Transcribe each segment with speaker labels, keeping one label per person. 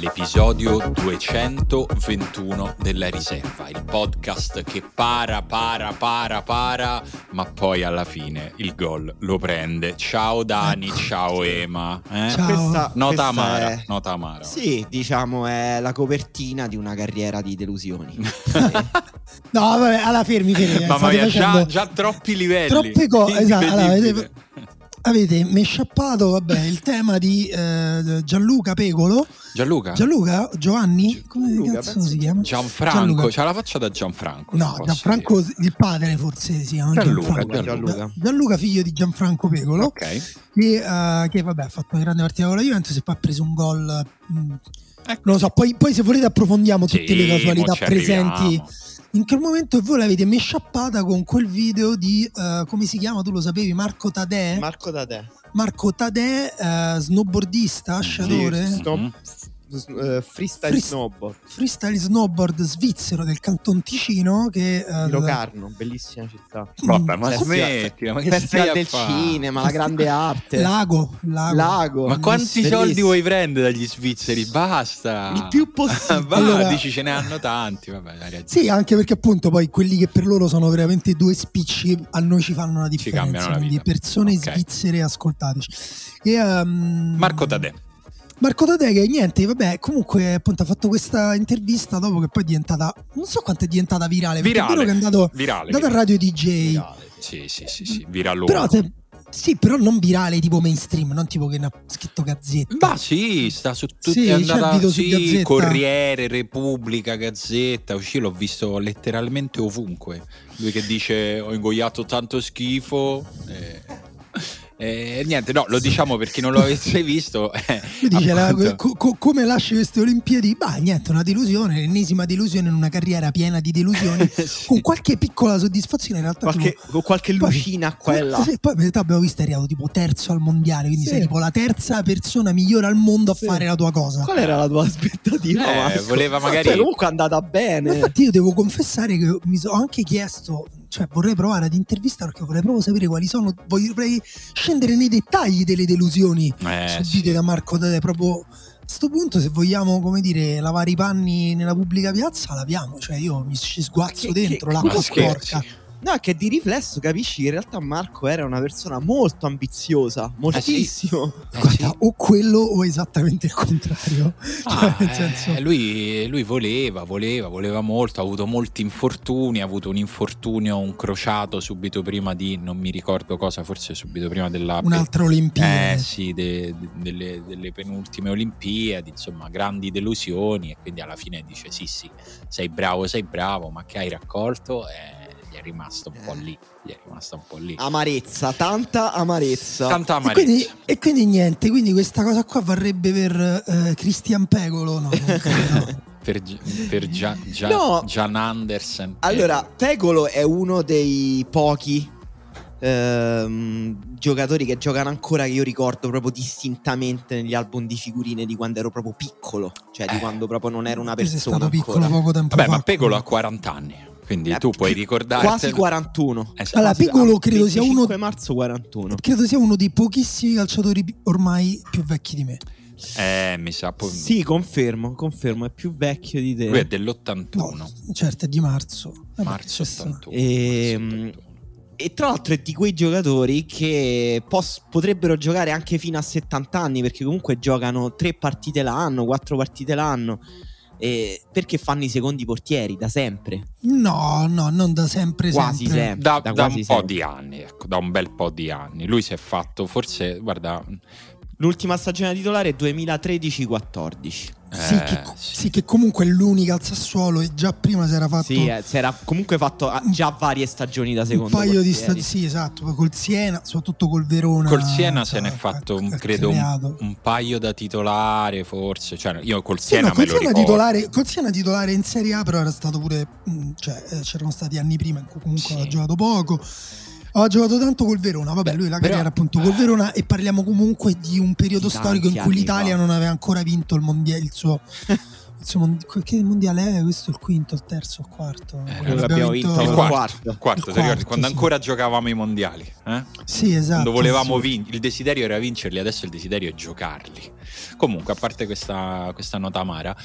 Speaker 1: l'episodio 221 della riserva, il podcast che para, para, para, para, ma poi alla fine il gol lo prende. Ciao Dani,
Speaker 2: Ecco.
Speaker 1: ciao Ema. Eh?
Speaker 2: Ciao.
Speaker 3: Questa,
Speaker 1: Nota
Speaker 3: questa
Speaker 1: amara,
Speaker 3: è-
Speaker 1: nota amara.
Speaker 3: Sì, diciamo è la copertina di una carriera di delusioni.
Speaker 2: No, vabbè, alla fermi, fermi.
Speaker 1: Mamma mia, già,
Speaker 2: facendo-
Speaker 1: già troppi livelli.
Speaker 2: Troppe cose, esatto, allora. Avete mesciappato, vabbè, il tema di eh, Gianluca Pegolo.
Speaker 1: Gianluca?
Speaker 2: Gianluca? Giovanni? Come
Speaker 3: Gianluca,
Speaker 2: si chiama?
Speaker 1: Gianfranco,
Speaker 2: Gianluca.
Speaker 1: c'ha la faccia da Gianfranco.
Speaker 2: No, Gianfranco,
Speaker 1: dire.
Speaker 2: il padre forse si chiama
Speaker 1: Gianluca,
Speaker 2: Gianfranco.
Speaker 3: Gianluca.
Speaker 2: Gianluca, figlio di Gianfranco Pegolo,
Speaker 1: Ok.
Speaker 2: che, eh, che, vabbè ha fatto una grande partita con la Juventus e poi ha preso un gol. mh,
Speaker 1: Ecco.
Speaker 2: non lo so, poi, poi se volete approfondiamo tutte
Speaker 1: Sì,
Speaker 2: le casualità presenti
Speaker 1: arriviamo.
Speaker 2: In quel momento voi l'avete mesciappata con quel video di, eh, come si chiama, tu lo sapevi, Marco Tadè?
Speaker 3: Marco te.
Speaker 2: Marco Tadè, eh, snowboardista, sciatore,
Speaker 3: Sì, stop- s- eh, freestyle
Speaker 2: Freest-
Speaker 3: snowboard
Speaker 2: freestyle snowboard svizzero del Canton Ticino che... eh,
Speaker 3: Locarno, bellissima città.
Speaker 1: Vabbè, ma smettila, ma che
Speaker 3: Festival del
Speaker 1: fare?
Speaker 3: cinema, la grande arte.
Speaker 2: Lago, lago.
Speaker 3: Lago.
Speaker 1: Ma quanti
Speaker 3: Bellissimo.
Speaker 1: soldi vuoi prendere dagli svizzeri? Basta.
Speaker 3: Il più possibile.
Speaker 1: Va,
Speaker 2: Allora-
Speaker 1: dici ce ne hanno tanti, vabbè.
Speaker 2: Sì, anche perché appunto poi quelli che per loro sono veramente due spicci a noi ci fanno una differenza.
Speaker 1: cambiano la
Speaker 2: quindi
Speaker 1: vita.
Speaker 2: persone
Speaker 1: Ok.
Speaker 2: svizzere ascoltateci. E, ehm,
Speaker 1: Marco Tadè.
Speaker 2: Marco Tadè che niente, vabbè, comunque appunto ha fatto questa intervista dopo che poi è diventata non so quanto è diventata virale, perché
Speaker 1: Virale.
Speaker 2: è vero che è andato,
Speaker 1: Virale.
Speaker 2: andato a
Speaker 1: virale.
Speaker 2: Radio DJ.
Speaker 1: Sì, sì, sì, sì, viralone.
Speaker 2: Però te- sì, però non virale tipo mainstream, non tipo che ne ha scritto gazzetta.
Speaker 1: Ma sì, sta su tutti
Speaker 2: Sì, c'è
Speaker 1: andata
Speaker 2: su
Speaker 1: sì,
Speaker 2: Gazzetta.
Speaker 1: Corriere, Repubblica, Gazzetta, uscì l'ho visto letteralmente ovunque. Lui che dice ho ingoiato tanto schifo. eh. E niente, no, lo diciamo per chi non lo avesse visto. eh,
Speaker 2: Lui dice la- co- co- come lasci queste Olimpiadi? Bah, niente, una delusione, l'ennesima delusione in una carriera piena di delusioni,
Speaker 1: Sì.
Speaker 2: con qualche piccola soddisfazione in realtà.
Speaker 3: Qualche,
Speaker 2: tipo-
Speaker 3: con qualche
Speaker 2: Poi-
Speaker 3: lucina e là.
Speaker 2: Sì, poi in realtà abbiamo visto è arrivato tipo terzo al mondiale, quindi
Speaker 3: Sì.
Speaker 2: sei tipo la terza persona migliore al mondo a
Speaker 3: Sì.
Speaker 2: fare la tua cosa.
Speaker 3: Qual era la tua aspettativa?
Speaker 1: Eh, voleva magari-
Speaker 3: Cioè, comunque è andata
Speaker 2: Ma
Speaker 3: bene.
Speaker 2: infatti io devo confessare che mi sono anche chiesto, cioè vorrei provare ad intervistare perché vorrei proprio sapere quali sono, vorrei scendere nei dettagli delle delusioni
Speaker 1: Eh,
Speaker 2: subite
Speaker 1: sì.
Speaker 2: da Marco Tadè proprio a sto punto se vogliamo come dire lavare i panni nella pubblica piazza laviamo cioè io mi ci sguazzo
Speaker 3: Che-
Speaker 2: dentro
Speaker 3: che-
Speaker 2: l'acqua sporca
Speaker 1: scherzi.
Speaker 3: No, è che di riflesso capisci che in realtà Marco era una persona molto ambiziosa, moltissimo.
Speaker 1: Eh,
Speaker 2: Guarda,
Speaker 1: sì.
Speaker 2: o quello o esattamente il contrario
Speaker 1: Ah,
Speaker 2: Cioè, nel
Speaker 1: eh,
Speaker 2: senso
Speaker 1: lui, lui voleva, voleva, voleva molto, ha avuto molti infortuni, ha avuto un infortunio, un crociato subito prima di, non mi ricordo cosa, forse subito prima della...
Speaker 2: un'altra Olimpiade
Speaker 1: Eh sì, de- de- delle, delle penultime Olimpiadi, insomma, grandi delusioni e quindi alla fine dice sì sì, sei bravo, sei bravo, ma che hai raccolto? E gli è rimasto un po'
Speaker 3: Eh.
Speaker 1: lì, gli è rimasto un po' lì.
Speaker 3: Amarezza, tanta amarezza.
Speaker 1: Tanta
Speaker 2: e
Speaker 1: amarezza.
Speaker 2: quindi, e quindi niente quindi questa cosa qua varrebbe per eh, Christian Pegolo no.
Speaker 1: Per, per Gia- Gia-
Speaker 3: No.
Speaker 1: Gian Andersen.
Speaker 3: Allora, Pegolo è uno dei pochi ehm, giocatori che giocano ancora che io ricordo proprio distintamente negli album di figurine di quando ero proprio piccolo, cioè di
Speaker 1: Eh.
Speaker 3: quando proprio non ero una
Speaker 2: Tu sei
Speaker 3: persona
Speaker 2: stato piccolo
Speaker 3: ancora.
Speaker 2: poco tempo
Speaker 1: Vabbè,
Speaker 2: fa
Speaker 1: ma Pegolo ha 40 anni, quindi
Speaker 3: Eh,
Speaker 1: tu puoi ricordarti.
Speaker 3: Quasi 41.
Speaker 1: Esatto.
Speaker 2: Allora,
Speaker 3: Quasi-
Speaker 2: Piccolo credo sia uno-
Speaker 3: 25 marzo 41.
Speaker 2: credo sia uno dei pochissimi calciatori ormai più vecchi di me
Speaker 1: Eh, mi sa. poi-
Speaker 3: Sì, confermo, confermo, è più vecchio di te.
Speaker 1: Lui è dell'81.
Speaker 2: No, certo, è di marzo. Vabbè,
Speaker 1: Marzo
Speaker 2: c'è sta-
Speaker 1: 81.
Speaker 3: Ehm,
Speaker 1: marzo 81.
Speaker 3: E tra l'altro è di quei giocatori che pos- potrebbero giocare anche fino a 70 anni perché comunque giocano tre partite l'anno, quattro partite l'anno. Eh, perché fanno i secondi portieri da sempre.
Speaker 2: No, no, non da sempre.
Speaker 3: Quasi
Speaker 2: sempre.
Speaker 3: sempre.
Speaker 1: Da,
Speaker 3: da
Speaker 1: da
Speaker 3: quasi
Speaker 1: un po'
Speaker 3: sempre.
Speaker 1: di anni, ecco, da un bel po' di anni. Lui si è fatto, forse, guarda,
Speaker 3: L'ultima stagione titolare è 2013-14.
Speaker 2: Sì,
Speaker 1: eh,
Speaker 2: che,
Speaker 1: sì.
Speaker 2: sì, che comunque è l'unica al Sassuolo e già prima si era fatto
Speaker 3: Sì, eh, si era comunque fatto ah, già varie stagioni da
Speaker 2: un
Speaker 3: secondo
Speaker 2: paio di stati. Sì, esatto, poi col Siena, soprattutto col Verona.
Speaker 1: Col Siena se
Speaker 2: cioè,
Speaker 1: ne è
Speaker 2: ha-
Speaker 1: fatto, un-
Speaker 2: ha
Speaker 1: credo, un, un paio da titolare, forse. Cioè, io col
Speaker 2: Sì,
Speaker 1: Siena
Speaker 2: no,
Speaker 1: me
Speaker 2: col
Speaker 1: lo
Speaker 2: Siena,
Speaker 1: ricordo.
Speaker 2: titolare, col Siena titolare in Serie A, però era stato pure. mm, cioè, eh, c'erano stati anni prima in cui comunque
Speaker 1: Sì.
Speaker 2: aveva giocato poco. Aveva giocato tanto col Verona. Vabbè, lui la
Speaker 1: però-
Speaker 2: carriera appunto col Verona. E parliamo comunque di un periodo
Speaker 3: Di
Speaker 2: storico in cui l'Italia
Speaker 3: fa.
Speaker 2: non aveva ancora vinto il mondiale, il suo Insomma, che mondiale è? Questo il quinto, il terzo, il quarto?
Speaker 1: Eh,
Speaker 3: che abbiamo vinto
Speaker 1: il
Speaker 3: il
Speaker 1: quarto,
Speaker 3: quarto.
Speaker 1: il quarto,
Speaker 2: Il
Speaker 1: ti ricordi?
Speaker 2: quarto,
Speaker 1: Quando
Speaker 2: sì.
Speaker 1: ancora giocavamo i mondiali, eh?
Speaker 2: Sì, esatto.
Speaker 1: Quando volevamo
Speaker 2: sì.
Speaker 1: vincere, il desiderio era vincerli, adesso il desiderio è giocarli. Comunque, a parte questa, questa nota amara,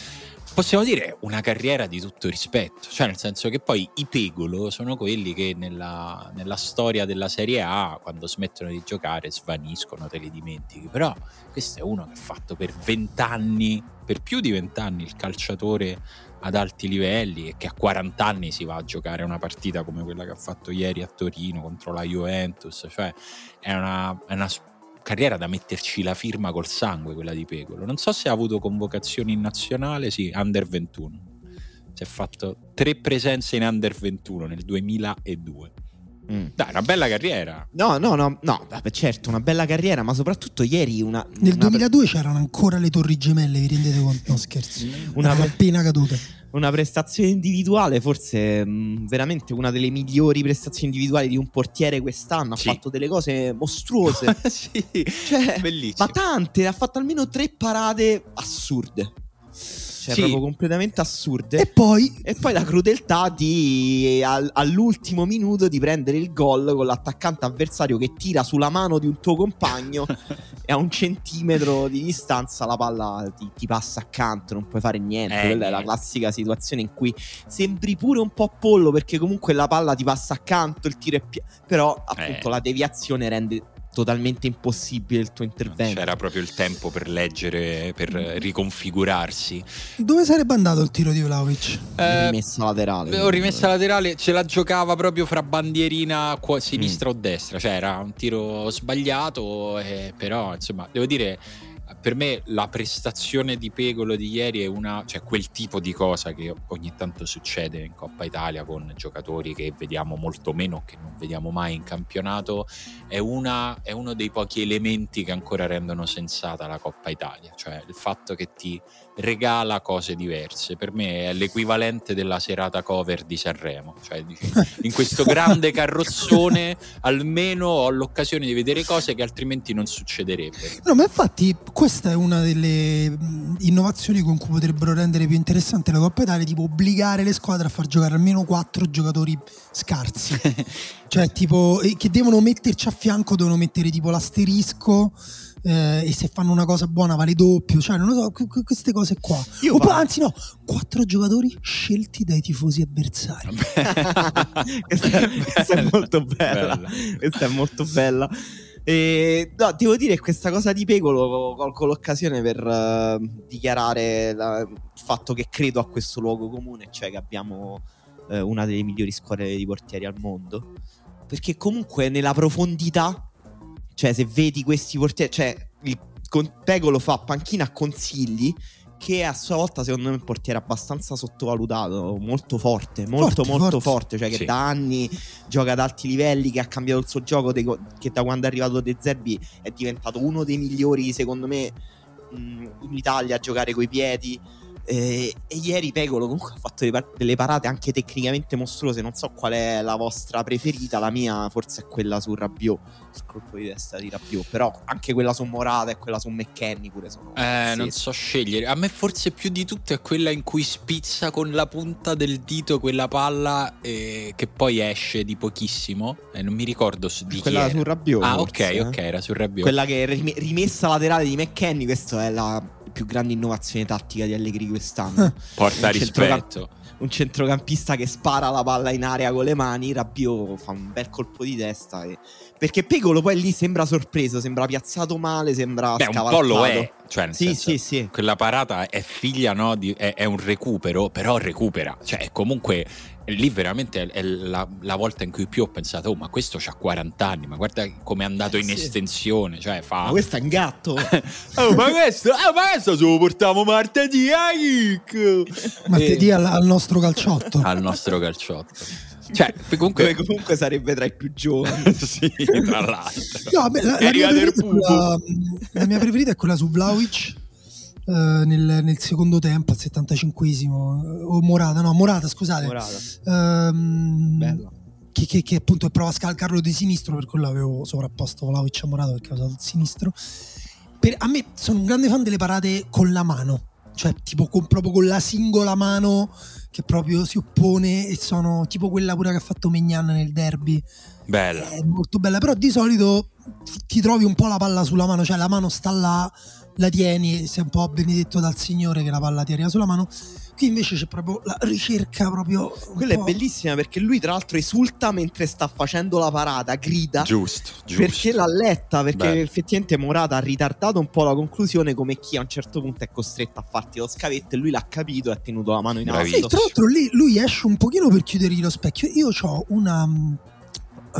Speaker 1: possiamo dire una carriera di tutto rispetto, cioè nel senso che poi i Pegolo sono quelli che nella, nella storia della Serie A, quando smettono di giocare, svaniscono, te li dimentichi. Però questo è uno che ha fatto per vent'anni, per più di vent'anni, il calciatore ad alti livelli e che a 40 anni si va a giocare una partita come quella che ha fatto ieri a Torino contro la Juventus, cioè è una, è una carriera da metterci la firma col sangue quella di Pegolo. Non so se ha avuto convocazioni in nazionale, sì, under 21. Si è fatto tre presenze in under 21 nel 2002.
Speaker 3: Mm.
Speaker 1: Dai, una bella carriera.
Speaker 3: No, no, no, no, certo, una bella carriera, ma soprattutto ieri una...
Speaker 2: Nel
Speaker 3: una-
Speaker 2: 2002 c'erano ancora le torri gemelle, vi rendete conto? No, scherzo.
Speaker 3: Una-
Speaker 2: Erano appena cadute.
Speaker 3: Una prestazione individuale, forse mh, veramente una delle migliori prestazioni individuali di un portiere quest'anno.
Speaker 1: Sì.
Speaker 3: Ha fatto delle cose mostruose.
Speaker 1: sì,
Speaker 3: Cioè,
Speaker 1: bellissimo.
Speaker 3: ma tante, ha fatto almeno tre parate assurde. Cioè,
Speaker 1: Sì.
Speaker 3: proprio completamente assurde.
Speaker 2: E poi
Speaker 3: E poi la crudeltà di al- all'ultimo minuto di prendere il gol con l'attaccante avversario che tira sulla mano di un tuo compagno e a un centimetro di distanza la palla ti, ti passa accanto, non puoi fare niente.
Speaker 1: Eh,
Speaker 3: Quella è la classica situazione in cui sembri pure un po' pollo perché comunque la palla ti passa accanto, il tiro è pi- però appunto
Speaker 1: Eh.
Speaker 3: la deviazione rende totalmente impossibile il tuo intervento.
Speaker 1: C'era proprio il tempo per leggere, per riconfigurarsi.
Speaker 2: dove sarebbe andato il tiro di Vlaovic?
Speaker 1: Eh,
Speaker 3: rimessa laterale.
Speaker 1: Ho rimessa laterale, ce la giocava proprio fra bandierina qua-
Speaker 3: Mm.
Speaker 1: sinistra o destra, cioè era un tiro sbagliato, eh, però insomma devo dire per me la prestazione di Pegolo di ieri è una, cioè quel tipo di cosa che ogni tanto succede in Coppa Italia con giocatori che vediamo molto meno, che non vediamo mai in campionato, è, una, è uno dei pochi elementi che ancora rendono sensata la Coppa Italia, cioè il fatto che ti regala cose diverse. Per me è l'equivalente della serata cover di Sanremo. Cioè, in questo grande carrozzone almeno ho l'occasione di vedere cose che altrimenti non succederebbero.
Speaker 2: No, ma infatti questa è una delle mh, innovazioni con cui potrebbero rendere più interessante la Coppa Italia, tipo obbligare le squadre a far giocare almeno quattro giocatori scarsi. cioè, tipo, e che devono metterci a fianco, devono mettere tipo l'asterisco. Eh, e se fanno una cosa buona vale doppio, cioè non lo so, que- queste cose qua.
Speaker 3: Io
Speaker 2: Oppure, anzi, no, quattro giocatori scelti dai tifosi avversari.
Speaker 3: questa, è, questa è molto bella.
Speaker 1: Bella.
Speaker 3: Questa è molto bella. E, no, devo dire questa cosa di Pegolo colgo l'occasione per eh, dichiarare la- il fatto che credo a questo luogo comune, cioè che abbiamo eh, una delle migliori squadre di portieri al mondo. Perché comunque nella profondità, cioè se vedi questi portieri, cioè il con- Pegolo fa panchina a consigli che a sua volta secondo me è un portiere abbastanza sottovalutato, molto forte, molto
Speaker 2: Forte,
Speaker 3: molto
Speaker 2: forte.
Speaker 3: forte, cioè che
Speaker 1: Sì.
Speaker 3: da anni gioca ad alti livelli, che ha cambiato il suo gioco, de- che da quando è arrivato De Zerbi è diventato uno dei migliori secondo me mh, in Italia a giocare coi piedi. Eh, e ieri Pegolo comunque ha fatto delle, par- delle parate anche tecnicamente mostruose. Non so qual è la vostra preferita. La mia forse è quella su Rabiot, sul colpo di testa di Rabiot. Però anche quella su Morata e quella su McKenny pure sono.
Speaker 1: Eh, non so scegliere. A me forse più di tutto è quella in cui spizza con la punta del dito quella palla eh, che poi esce di pochissimo. E non mi ricordo su di chi
Speaker 3: Quella su Rabiot.
Speaker 1: Ah,
Speaker 3: forse,
Speaker 1: ok,
Speaker 3: eh.
Speaker 1: ok, era su Rabiot.
Speaker 3: Quella che è rim- rimessa laterale di McKenny. Questa è la più grande innovazione tattica di Allegri quest'anno.
Speaker 1: Porta
Speaker 3: un centrocamp-
Speaker 1: rispetto.
Speaker 3: un centrocampista che spara la palla in aria con le mani, Rabiot fa un bel colpo di testa. e- Perché Pegolo poi lì sembra sorpreso, sembra piazzato male, sembra
Speaker 1: Beh, un po'
Speaker 3: scavalcato.
Speaker 1: lo è. Cioè,
Speaker 3: Sì,
Speaker 1: senso,
Speaker 3: sì, sì.
Speaker 1: Quella parata è figlia, no? Di, è, è un recupero, però recupera. Cioè, comunque lì veramente è, la, la volta in cui più ho pensato, oh, ma questo c'ha 40 anni, ma guarda come è andato
Speaker 3: Eh,
Speaker 1: in
Speaker 3: sì.
Speaker 1: estensione. Cioè, fa.
Speaker 3: Ma questo è un gatto.
Speaker 1: oh, ma questo, oh, ma questo se lo portiamo martedì, eh, Chic?
Speaker 2: Martedì
Speaker 1: Eh,
Speaker 2: al, al nostro calciotto.
Speaker 1: al nostro calciotto. Cioè,
Speaker 3: Dove
Speaker 1: comunque.
Speaker 3: comunque sarebbe tra i più giovani.
Speaker 1: sì, tra l'altro.
Speaker 2: No, beh, la, la mia quella, la mia preferita è quella su Vlaovic eh, nel, nel secondo tempo, al 75esimo. O Morata, no, Morata, scusate.
Speaker 3: Morata.
Speaker 2: Ehm,
Speaker 3: Bella.
Speaker 2: che, che- che appunto prova a scalcarlo di sinistro, per quello avevo sovrapposto Vlaovic a Morata perché avevo usato il sinistro. Per- a me sono un grande fan delle parate con la mano. cioè tipo con, proprio con la singola mano che proprio si oppone e sono tipo quella pure che ha fatto Mignan nel derby.
Speaker 1: Bella.
Speaker 2: È molto bella, però di solito ti, ti trovi un po' la palla sulla mano, cioè la mano sta là, la tieni, sei un po' benedetto dal Signore che la palla ti arriva sulla mano. Qui invece c'è proprio la ricerca proprio...
Speaker 3: Quella è bellissima perché lui tra l'altro esulta mentre sta facendo la parata, grida.
Speaker 1: Giusto, giusto.
Speaker 3: Perché l'ha letta, perché
Speaker 1: Bello.
Speaker 3: effettivamente Morata ha ritardato un po' la conclusione come chi a un certo punto è costretto a farti lo scavetto e lui l'ha capito e ha tenuto la mano in alto.
Speaker 2: Sì, tra l'altro lì lui esce un pochino per chiudergli lo specchio. Io ho una, eh,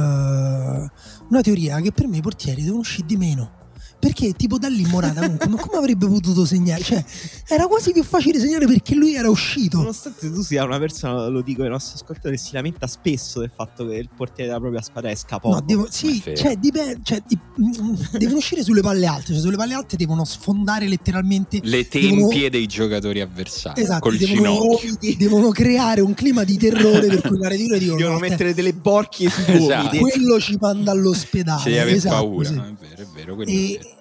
Speaker 2: una teoria che per me i portieri devono uscire di meno. Perché tipo da lì Morata comunque, ma come avrebbe potuto segnare? Cioè, era quasi più facile segnare perché lui era uscito.
Speaker 3: Nonostante tu sia una persona, lo dico ai nostri ascoltatori, si lamenta spesso del fatto che il portiere della propria squadra esca poco.
Speaker 2: No, devo- sì,
Speaker 1: è
Speaker 2: cioè, dipende, cioè, di- devono uscire sulle palle alte, cioè sulle palle alte devono sfondare letteralmente
Speaker 1: Le
Speaker 2: devono-
Speaker 1: tempie dei giocatori avversari
Speaker 2: Esatto,
Speaker 1: col
Speaker 2: devono,
Speaker 1: ginocchio.
Speaker 2: devono creare un clima di terrore per cui la retina dicono
Speaker 3: Devono
Speaker 2: "No, te-
Speaker 3: mettere delle borchie sui
Speaker 1: Esatto.
Speaker 2: quello ci manda all'ospedale.
Speaker 1: Aver
Speaker 2: esatto,
Speaker 1: paura.
Speaker 2: sì.
Speaker 1: no? È vero, è vero. quello è
Speaker 2: E-
Speaker 1: vero.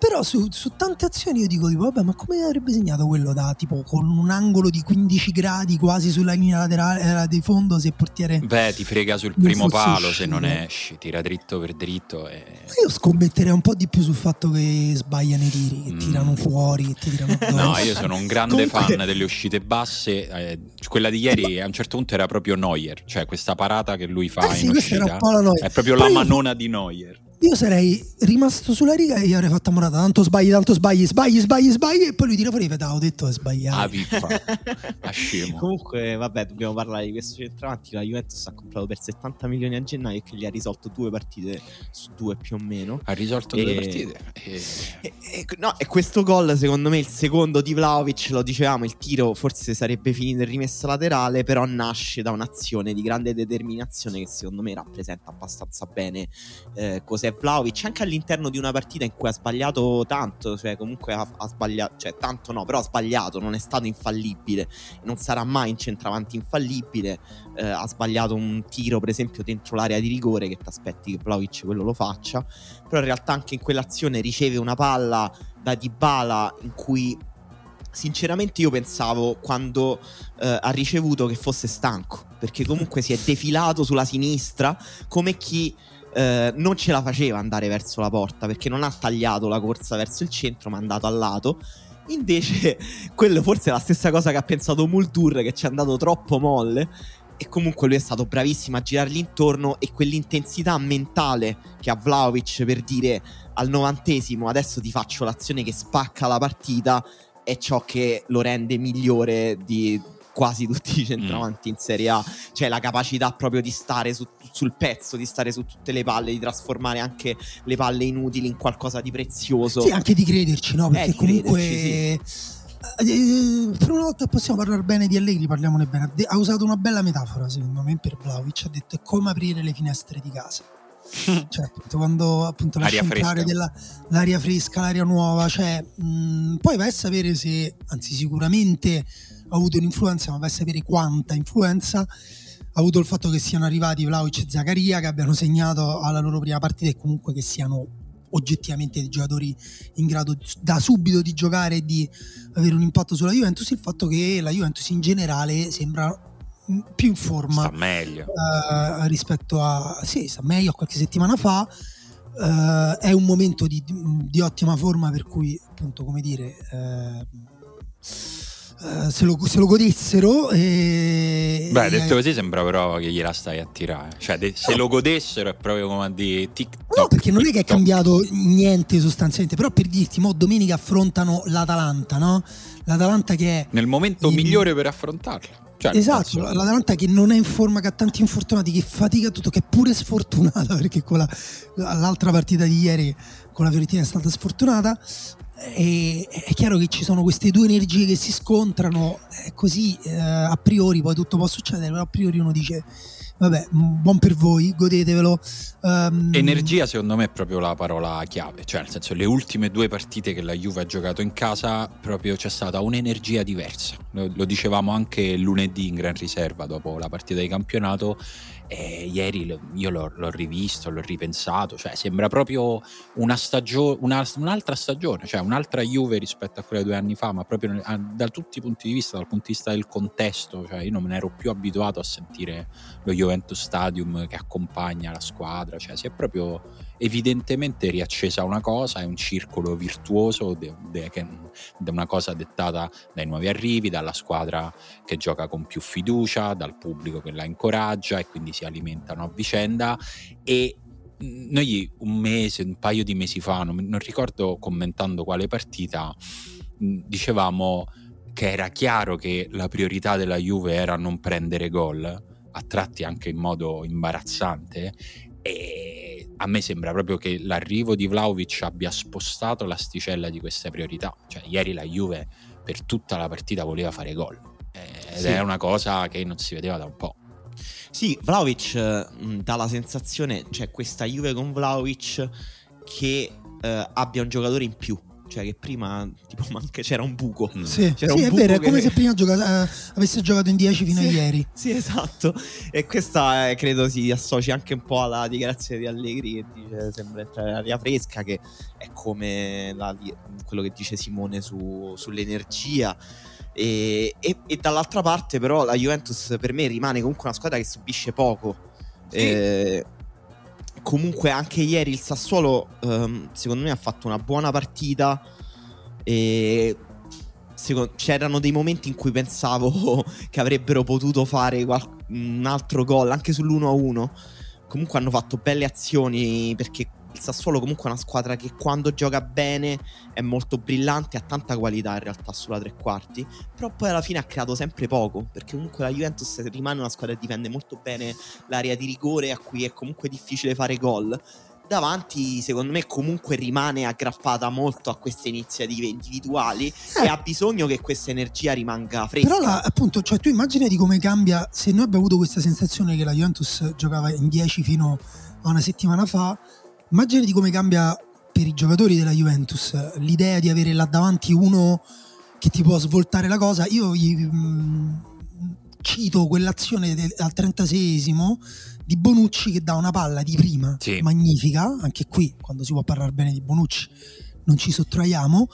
Speaker 2: Però su, su tante azioni io dico, tipo, vabbè, ma come avrebbe segnato quello da tipo con un angolo di 15 gradi quasi sulla linea laterale eh, di fondo se il portiere.
Speaker 1: Beh, ti frega sul primo palo se non esci, tira dritto per dritto. E...
Speaker 2: Io scommetterei un po' di più sul fatto che sbagliano i tiri, che
Speaker 1: Mm.
Speaker 2: tirano fuori, che ti tirano addosso.
Speaker 1: No, io sono un grande
Speaker 3: Comunque-
Speaker 1: fan delle uscite basse. eh, quella di ieri a un certo punto era proprio Neuer, cioè questa parata che lui fa
Speaker 2: Eh sì,
Speaker 1: in uscita è proprio
Speaker 2: Però
Speaker 1: la
Speaker 2: io-
Speaker 1: manona di Neuer.
Speaker 2: Io sarei rimasto sulla riga e gli avrei fatto a morata. Tanto sbagli, tanto sbagli, sbagli, sbagli, sbagli. E poi lui tira fuori e "Ah, ho detto è sbagliato.
Speaker 1: Ah, pippa. Ah, scemo.
Speaker 3: Comunque, vabbè, dobbiamo parlare di questo centravanti. La Juventus ha comprato per 70 milioni a gennaio e che gli ha risolto due partite su due più o meno.
Speaker 1: Ha risolto
Speaker 3: E-
Speaker 1: due partite. E-
Speaker 3: E, e- no, e questo gol, secondo me, il secondo di Vlaovic, lo dicevamo, il tiro forse sarebbe finito in rimessa laterale, però nasce da un'azione di grande determinazione che secondo me rappresenta abbastanza bene eh, cos'è Vlaovic, anche all'interno di una partita in cui ha sbagliato tanto, cioè comunque ha, ha sbagliato, cioè tanto no, però ha sbagliato, non è stato infallibile, non sarà mai un centravanti infallibile, eh, ha sbagliato un tiro per esempio dentro l'area di rigore che ti aspetti che Vlaovic quello lo faccia, però in realtà anche in quell'azione riceve una palla da Dybala in cui sinceramente io pensavo quando eh, ha ricevuto che fosse stanco perché comunque si è defilato sulla sinistra come chi eh, non ce la faceva andare verso la porta perché non ha tagliato la corsa verso il centro ma è andato al lato. Invece quello forse è la stessa cosa che ha pensato Multur che ci è andato troppo molle. E comunque lui è stato bravissimo a girargli intorno e quell'intensità mentale che ha Vlaovic per dire al novantesimo adesso ti faccio l'azione che spacca la partita è ciò che lo rende migliore di quasi tutti i centravanti in Serie A cioè la capacità proprio di stare su- sul pezzo di stare su tutte le palle di trasformare anche le palle inutili in qualcosa di prezioso
Speaker 2: Sì, anche di crederci, no? Perché
Speaker 3: Eh,
Speaker 2: comunque.
Speaker 3: crederci,
Speaker 2: eh, per una volta possiamo parlare bene di Allegri, parliamone bene. Ha usato una bella metafora, secondo me, per Vlaovic. Ha detto è come aprire le finestre di casa. Cioè, appunto, quando appunto lascia entrare
Speaker 1: fresca.
Speaker 2: della- l'aria fresca, l'aria nuova, cioè, mh, poi vai a sapere se, anzi, sicuramente ha avuto un'influenza, ma vai a sapere quanta influenza ha avuto il fatto che siano arrivati Vlaovic e Zaccaria, che abbiano segnato alla loro prima partita e comunque che siano oggettivamente dei giocatori in grado da subito di giocare e di avere un impatto sulla Juventus, il fatto che la Juventus in generale sembra più in forma
Speaker 1: Sta meglio.
Speaker 2: eh, rispetto a sì, sta meglio a qualche settimana fa. Eh, è un momento di, di ottima forma per cui appunto come dire eh, eh, se, lo, se lo godessero e,
Speaker 1: Beh, detto così sembra però che gliela stai a tirare. Cioè, de- se lo godessero è proprio come a dire TikTok.
Speaker 2: No, perché non è che è
Speaker 1: TikTok.
Speaker 2: cambiato niente sostanzialmente, però per dirti, mo domenica affrontano l'Atalanta, no? L'Atalanta che è...
Speaker 1: Nel momento
Speaker 2: Il-
Speaker 1: migliore per affrontarla. Cioè,
Speaker 2: Esatto, l'Atalanta che non è in forma, che ha tanti infortunati, che fatica tutto, che è pure sfortunata perché con la- l'altra partita di ieri con la Fiorentina è stata sfortunata. E è chiaro che ci sono queste due energie che si scontrano, è così eh, a priori, poi tutto può succedere, però a priori uno dice vabbè, buon per voi, godetevelo.
Speaker 1: Um, Energia secondo me è proprio la parola chiave, cioè nel senso le ultime due partite che la Juve ha giocato in casa proprio c'è stata un'energia diversa, lo, lo dicevamo anche lunedì in Gran Riserva dopo la partita di campionato e ieri io l'ho, l'ho, rivisto, l'ho ripensato, cioè sembra proprio una stagione, una, un'altra stagione, cioè un'altra Juve rispetto a quella di due anni fa, ma proprio da tutti i punti di vista, dal punto di vista del contesto, cioè io non me ne ero più abituato a sentire lo Juventus Stadium che accompagna la squadra, cioè si è proprio evidentemente riaccesa una cosa, è un circolo virtuoso, de una cosa dettata dai nuovi arrivi, dalla squadra che gioca con più fiducia, dal pubblico che la incoraggia e quindi si alimentano a vicenda. E noi un mese, un paio di mesi fa, non, non ricordo commentando quale partita, dicevamo che era chiaro che la priorità della Juve era non prendere gol, a tratti anche in modo imbarazzante, e a me sembra proprio che l'arrivo di Vlaovic abbia spostato l'asticella di queste priorità. Cioè, ieri la Juve per tutta la partita voleva fare gol. Ed sì. è una cosa che non si vedeva da un po'.
Speaker 3: Sì, Vlaovic mh, dà la sensazione, cioè questa Juve con Vlaovic che eh, abbia un giocatore in più cioè che prima tipo manca, c'era un buco.
Speaker 2: Mm. Sì, c'era sì un è vero, è come se prima gioca- eh, avesse giocato in 10 fino
Speaker 3: sì,
Speaker 2: a ieri.
Speaker 3: Sì, esatto. E questa eh, credo si associ anche un po' alla dichiarazione di Allegri che dice sembra entrare aria fresca, che è come la, quello che dice Simone su, sull'energia. E, e, e, dall'altra parte però la Juventus per me rimane comunque una squadra che subisce poco. Sì. Eh, comunque anche ieri il Sassuolo um, secondo me ha fatto una buona partita e secondo, c'erano dei momenti in cui pensavo che avrebbero potuto fare qual- un altro gol anche sull'1-1 comunque hanno fatto belle azioni perché Sassuolo comunque è una squadra che quando gioca bene è molto brillante, ha tanta qualità in realtà sulla tre quarti, però poi alla fine ha creato sempre poco, perché comunque la Juventus rimane una squadra che difende molto bene l'area di rigore a cui è comunque difficile fare gol. Davanti, secondo me, comunque rimane aggrappata molto a queste iniziative individuali eh. e ha bisogno che questa energia rimanga fresca.
Speaker 2: Però, la, appunto, cioè, tu immagini di come cambia se noi abbiamo avuto questa sensazione che la Juventus giocava in 10 fino a una settimana fa Immagini di come cambia per i giocatori della Juventus l'idea di avere là davanti uno che ti può svoltare la cosa. Io gli, mh, mm, cito quell'azione del, al 36esimo di Bonucci che dà una palla di prima sì. magnifica, anche qui quando si può parlare bene di Bonucci non ci sottraiamo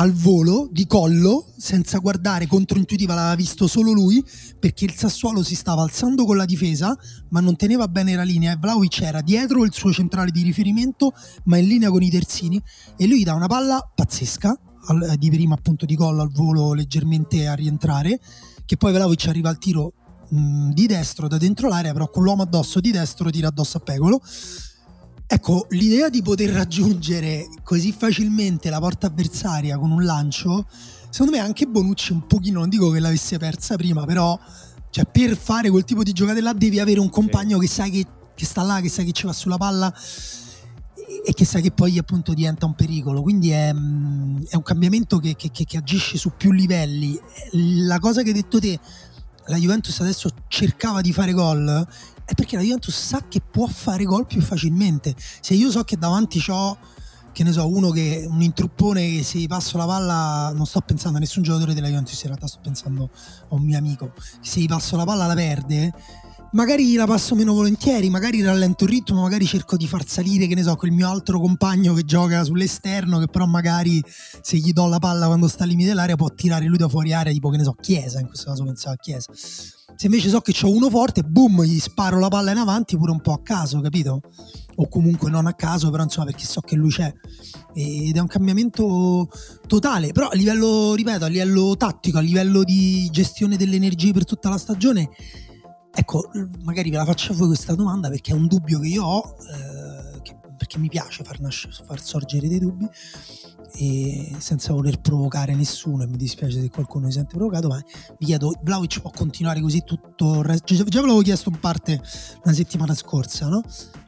Speaker 2: al volo di collo senza guardare controintuitiva l'aveva visto solo lui perché il Sassuolo si stava alzando con la difesa ma non teneva bene la linea e Vlaovic era dietro il suo centrale di riferimento ma in linea con i terzini e lui dà una palla pazzesca al, di prima appunto di collo al volo leggermente a rientrare che poi Vlaovic arriva al tiro mh, di destro da dentro l'area però con l'uomo addosso di destro tira addosso a Pegolo Ecco, l'idea di poter raggiungere così facilmente la porta avversaria con un lancio, secondo me anche Bonucci un pochino, non dico che l'avesse persa prima, però cioè, per fare quel tipo di giocate là devi avere un compagno sì. che sai che, che, sta là, che sai che ci va sulla palla e che sai che poi appunto diventa un pericolo. Quindi è, è un cambiamento che, che, che agisce su più livelli. La cosa che hai detto te, la Juventus adesso cercava di fare gol è perché la Juventus sa che può fare gol più facilmente. Se io so che davanti ho che ne so, uno che un intruppone che se passo la palla, non sto pensando a nessun giocatore della Juventus, in realtà sto pensando a un mio amico, se gli passo la palla la perde, magari la passo meno volentieri, magari rallento il ritmo, magari cerco di far salire, che ne so, quel mio altro compagno che gioca sull'esterno, che però magari se gli do la palla quando sta al limite dell'area può tirare lui da fuori area, tipo che ne so, Chiesa, in questo caso pensavo a Chiesa. Se invece so che c'ho uno forte, boom, gli sparo la palla in avanti pure un po' a caso, capito? O comunque non a caso, però insomma perché so che lui c'è. Ed è un cambiamento totale, però a livello, ripeto, a livello tattico, a livello di gestione delle energie per tutta la stagione, ecco, magari ve la faccio a voi questa domanda perché è un dubbio che io ho, eh, che, perché mi piace far, nascere, far sorgere dei dubbi e senza voler provocare nessuno e mi dispiace se qualcuno si sente provocato ma vi chiedo Vlaovic può continuare così tutto resto già, ve l'avevo chiesto in parte una settimana scorsa no?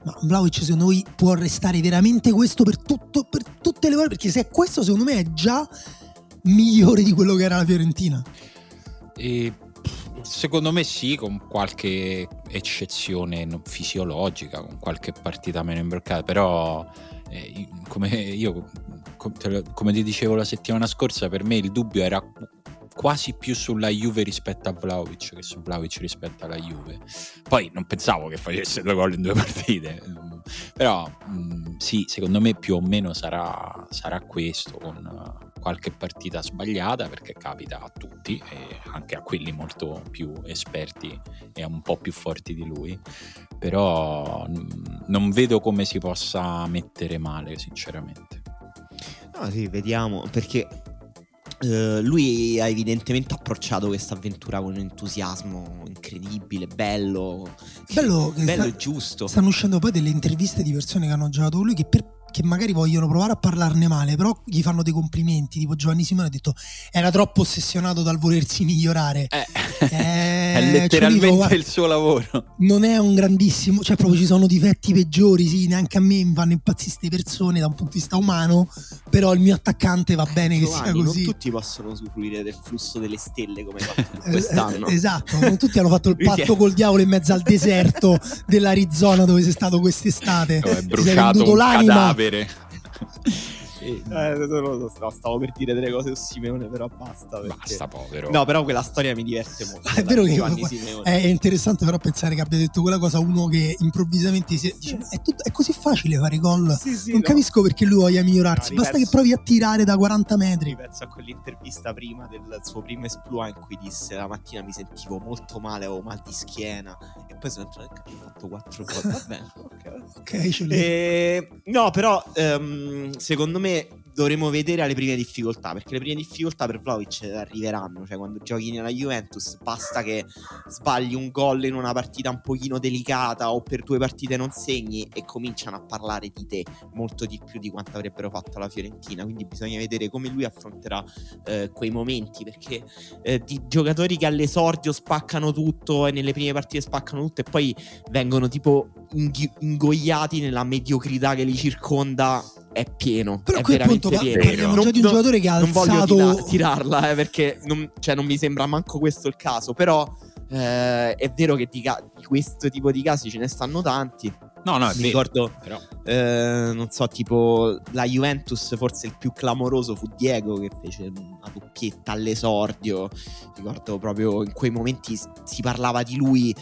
Speaker 2: ma Vlaovic secondo voi può restare veramente questo per, tutto, per tutte le ore perché se è questo secondo me è già migliore di quello che era la Fiorentina
Speaker 1: e secondo me sì, con qualche eccezione fisiologica, con qualche partita meno imbroccata, però eh, come io come ti dicevo la settimana scorsa, per me il dubbio era quasi più sulla Juve rispetto a Vlaovic che su Vlaovic rispetto alla Juve. Poi non pensavo che facesse due gol in due partite, però mh, sì, secondo me più o meno sarà, sarà questo, con qualche partita sbagliata, perché capita a tutti, e anche a quelli molto più esperti e un po' più forti di lui, però non vedo come si possa mettere male, sinceramente.
Speaker 3: No, sì, vediamo, perché Uh, lui ha evidentemente approcciato questa avventura con un entusiasmo incredibile, bello,
Speaker 2: bello,
Speaker 3: bello sta, e giusto.
Speaker 2: Stanno uscendo poi delle interviste di persone che hanno giocato con lui che per che magari vogliono provare a parlarne male, però gli fanno dei complimenti. Tipo Giovanni Simone ha detto era troppo ossessionato dal volersi migliorare.
Speaker 1: Eh, eh, è letteralmente cioè, dico, il suo lavoro.
Speaker 2: Non è un grandissimo, cioè proprio ci sono difetti peggiori, sì, neanche a me mi fanno impazzire queste persone da un punto di vista umano, però il mio attaccante va bene Giovanni, che sia così.
Speaker 3: Non tutti possono usufruire del flusso delle stelle come fatto eh, quest'anno.
Speaker 2: Eh, esatto, non tutti hanno fatto il patto col diavolo in mezzo al deserto dell'Arizona dove sei stato quest'estate.
Speaker 1: No, è bruciato un l'anima. cadavere. volveré.
Speaker 3: Eh, no, stavo per dire delle cose su Simeone, però basta. Perché...
Speaker 1: Basta, povero.
Speaker 3: No, però quella storia mi diverte molto.
Speaker 2: è vero che è interessante, però, pensare che abbia detto quella cosa uno che improvvisamente si dice: è, tutto, è, così facile fare gol. Sì, sì, non no. capisco perché lui voglia migliorarsi. No, Basta che provi a tirare da 40 metri.
Speaker 3: Penso a quell'intervista prima del suo primo esploit in cui disse: La mattina mi sentivo molto male, avevo mal di schiena. E poi sono entrato in campo ho fatto 4 gol. Va bene, ok.
Speaker 2: okay
Speaker 3: e... No, però, um, secondo me me dovremo vedere alle prime difficoltà, perché le prime difficoltà per Vlaovic arriveranno, cioè quando giochi nella Juventus basta che sbagli un gol in una partita un pochino delicata o per due partite non segni e cominciano a parlare di te molto di più di quanto avrebbero fatto la Fiorentina, quindi bisogna vedere come lui affronterà eh, quei momenti, perché eh, di giocatori che all'esordio spaccano tutto e nelle prime partite spaccano tutto e poi vengono tipo ingoiati nella mediocrità che li circonda è pieno.
Speaker 2: Però
Speaker 3: è
Speaker 2: qui appunto pieno. parliamo non, già di un giocatore che ha
Speaker 3: non
Speaker 2: alzato...
Speaker 3: Non voglio tirarla eh, perché non, cioè, non, mi sembra manco questo il caso, però eh, è vero che di, ca- di, questo tipo di casi ce ne stanno tanti.
Speaker 1: No, no,
Speaker 3: mi ricordo, però. Eh, non so, tipo la Juventus, forse il più clamoroso fu Diego che fece una doppietta all'esordio. Ricordo proprio in quei momenti si parlava di lui.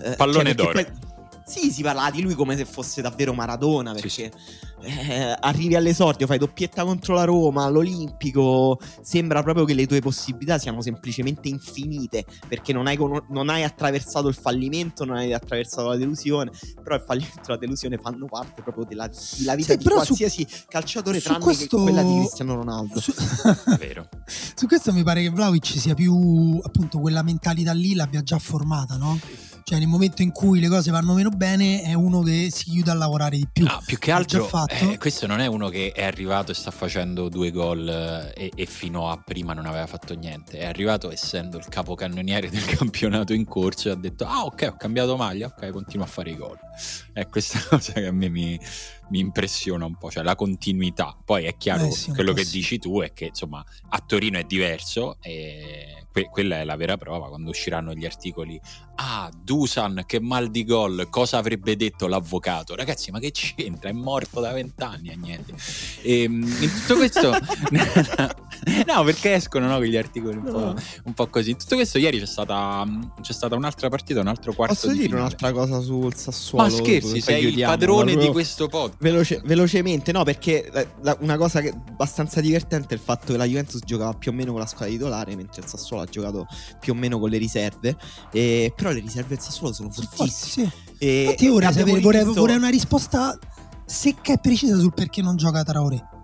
Speaker 1: Eh, Pallone cioè, d'oro. Poi,
Speaker 3: sì, si parlava di lui come se fosse davvero Maradona perché sì, sì. Eh, arrivi all'esordio, fai doppietta contro la Roma, all'Olimpico, sembra proprio che le tue possibilità siano semplicemente infinite perché non hai, con- non hai attraversato il fallimento, non hai attraversato la delusione, però il fallimento e la delusione fanno parte proprio della, della vita sì, di qualsiasi su, calciatore tranne questo... che quella di Cristiano Ronaldo.
Speaker 2: Su... Vero. su questo mi pare che Vlaovic sia più appunto quella mentalità lì l'abbia già formata, no? Cioè, nel momento in cui le cose vanno meno bene, è uno che si chiude a lavorare di più.
Speaker 1: No, più che altro, eh, questo non è uno che è arrivato e sta facendo due gol eh, e, e, fino a prima non aveva fatto niente. È arrivato essendo il capocannoniere del campionato in corso e ha detto: Ah, ok, ho cambiato maglia, ok, continuo a fare i gol. È questa cosa che a me mi, mi impressiona un po', cioè la continuità. Poi è chiaro, eh sì, quello che sì. dici tu è che insomma a Torino è diverso e que- quella è la vera prova quando usciranno gli articoli. Ah, Dusan, che mal di gol, cosa avrebbe detto l'avvocato? Ragazzi, ma che c'entra? È morto da vent'anni e niente. E, ehm, in tutto questo... no, perché escono no, quegli articoli un, no. po', un, po', così. In tutto questo, ieri c'è stata, c'è stata un'altra partita, un altro quarto
Speaker 3: Posso
Speaker 1: di
Speaker 3: dire
Speaker 1: finale.
Speaker 3: un'altra cosa sul Sassuolo?
Speaker 1: Ma scherzi, sei il padrone di questo pod.
Speaker 3: Veloce, velocemente, no, perché la, la, una cosa che, abbastanza divertente è il fatto che la Juventus giocava più o meno con la squadra titolare, mentre il Sassuolo ha giocato più o meno con le riserve. E, però le riserve del Sassuolo sono fortissime. Sì.
Speaker 2: E, Infatti, ora vorrei, visto... vorrei una risposta secca e precisa sul perché non gioca Traoré.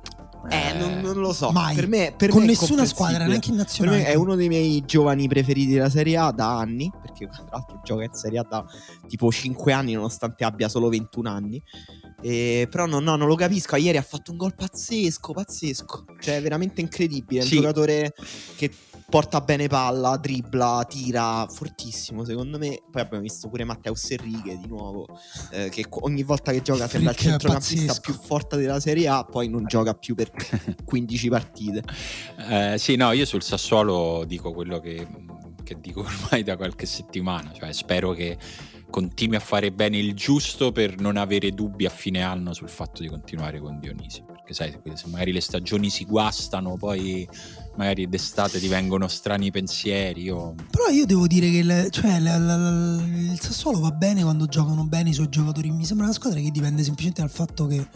Speaker 3: Eh, non, non, lo so.
Speaker 2: Mai.
Speaker 3: Per me, per
Speaker 2: Con
Speaker 3: me
Speaker 2: nessuna squadra, neanche in nazionale.
Speaker 3: Per me è uno dei miei giovani preferiti della Serie A da anni. Perché tra l'altro gioca in Serie A da tipo 5 anni, nonostante abbia solo 21 anni. E, però no, no, non lo capisco. Ieri ha fatto un gol pazzesco, pazzesco. Cioè, veramente incredibile. È sì. un giocatore che porta bene palla, dribbla, tira fortissimo secondo me. Poi abbiamo visto pure Matteo Serrighe di nuovo, eh, che ogni volta che gioca sembra il centrocampista più forte della Serie A, poi non gioca più per 15 partite.
Speaker 1: Eh, sì, no, io sul Sassuolo dico quello che che dico ormai da qualche settimana, cioè spero che continui a fare bene il giusto per non avere dubbi a fine anno sul fatto di continuare con Dionisi, perché sai, se magari le stagioni si guastano, poi magari d'estate ti vengono strani pensieri. O...
Speaker 2: Però io devo dire che il, cioè, la, la, la, il Sassuolo va bene quando giocano bene i suoi giocatori, mi sembra una squadra che dipende semplicemente dal fatto che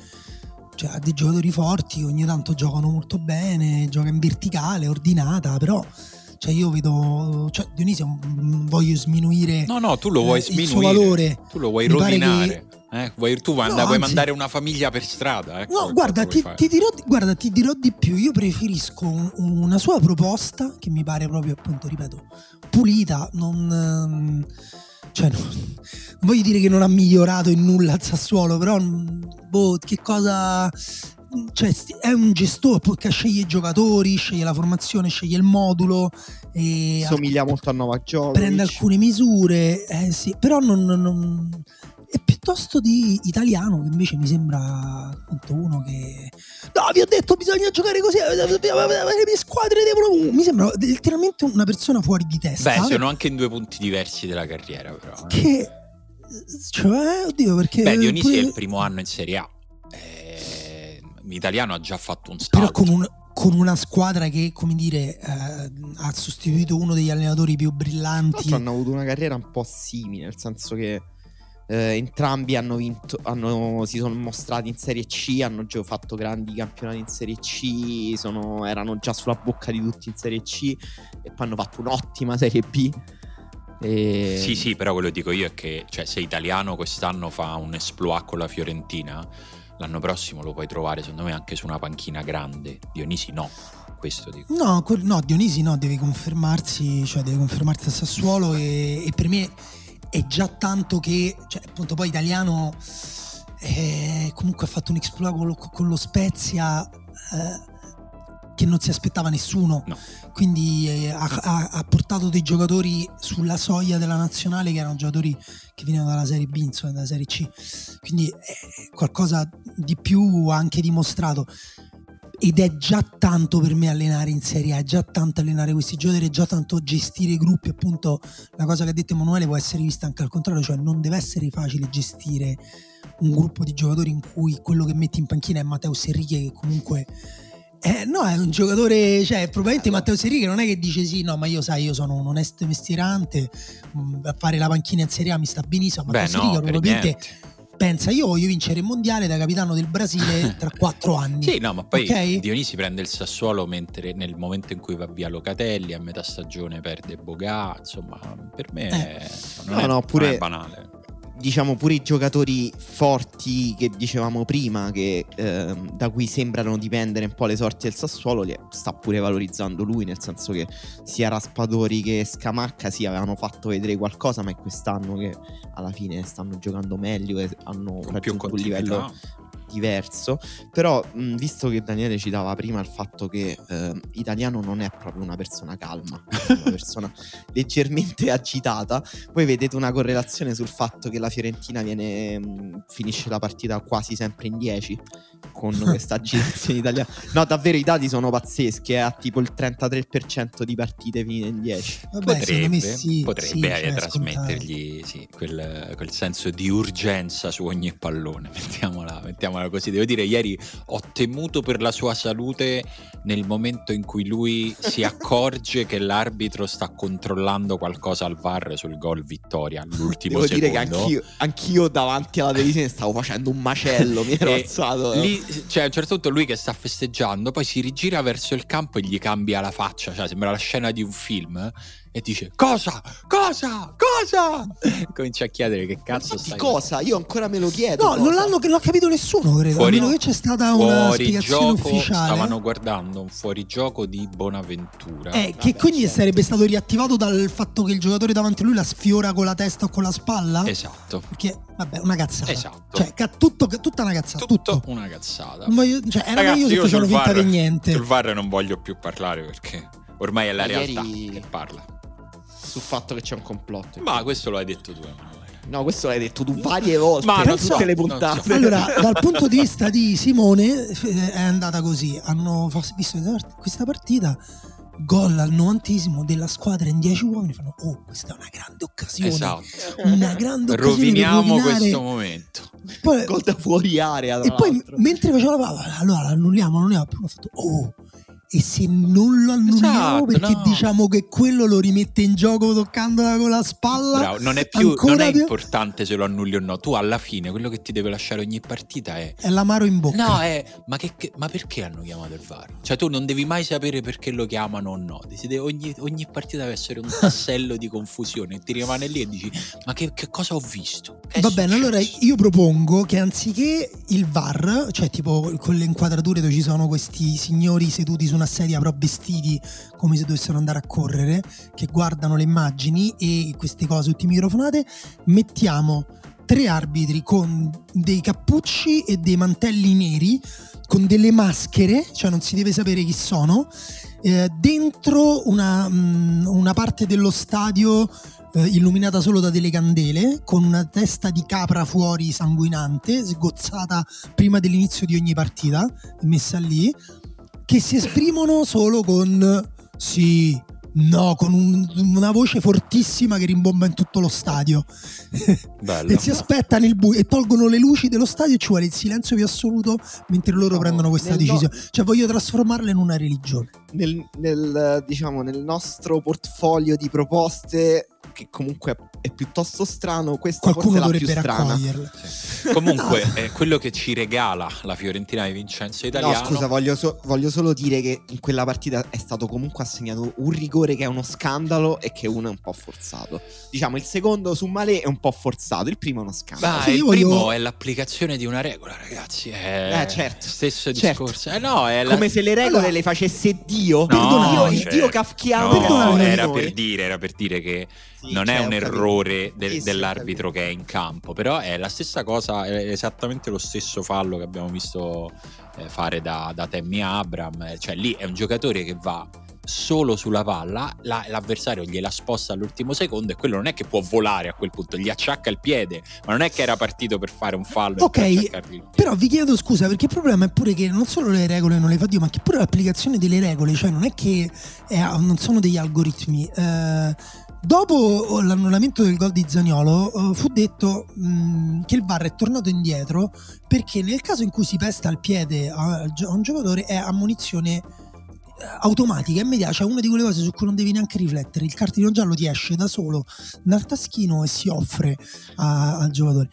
Speaker 2: cioè, ha dei giocatori forti, ogni tanto giocano molto bene, gioca in verticale, ordinata, però cioè io vedo cioè Dionisio voglio sminuire
Speaker 1: no no tu lo vuoi
Speaker 2: eh,
Speaker 1: sminuire
Speaker 2: il suo valore
Speaker 1: tu lo vuoi
Speaker 2: Mi
Speaker 1: rovinare
Speaker 2: che-
Speaker 1: eh? vuoi, tu vuoi,
Speaker 2: No,
Speaker 1: vuoi
Speaker 2: anzi-
Speaker 1: mandare una famiglia per strada ecco
Speaker 2: No, guarda ti, ti dirò, guarda, ti dirò di più. Io preferisco un- una sua proposta che mi pare proprio, appunto, ripeto, pulita. Non, ehm, cioè, no- non voglio dire che non ha migliorato in nulla il Sassuolo, però, mm, boh, che cosa. Cioè, è un gestore che sceglie i giocatori, sceglie la formazione, sceglie il modulo. E
Speaker 3: Somiglia molto a Novak Djokovic.
Speaker 2: prende alcune misure, eh sì, però non, non- non- è piuttosto di italiano che invece mi sembra appunto uno che no vi ho detto bisogna giocare così eh, le mie squadre devono mi sembra letteralmente una persona fuori di testa
Speaker 1: beh sono anche in due punti diversi della carriera però eh.
Speaker 2: che cioè oddio perché
Speaker 1: beh Dionisi
Speaker 2: pure-
Speaker 1: è il primo anno in Serie A L'italiano ha già fatto un
Speaker 2: però
Speaker 1: salto
Speaker 2: con, un- con una squadra che come dire eh, ha sostituito uno degli allenatori più brillanti
Speaker 3: hanno avuto una carriera un po' simile, nel senso che eh, entrambi hanno vinto, hanno- si sono mostrati in Serie C, hanno già fatto grandi campionati in Serie C, sono- erano già sulla bocca di tutti in Serie C e poi hanno fatto un'ottima Serie B. E...
Speaker 1: Sì, sì, però quello che dico io è che cioè, se Italiano quest'anno fa un esploit con la Fiorentina, l'anno prossimo lo puoi trovare secondo me anche su una panchina grande. Dionisi no, questo dico.
Speaker 2: No, no, Dionisi no, deve confermarsi, cioè deve confermarsi al Sassuolo e, e per me è già tanto che, cioè appunto poi italiano eh, comunque ha fatto un exploit con lo, con lo Spezia eh, che non si aspettava nessuno,
Speaker 1: No.
Speaker 2: quindi eh, ha, ha- ha portato dei giocatori sulla soglia della nazionale che erano giocatori che venivano dalla Serie B, insomma dalla Serie C, quindi è qualcosa di più anche dimostrato. Ed è già tanto per me allenare in Serie A, è già tanto allenare questi giocatori, è già tanto gestire i gruppi, appunto la cosa che ha detto Emanuele può essere vista anche al contrario, cioè non deve essere facile gestire un gruppo di giocatori in cui quello che metti in panchina è Matteo Serriche che comunque eh, no, è un giocatore, cioè probabilmente Matteo Serriche non è che dice sì, no, ma io sai, io sono un onesto mestierante, mh, a fare la panchina in Serie A mi sta benissimo, Matteo
Speaker 1: Beh,
Speaker 2: Serriche
Speaker 1: no,
Speaker 2: probabilmente pensa io voglio vincere il mondiale da capitano del Brasile tra quattro anni.
Speaker 1: Sì, no, ma poi
Speaker 2: Ok?
Speaker 1: Dionisi prende il Sassuolo mentre nel momento in cui va via Locatelli, a metà stagione perde Bogà, insomma, per me
Speaker 2: Eh.
Speaker 1: è- non,
Speaker 3: No,
Speaker 1: è,
Speaker 3: no,
Speaker 1: non
Speaker 3: pure-
Speaker 1: è banale.
Speaker 3: Diciamo pure i giocatori forti che dicevamo prima, che ehm, da cui sembrano dipendere un po' le sorti del Sassuolo, li sta pure valorizzando lui, nel senso che sia Raspadori che Scamacca sì avevano fatto vedere qualcosa, ma è quest'anno che alla fine stanno giocando meglio e hanno
Speaker 1: Con
Speaker 3: raggiunto un livello. Diverso. Però, mh, visto che Daniele citava prima il fatto che ehm, Italiano non è proprio una persona calma, è una persona leggermente agitata, voi vedete una correlazione sul fatto che la Fiorentina viene, mh, finisce la partita quasi sempre in 10 con questa agitazione italiana. No, davvero i dati sono pazzeschi, è a tipo il 33% di partite finite in 10.
Speaker 2: Vabbè,
Speaker 1: Potrebbe,
Speaker 2: sì,
Speaker 1: potrebbe
Speaker 2: sì,
Speaker 1: eh,
Speaker 2: cioè,
Speaker 1: trasmettergli sì, quel, quel senso di urgenza su ogni pallone, mettiamola, mettiamola così. Devo dire, ieri ho temuto per la sua salute nel momento in cui lui si accorge che l'arbitro sta controllando qualcosa al VAR sul gol vittoria all'ultimo
Speaker 3: Devo
Speaker 1: secondo.
Speaker 3: dire che anch'io, anch'io davanti alla televisione stavo facendo un macello, mi ero
Speaker 1: E
Speaker 3: alzato. eh.
Speaker 1: Lì, cioè, a un certo punto lui che sta festeggiando, poi si rigira verso il campo e gli cambia la faccia, cioè sembra la scena di un film e dice "Cosa? Cosa? Cosa?" Comincia a chiedere che cazzo
Speaker 3: Infatti
Speaker 1: stai
Speaker 3: cosa? Io ancora me lo chiedo.
Speaker 2: No,
Speaker 3: cosa.
Speaker 2: non l'hanno non capito nessuno, credo.
Speaker 1: Fuori-
Speaker 2: a meno che c'è stata una spiegazione ufficiale.
Speaker 1: stavano guardando un fuorigioco di Bonaventura.
Speaker 2: Eh, che
Speaker 3: Vabbè,
Speaker 2: quindi
Speaker 3: certo.
Speaker 2: sarebbe stato riattivato dal fatto che il giocatore davanti a lui la sfiora con la testa o con la spalla?
Speaker 1: Esatto.
Speaker 2: Perché, vabbè, una cazzata.
Speaker 1: Esatto.
Speaker 2: Cioè, ca- tutto- tutta una cazzata.
Speaker 1: Tutto
Speaker 2: Tutto.
Speaker 1: una cazzata.
Speaker 2: Voglio- cioè, era
Speaker 1: Ragazzi,
Speaker 2: meglio se
Speaker 1: io
Speaker 2: facevano finta di niente.
Speaker 1: Sul VAR non voglio più parlare perché ormai è la
Speaker 3: Ma
Speaker 1: realtà
Speaker 3: ieri-
Speaker 1: che parla.
Speaker 3: Sul fatto che c'è un complotto.
Speaker 1: Ma questo lo hai detto tu, Emanuele.
Speaker 3: No, questo l'hai detto tu varie volte,
Speaker 1: Ma
Speaker 2: non so,
Speaker 3: tutte le
Speaker 1: non
Speaker 3: puntate.
Speaker 1: so.
Speaker 2: Allora, dal punto di vista di Simone, f- è andata così. Hanno visto questa part- questa partita gol al novantesimo della squadra in 10 uomini fanno oh questa è una grande occasione
Speaker 1: Esatto.
Speaker 2: una grande occasione
Speaker 1: Roviniamo questo momento.
Speaker 2: poi,
Speaker 3: Gol da fuori area.
Speaker 2: e poi mentre faceva la palla allora l'annulliamo annulliamo poi ho fatto oh e se non lo annulliamo
Speaker 1: Esatto,
Speaker 2: perché
Speaker 1: no.
Speaker 2: diciamo che quello lo rimette in gioco toccandola con la spalla
Speaker 1: Bravo, non è più non è
Speaker 2: più-
Speaker 1: importante se lo annulli o no. Tu alla fine quello che ti deve lasciare ogni partita è
Speaker 2: è l'amaro in bocca
Speaker 1: No, è ma, che, che- ma perché hanno chiamato il VAR? Cioè, tu non devi mai sapere perché lo chiamano o no. Deve- ogni, ogni partita deve essere un tassello di confusione. Ti rimane lì e dici: Ma che, che cosa ho visto? Che
Speaker 2: Va bene,
Speaker 1: successo?"
Speaker 2: allora io propongo che anziché il VAR, cioè tipo con le inquadrature dove ci sono questi signori seduti su una sedia però vestiti come se dovessero andare a correre, che guardano le immagini e queste cose tutte microfonate, mettiamo tre arbitri con dei cappucci e dei mantelli neri, con delle maschere, cioè non si deve sapere chi sono, eh, dentro una, mm, una parte dello stadio eh, illuminata solo da delle candele, con una testa di capra fuori sanguinante, sgozzata prima dell'inizio di ogni partita, messa lì, che si esprimono solo con sì, no, con un- una voce fortissima che rimbomba in tutto lo stadio.
Speaker 1: Bello.
Speaker 2: e si aspettano il buio e tolgono le luci dello stadio e ci vuole il silenzio più assoluto mentre loro
Speaker 3: No,
Speaker 2: prendono questa
Speaker 3: nel
Speaker 2: decisione. Cioè voglio trasformarla in una religione.
Speaker 3: nel, nel, diciamo, nel nostro portfolio di proposte, che comunque è piuttosto strano, questa
Speaker 2: Qualcuno
Speaker 3: forse è la più
Speaker 2: dovrebbe
Speaker 3: strana.
Speaker 2: raccoglierla.
Speaker 1: Comunque, è quello che ci regala la Fiorentina di Vincenzo
Speaker 3: No,
Speaker 1: Italiano.
Speaker 3: scusa, voglio, so- voglio solo dire che in quella partita è stato comunque assegnato un rigore che è uno scandalo e che uno è un po' forzato. Diciamo, il secondo su Malé è un po' forzato, il primo è uno scandalo.
Speaker 2: Sì,
Speaker 1: il
Speaker 2: io voglio-
Speaker 1: primo è l'applicazione di una regola, ragazzi. È
Speaker 3: Eh, certo.
Speaker 1: Stesso
Speaker 3: Certo.
Speaker 1: discorso. Eh, no, è la-
Speaker 3: Come se le regole
Speaker 2: Allora-
Speaker 3: le facesse Dio.
Speaker 1: No,
Speaker 2: Perdonami,
Speaker 3: Dio, il
Speaker 1: cioè,
Speaker 3: Dio kafkiano
Speaker 1: no, era per dire, era per dire che
Speaker 3: Sì,
Speaker 1: non
Speaker 3: cioè,
Speaker 1: è un
Speaker 3: capito.
Speaker 1: Errore del-
Speaker 3: Sì,
Speaker 1: dell'arbitro che è in campo, però è la stessa cosa, è esattamente lo stesso fallo che abbiamo visto eh, fare da, da Tammy Abram, eh, cioè lì è un giocatore che va solo sulla palla, la- l'avversario gliela sposta all'ultimo secondo e quello non è che può volare a quel punto, gli acciacca il piede, ma non è che era partito per fare un fallo
Speaker 2: Ok,
Speaker 1: per.
Speaker 2: Però vi chiedo scusa perché il problema è pure che non solo le regole non le fa Dio, ma che pure l'applicazione delle regole, cioè non è che è- non sono degli algoritmi. Eh, dopo l'annullamento del gol di Zaniolo eh, fu detto mh, che il VAR è tornato indietro perché nel caso in cui si pesta il piede a, un giocatore è ammonizione eh, automatica, immediata, cioè una di quelle cose su cui non devi neanche riflettere. Il cartellino giallo ti esce da solo dal taschino e si offre a- al giocatore.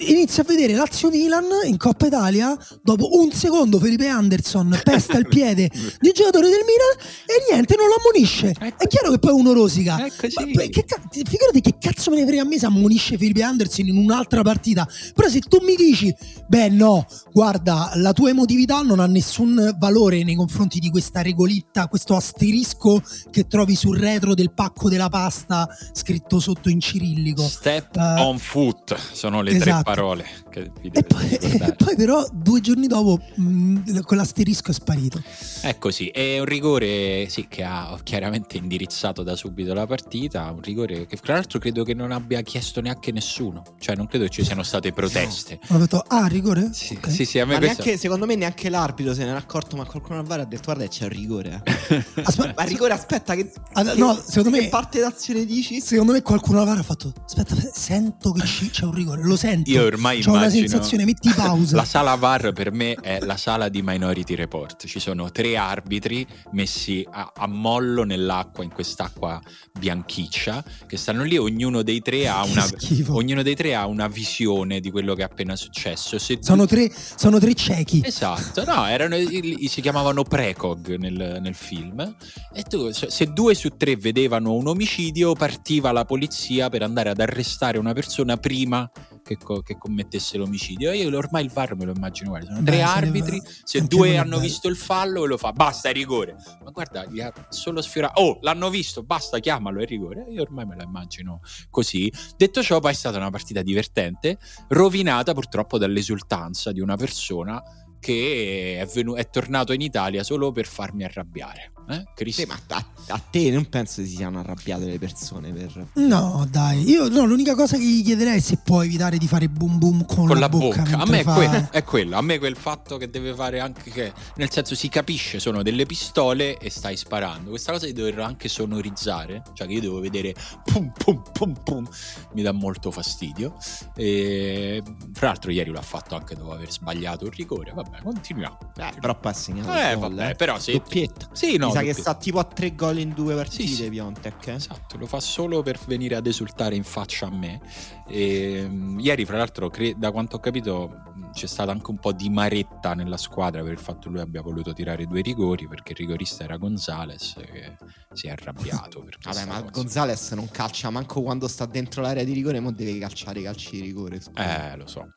Speaker 2: Inizia a vedere Lazio Milan in Coppa Italia. Dopo un secondo, Felipe Anderson pesta il piede di un giocatore del Milan e niente, non lo ammonisce.
Speaker 1: Ecco.
Speaker 2: È chiaro che poi uno rosica.
Speaker 1: È così.
Speaker 2: Ma che ca- figurati che cazzo me ne frega a me se ammonisce Felipe Anderson in un'altra partita. Però se tu mi dici, beh, no, guarda, la tua emotività non ha nessun valore nei confronti di questa regolitta, questo asterisco che trovi sul retro del pacco della pasta scritto sotto in cirillico.
Speaker 1: Step
Speaker 2: Eh,
Speaker 1: on foot sono le tre
Speaker 2: esatto.
Speaker 1: Parole che vi
Speaker 2: E poi, e poi però due giorni dopo mh, quell'asterisco è sparito.
Speaker 1: È così, è un rigore sì, che ha chiaramente indirizzato da subito la partita, un rigore che tra l'altro credo che non abbia chiesto neanche nessuno, cioè non credo ci siano state proteste.
Speaker 2: Ho detto, ah, rigore?
Speaker 1: Sì,
Speaker 2: Ok.
Speaker 1: sì, sì, a me
Speaker 3: Ma
Speaker 1: questo...
Speaker 3: neanche, secondo me neanche l'arbitro se ne era accorto, ma qualcuno al VAR ha detto guarda c'è un rigore. eh."
Speaker 2: Aspe-
Speaker 3: ma il rigore aspetta che,
Speaker 2: Ah,
Speaker 3: che-
Speaker 2: no, secondo me-
Speaker 3: parte d'azione dici?
Speaker 2: Secondo me qualcuno alla VAR ha fatto, aspetta, sento che c'è un rigore, lo sento.
Speaker 1: Io ormai
Speaker 2: C'ho una sensazione, metti pausa.
Speaker 1: La sala VAR per me è la sala di Minority Report. Ci sono tre arbitri messi a, a mollo nell'acqua, in quest'acqua bianchiccia, che stanno lì. Ognuno dei tre ha una, ognuno dei tre ha una visione di quello che è appena successo. Se
Speaker 2: Sono
Speaker 1: tu-
Speaker 2: tre, sono tre ciechi.
Speaker 1: Esatto, no, erano, si chiamavano precog nel, nel film. E tu, se due su tre vedevano un omicidio, partiva la polizia per andare ad arrestare una persona prima che, co- che commettesse l'omicidio. Io ormai il VAR me lo immagino, guarda, sono
Speaker 2: Beh,
Speaker 1: tre arbitri, se due hanno
Speaker 2: bello.
Speaker 1: visto il fallo, lo fa, basta, è rigore. Ma guarda, gli ha solo sfiorato. Oh, l'hanno visto, basta, chiamalo, è rigore. Io ormai me la immagino così. Detto ciò, poi è stata una partita divertente, rovinata purtroppo dall'esultanza di una persona che è, venu- è tornato in Italia solo per farmi arrabbiare. Eh, Cristo.
Speaker 3: Sì, ma a, a te non penso si siano arrabbiate le persone per...
Speaker 2: No, dai, io no, l'unica cosa che gli chiederei è se può evitare di fare boom boom con,
Speaker 1: con la,
Speaker 2: la
Speaker 1: bocca. A
Speaker 2: mentre
Speaker 1: me è,
Speaker 2: fa-
Speaker 1: que- è quello, a me quel fatto che deve fare anche che, nel senso si capisce, sono delle pistole e stai sparando. Questa cosa di doverlo anche sonorizzare, cioè che io devo vedere pum pum pum pum, mi dà molto fastidio. E, fra l'altro ieri l'ha fatto anche dopo aver sbagliato il rigore, vabbè, continuiamo.
Speaker 3: Eh, però segnato
Speaker 1: Eh, vabbè,
Speaker 3: eh.
Speaker 1: però sì.
Speaker 3: Doppietta.
Speaker 1: Sì, no,
Speaker 3: sa che
Speaker 1: doppietta.
Speaker 3: sta tipo a tre gol in due partite
Speaker 1: Sì, sì.
Speaker 3: Piontek. eh.
Speaker 1: Esatto, lo fa solo per venire ad esultare in faccia a me. E, mm, ieri, fra l'altro, cre- da quanto ho capito, c'è stata anche un po' di maretta nella squadra per il fatto che lui abbia voluto tirare due rigori perché il rigorista era Gonzales che si è arrabbiato.
Speaker 3: Vabbè, ma
Speaker 1: cosa.
Speaker 3: Gonzales non calcia manco quando sta dentro l'area di rigore, ma deve calciare i calci di rigore. scusa.
Speaker 1: Eh, lo so.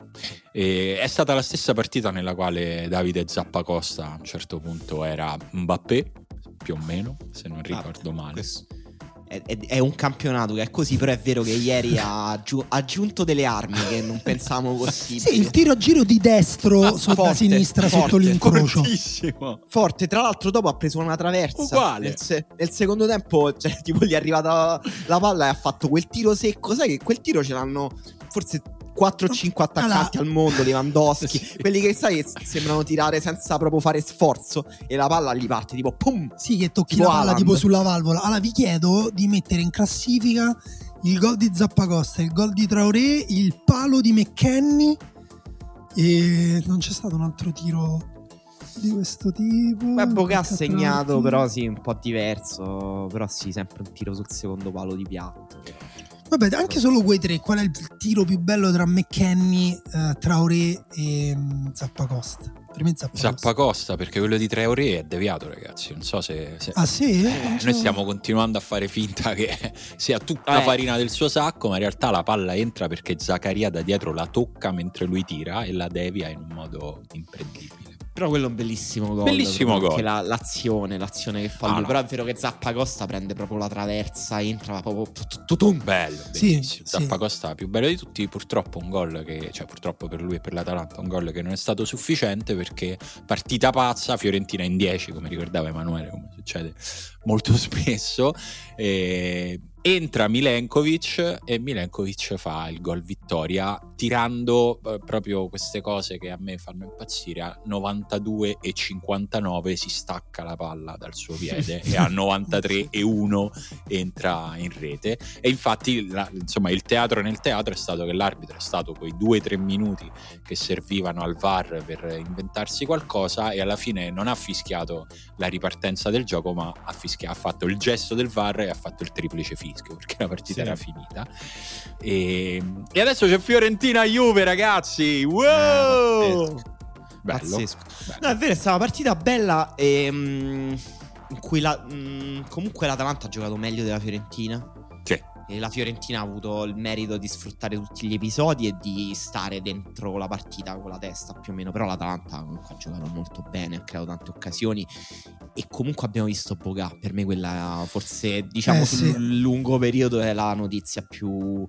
Speaker 1: E è stata la stessa partita nella quale Davide Zappacosta a un certo punto era Mbappé, più o meno, se non ricordo male.
Speaker 3: Questo- È, è- è un campionato che è così, però è vero che ieri ha aggiu- ha aggiunto delle armi che non pensavamo possibili.
Speaker 2: Sì, il tiro a giro di destro
Speaker 3: Ah,
Speaker 2: da
Speaker 3: forte,
Speaker 2: sinistra sotto
Speaker 3: forte,
Speaker 2: l'incrocio.
Speaker 1: Fortissimo.
Speaker 3: Forte, tra l'altro dopo ha preso una traversa.
Speaker 1: Uguale.
Speaker 3: Nel, se- nel secondo tempo, cioè, tipo, gli è arrivata la palla e ha fatto quel tiro secco. Sai che quel tiro ce l'hanno forse 4 o 5 attaccanti al mondo, Lewandowski.
Speaker 1: Sì.
Speaker 3: Quelli che sai che sembrano tirare senza proprio fare sforzo e la palla gli parte tipo pum.
Speaker 2: Sì, che tocchi
Speaker 3: Tipo
Speaker 2: la palla
Speaker 3: Haaland.
Speaker 2: tipo sulla valvola. Allora vi chiedo di mettere in classifica il gol di Zappacosta, il gol di Traoré, il palo di McKenny e non c'è stato un altro tiro di questo tipo.
Speaker 3: Beh, Boca ha segnato, però sì, un po' diverso. Però sì, sempre un tiro sul secondo palo di piatto.
Speaker 2: Vabbè, anche solo quei tre. Qual è il tiro più bello tra McKenny, eh, Traoré e mm, Zappacosta? Per me Zappacosta.
Speaker 1: Zappacosta, perché quello di Traoré è deviato, ragazzi. Non so se. se-
Speaker 2: Ah sì?
Speaker 1: Eh,
Speaker 2: so-
Speaker 1: noi stiamo continuando a fare finta che sia tutta
Speaker 3: Eh.
Speaker 1: farina del suo sacco, ma in realtà la palla entra perché Zaccaria da dietro la tocca mentre lui tira e la devia in un modo imprendibile.
Speaker 3: Però quello è un bellissimo gol.
Speaker 1: Bellissimo gol.
Speaker 3: Anche la- l'azione, l'azione che fa
Speaker 1: Ah,
Speaker 3: lui.
Speaker 1: no.
Speaker 3: Però è vero che Zappacosta prende proprio la traversa, entra proprio tu- tu- tu-
Speaker 1: Bello,
Speaker 2: Sì,
Speaker 1: bellissimo.
Speaker 2: sì.
Speaker 1: Zappacosta più bello di tutti, purtroppo un gol che, cioè purtroppo per lui e per l'Atalanta, un gol che non è stato sufficiente perché partita pazza, Fiorentina in 10, come ricordava Emanuele, come succede molto spesso. e entra Milenkovic e Milenkovic fa il gol vittoria tirando eh, proprio queste cose che a me fanno impazzire a 92 e 59 si stacca la palla dal suo piede e a 93 e 1 entra in rete e infatti la- insomma il teatro nel teatro è stato che l'arbitro è stato quei 2-3 minuti che servivano al VAR per inventarsi qualcosa e alla fine non ha fischiato la ripartenza del gioco ma ha, fischia- ha fatto il gesto del VAR e ha fatto il triplice fischio perché la partita
Speaker 3: Sì.
Speaker 1: era finita e, e adesso c'è Fiorentina Juve ragazzi wow
Speaker 3: pazzesco.
Speaker 1: bello,
Speaker 3: Pazzesco.
Speaker 1: bello.
Speaker 3: No, è vero, è stata una partita bella e, mm, in cui la- mm, comunque l'Atalanta ha giocato meglio della Fiorentina. E la Fiorentina ha avuto il merito di sfruttare tutti gli episodi e di stare dentro la partita con la testa più o meno. Però l'Atalanta comunque ha giocato molto bene, ha creato tante occasioni. E comunque abbiamo visto Boga. Per me quella forse, diciamo,
Speaker 2: Eh,
Speaker 3: sul
Speaker 2: sì.
Speaker 3: lungo periodo è la notizia più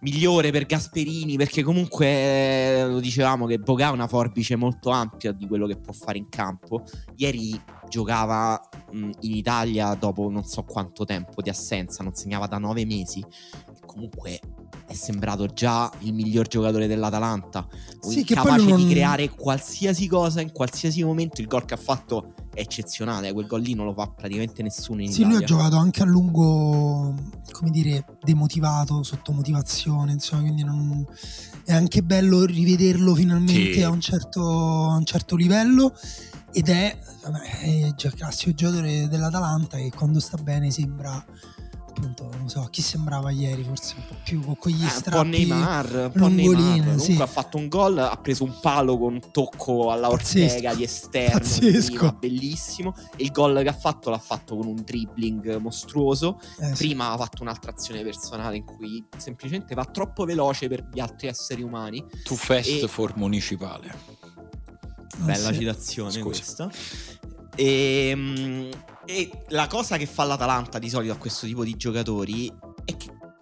Speaker 3: migliore per Gasperini. Perché comunque eh, lo dicevamo che Boga ha una forbice molto ampia di quello che può fare in campo. Ieri giocava mh, in Italia dopo non so quanto tempo di assenza, non segnava da nove mesi. E comunque è sembrato già il miglior giocatore dell'Atalanta.
Speaker 2: Sì,
Speaker 3: capace
Speaker 2: non-
Speaker 3: di creare qualsiasi cosa in qualsiasi momento. Il gol che ha fatto è eccezionale. Quel gol lì non lo fa praticamente nessuno in
Speaker 2: Sì, lui
Speaker 3: Italia.
Speaker 2: ha giocato anche a lungo, come dire, demotivato, sotto motivazione, insomma, quindi non- è anche bello rivederlo finalmente
Speaker 1: Sì.
Speaker 2: a, un certo, a un certo livello ed è, vabbè, è già il classico giocatore dell'Atalanta che quando sta bene sembra, appunto, non so, chi sembrava ieri, forse un po' più con quegli
Speaker 3: Eh, un po'
Speaker 2: strappi.
Speaker 3: Neymar, un po' Neymar. Comunque
Speaker 2: sì.
Speaker 3: ha fatto un gol, ha preso un palo con un tocco alla
Speaker 2: Pazzesco.
Speaker 3: Ortega di esterno,
Speaker 2: Pazzesco.
Speaker 3: prima, bellissimo. E il gol che ha fatto l'ha fatto con un dribbling mostruoso.
Speaker 2: Eh, sì.
Speaker 3: Prima ha fatto un'altra azione personale in cui semplicemente va troppo veloce per gli altri esseri umani.
Speaker 1: Too fast
Speaker 3: E-
Speaker 1: for municipale
Speaker 3: Bella
Speaker 2: sì.
Speaker 3: citazione
Speaker 1: Scusa.
Speaker 3: questa. E, e la cosa che fa l'Atalanta di solito a questo tipo di giocatori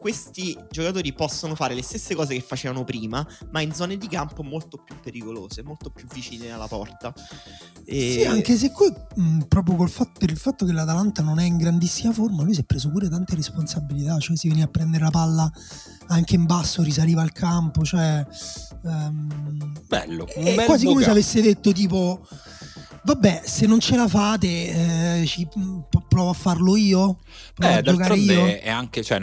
Speaker 3: questi giocatori possono fare le stesse cose che facevano prima, ma in zone di campo molto più pericolose, molto più vicine alla porta.
Speaker 2: E... Sì, anche se qui, mh, proprio col fatto, per il fatto che l'Atalanta non è in grandissima forma, lui si è preso pure tante responsabilità, cioè si veniva a prendere la palla anche in basso, risaliva al campo, cioè... Um,
Speaker 1: bello.
Speaker 2: È quasi come se avesse detto tipo Vabbè, se non ce la fate, eh, ci, provo a farlo io.
Speaker 1: Provo eh, a giocare io. È anche, cioè,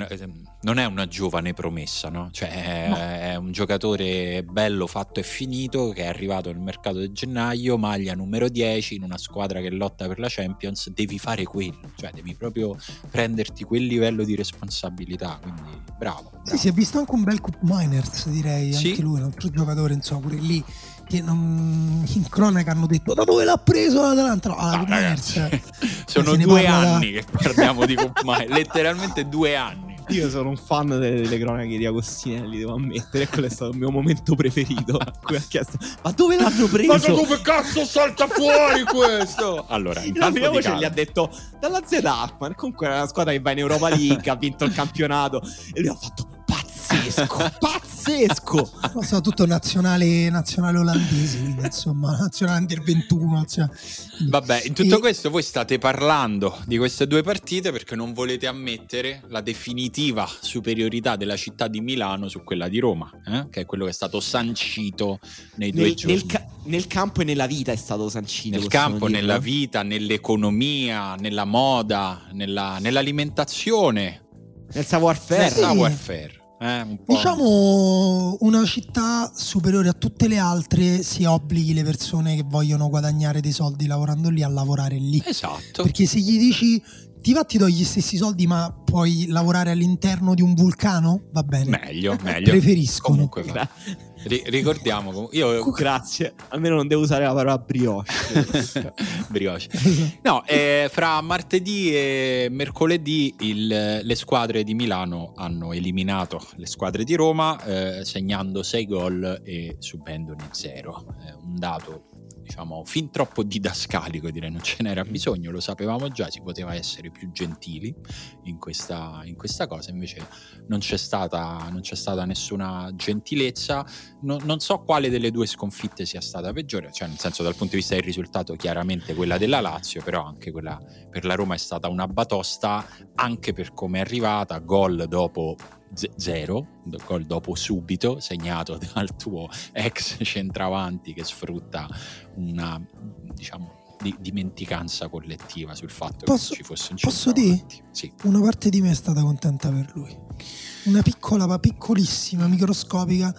Speaker 1: non è una giovane promessa, no? Cioè, no. è un giocatore bello, fatto e finito che è arrivato nel mercato di gennaio, maglia numero 10 in una squadra che lotta per la Champions. Devi fare quello, cioè, devi proprio prenderti quel livello di responsabilità. Quindi, bravo. bravo.
Speaker 2: Sì, si è visto anche un bel Cup Miners, direi. Sì? Anche lui, un altro giocatore, insomma, pure lì che non, in cronaca hanno detto da dove l'ha preso l'Atalanta? No, ragazzi,
Speaker 1: sono due anni da... che parliamo di Cop letteralmente due anni.
Speaker 3: Io sono un fan delle, delle, cronache di Agostinelli, devo ammettere. Quello è stato il mio momento preferito. Cui ha chiesto: Ma dove l'hanno preso? Ma
Speaker 1: dove cazzo salta fuori questo?
Speaker 3: Allora, la prima voce gli ha detto: Dalla Z Alkmaar. Comunque è una squadra che va in Europa League, ha vinto il campionato. E lui ha fatto: pazzesco, pazzesco.
Speaker 2: No, tutto nazionale, nazionale olandese, insomma, nazionale under 21. Cioè.
Speaker 1: Vabbè, in tutto e... questo voi state parlando di queste due partite perché non volete ammettere la definitiva superiorità della città di Milano su quella di Roma, eh? che è quello che è stato sancito nei due
Speaker 3: nel,
Speaker 1: giorni.
Speaker 3: Nel, ca- nel, campo e nella vita è stato sancito.
Speaker 1: Nel campo, dirlo. nella vita, nell'economia, nella moda, nella, nell'alimentazione.
Speaker 3: Nel savoir-faire.
Speaker 1: Nel savoir-faire. Eh, un
Speaker 2: diciamo una città superiore a tutte le altre si obblighi le persone che vogliono guadagnare dei soldi lavorando lì a lavorare lì.
Speaker 1: Esatto.
Speaker 2: Perché se gli dici ti va ti do gli stessi soldi ma puoi lavorare all'interno di un vulcano? Va bene.
Speaker 1: Meglio, meglio.
Speaker 2: Preferiscono.
Speaker 1: Comunque, R- ricordiamo, io
Speaker 3: grazie, almeno non devo usare la parola brioche.
Speaker 1: brioche. No, eh, fra martedì e mercoledì il, le squadre di Milano hanno eliminato le squadre di Roma eh, segnando 6 gol e subendone 0. Eh, un dato diciamo, fin troppo didascalico, direi, non ce n'era mm. bisogno, lo sapevamo già, si poteva essere più gentili in questa, in questa cosa, invece non c'è, stata, non c'è stata nessuna gentilezza, no, non so quale delle due sconfitte sia stata peggiore, cioè nel senso dal punto di vista del risultato chiaramente quella della Lazio, però anche quella per la Roma è stata una batosta, anche per come è arrivata, gol dopo z- zero, gol dopo subito, segnato dal tuo ex centravanti che sfrutta una, diciamo, di, dimenticanza collettiva sul fatto posso, che ci fosse un
Speaker 2: Posso dire? Sì. Una parte di me è stata contenta per lui. Una piccola, ma piccolissima, microscopica.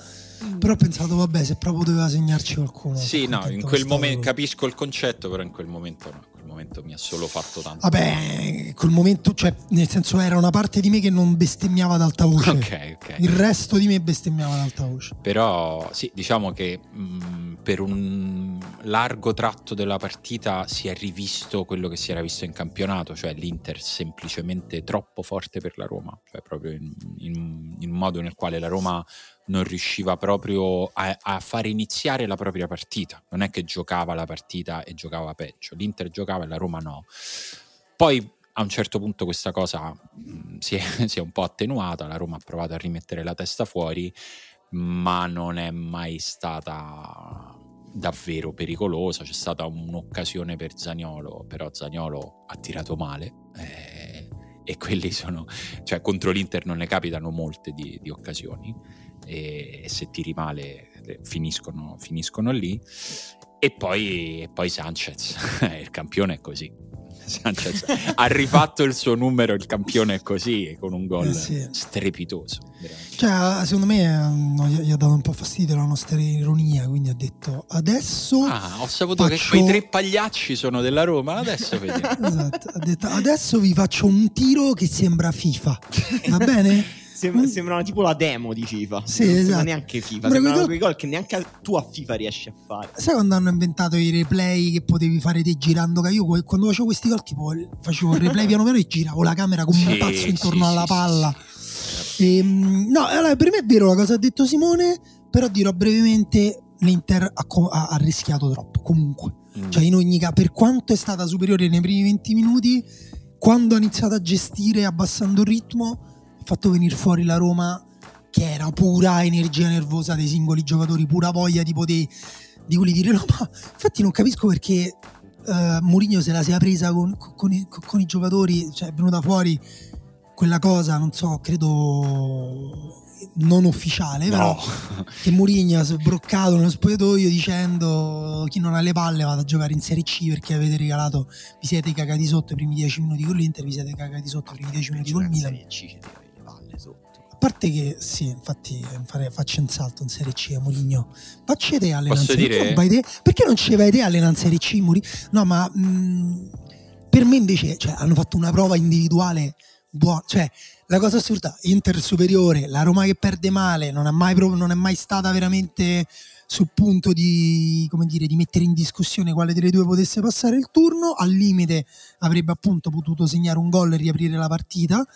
Speaker 2: Però ho pensato, vabbè, se proprio doveva segnarci qualcuno.
Speaker 1: Sì, no, in quel momento capisco il concetto, però in quel momento no momento mi ha solo fatto tanto.
Speaker 2: Vabbè, quel momento, cioè, nel senso, era una parte di me che non bestemmiava ad alta voce.
Speaker 1: Ok, ok.
Speaker 2: Il resto di me bestemmiava ad alta voce.
Speaker 1: Però, sì, diciamo che mh, mm, per un largo tratto della partita si è rivisto quello che si era visto in campionato, cioè l'Inter semplicemente troppo forte per la Roma, cioè proprio in, in, in un modo nel quale la Roma non riusciva proprio a, a, fare iniziare la propria partita. Non è che giocava la partita e giocava peggio. L'Inter giocava e la Roma no. Poi a un certo punto questa cosa mh, si, è, si, è, un po' attenuata, la Roma ha provato a rimettere la testa fuori, ma non è mai stata davvero pericolosa. C'è stata un'occasione per Zagnolo, però Zagnolo ha tirato male. Eh, e quelli sono, cioè contro l'Inter non ne capitano molte di, di occasioni e, se tiri male finiscono, finiscono lì. E poi, e poi Sanchez, il campione è così. Sanchez ha rifatto il suo numero, il campione è così, con un gol eh sì. strepitoso.
Speaker 2: Cioè, secondo me no, gli ha dato un po' fastidio la nostra ironia, quindi ha detto adesso...
Speaker 1: Ah, ho saputo faccio... che quei tre pagliacci sono della Roma, adesso vediamo.
Speaker 2: esatto, ha detto adesso vi faccio un tiro che sembra FIFA, va bene?
Speaker 3: Sem- sembrano tipo la demo di FIFA.
Speaker 2: Sì, non esatto.
Speaker 3: neanche FIFA. Sembra sembrano quei gol che neanche tu a FIFA riesci a fare.
Speaker 2: Sai quando hanno inventato i replay che potevi fare te girando? Io quando facevo questi gol, tipo facevo il replay piano piano e giravo la camera come sì, un pazzo intorno sì, alla sì, palla. E, ehm, no, allora per me è vero la cosa ha detto Simone, però dirò brevemente l'Inter ha, ha, ha rischiato troppo comunque. Mm. Cioè in ogni caso, per quanto è stata superiore nei primi 20 minuti, quando ha iniziato a gestire abbassando il ritmo fatto venire fuori la Roma che era pura energia nervosa dei singoli giocatori, pura voglia tipo di, di quelli dire no, ma infatti non capisco perché uh, Mourinho se la sia presa con, con, i, con, i, giocatori, cioè è venuta fuori quella cosa, non so, credo non ufficiale, no. però che Mourinho è sbroccato nello spogliatoio dicendo chi non ha le palle vada a giocare in Serie C perché avete regalato, vi siete cagati sotto i primi 10 minuti con l'Inter, vi siete cagati sotto i primi 10 minuti con il Milan. C, a parte che sì, infatti fare, faccio un salto in Serie C a Moligno. Facci te allenare
Speaker 1: Posso dire?
Speaker 2: Te? Perché non te allenare in Serie C, Moligno? No, ma mh, per me invece cioè, hanno fatto una prova individuale buona. Cioè, la cosa assurda, Inter superiore, la Roma che perde male, non è mai, non è mai stata veramente sul punto di, dire, di, mettere in discussione quale delle due potesse passare il turno, al limite avrebbe appunto potuto segnare un gol e riaprire la partita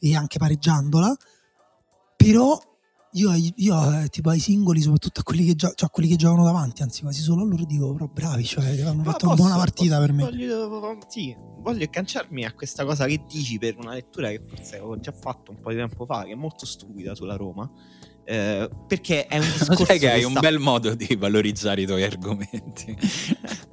Speaker 2: e anche pareggiandola, però io, io eh, tipo ai singoli, soprattutto a quelli, che gio- cioè a quelli che giocano davanti, anzi quasi solo a loro dico, però bravi, cioè hanno fatto posso, una buona partita
Speaker 3: posso,
Speaker 2: per me.
Speaker 3: Voglio, sì, voglio agganciarmi a questa cosa che dici per una lettura che forse avevo già fatto un po' di tempo fa, che è molto stupida sulla Roma eh, perché è un discorso
Speaker 1: sai che hai
Speaker 3: sta...
Speaker 1: un bel modo di valorizzare i tuoi argomenti.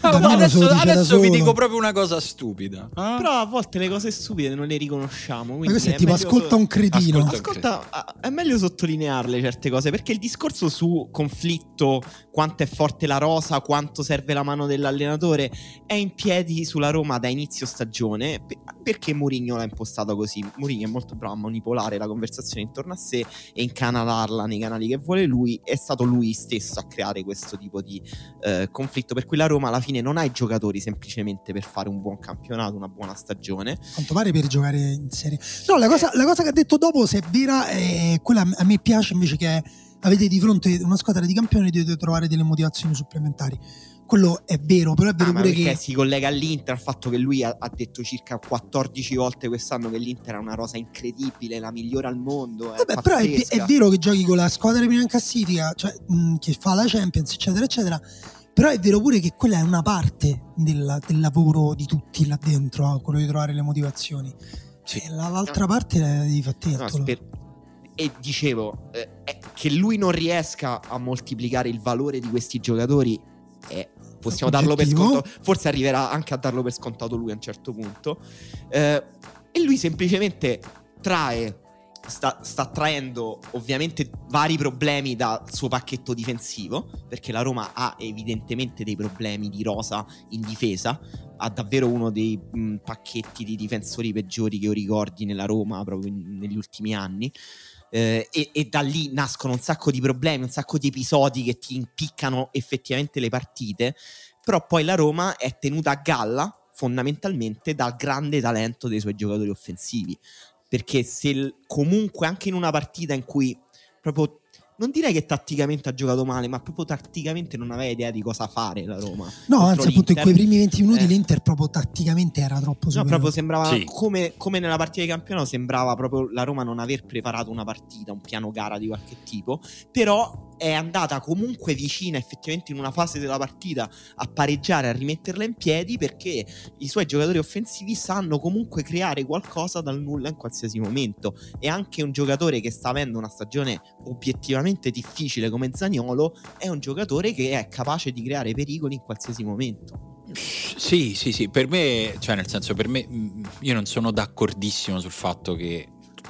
Speaker 1: No, adesso, adesso vi dico proprio una cosa stupida eh?
Speaker 3: però a volte le cose stupide non le riconosciamo
Speaker 2: ma questo è, tipo ascolta un cretino.
Speaker 3: Ascolta, ascolta ah, è meglio sottolinearle certe cose perché il discorso su conflitto quanto è forte la rosa quanto serve la mano dell'allenatore è in piedi sulla Roma da inizio stagione. Perché Mourinho l'ha impostato così? Mourinho è molto bravo a manipolare la conversazione intorno a sé e incana incanalarla nei canali che vuole lui, è stato lui stesso a creare questo tipo di eh, conflitto. Per cui la Roma alla fine non ha i giocatori semplicemente per fare un buon campionato, una buona stagione.
Speaker 2: Quanto pare per giocare in serie. No, la cosa, la cosa che ha detto dopo, se è vera, è quella a me piace invece che avete di fronte una squadra di campioni dovete trovare delle motivazioni supplementari quello è vero, però è vero
Speaker 3: ah,
Speaker 2: pure che
Speaker 3: si collega all'Inter al fatto che lui ha, ha, detto circa 14 volte quest'anno che l'Inter è una rosa incredibile, la migliore al mondo. È
Speaker 2: Vabbè, però è, è, vero che giochi con la squadra prima in classifica, cioè mh, che fa la Champions, eccetera, eccetera. Però è vero pure che quella è una parte della, del lavoro di tutti là dentro, quello di trovare le motivazioni. Sì. l'altra no. parte è di fatti no, sper-
Speaker 3: e dicevo eh, che lui non riesca a moltiplicare il valore di questi giocatori è possiamo darlo per scontato. Forse arriverà anche a darlo per scontato lui a un certo punto. Eh, e lui semplicemente trae. Sta, sta, traendo ovviamente vari problemi dal suo pacchetto difensivo, perché la Roma ha evidentemente dei problemi di rosa in difesa, ha davvero uno dei mh, pacchetti di difensori peggiori che io ricordi nella Roma proprio in, negli ultimi anni eh, e, e, da lì nascono un sacco di problemi, un sacco di episodi che ti impiccano effettivamente le partite, però poi la Roma è tenuta a galla fondamentalmente dal grande talento dei suoi giocatori offensivi, perché se comunque anche in una partita in cui proprio non direi che tatticamente ha giocato male, ma proprio tatticamente non aveva idea di cosa fare la Roma.
Speaker 2: No, anzi, appunto, in quei primi 20 minuti eh. l'Inter proprio tatticamente era troppo superiore.
Speaker 3: No, proprio sembrava sì. come, come, nella partita di campionato, sembrava proprio la Roma non aver preparato una partita, un piano gara di qualche tipo. Però è andata comunque vicina effettivamente in una fase della partita a pareggiare, a rimetterla in piedi perché i suoi giocatori offensivi sanno comunque creare qualcosa dal nulla in qualsiasi momento e anche un giocatore che sta avendo una stagione obiettivamente difficile come Zagnolo è un giocatore che è capace di creare pericoli in qualsiasi momento.
Speaker 1: Sì, sì, sì, per me, cioè nel senso per me io non sono d'accordissimo sul fatto che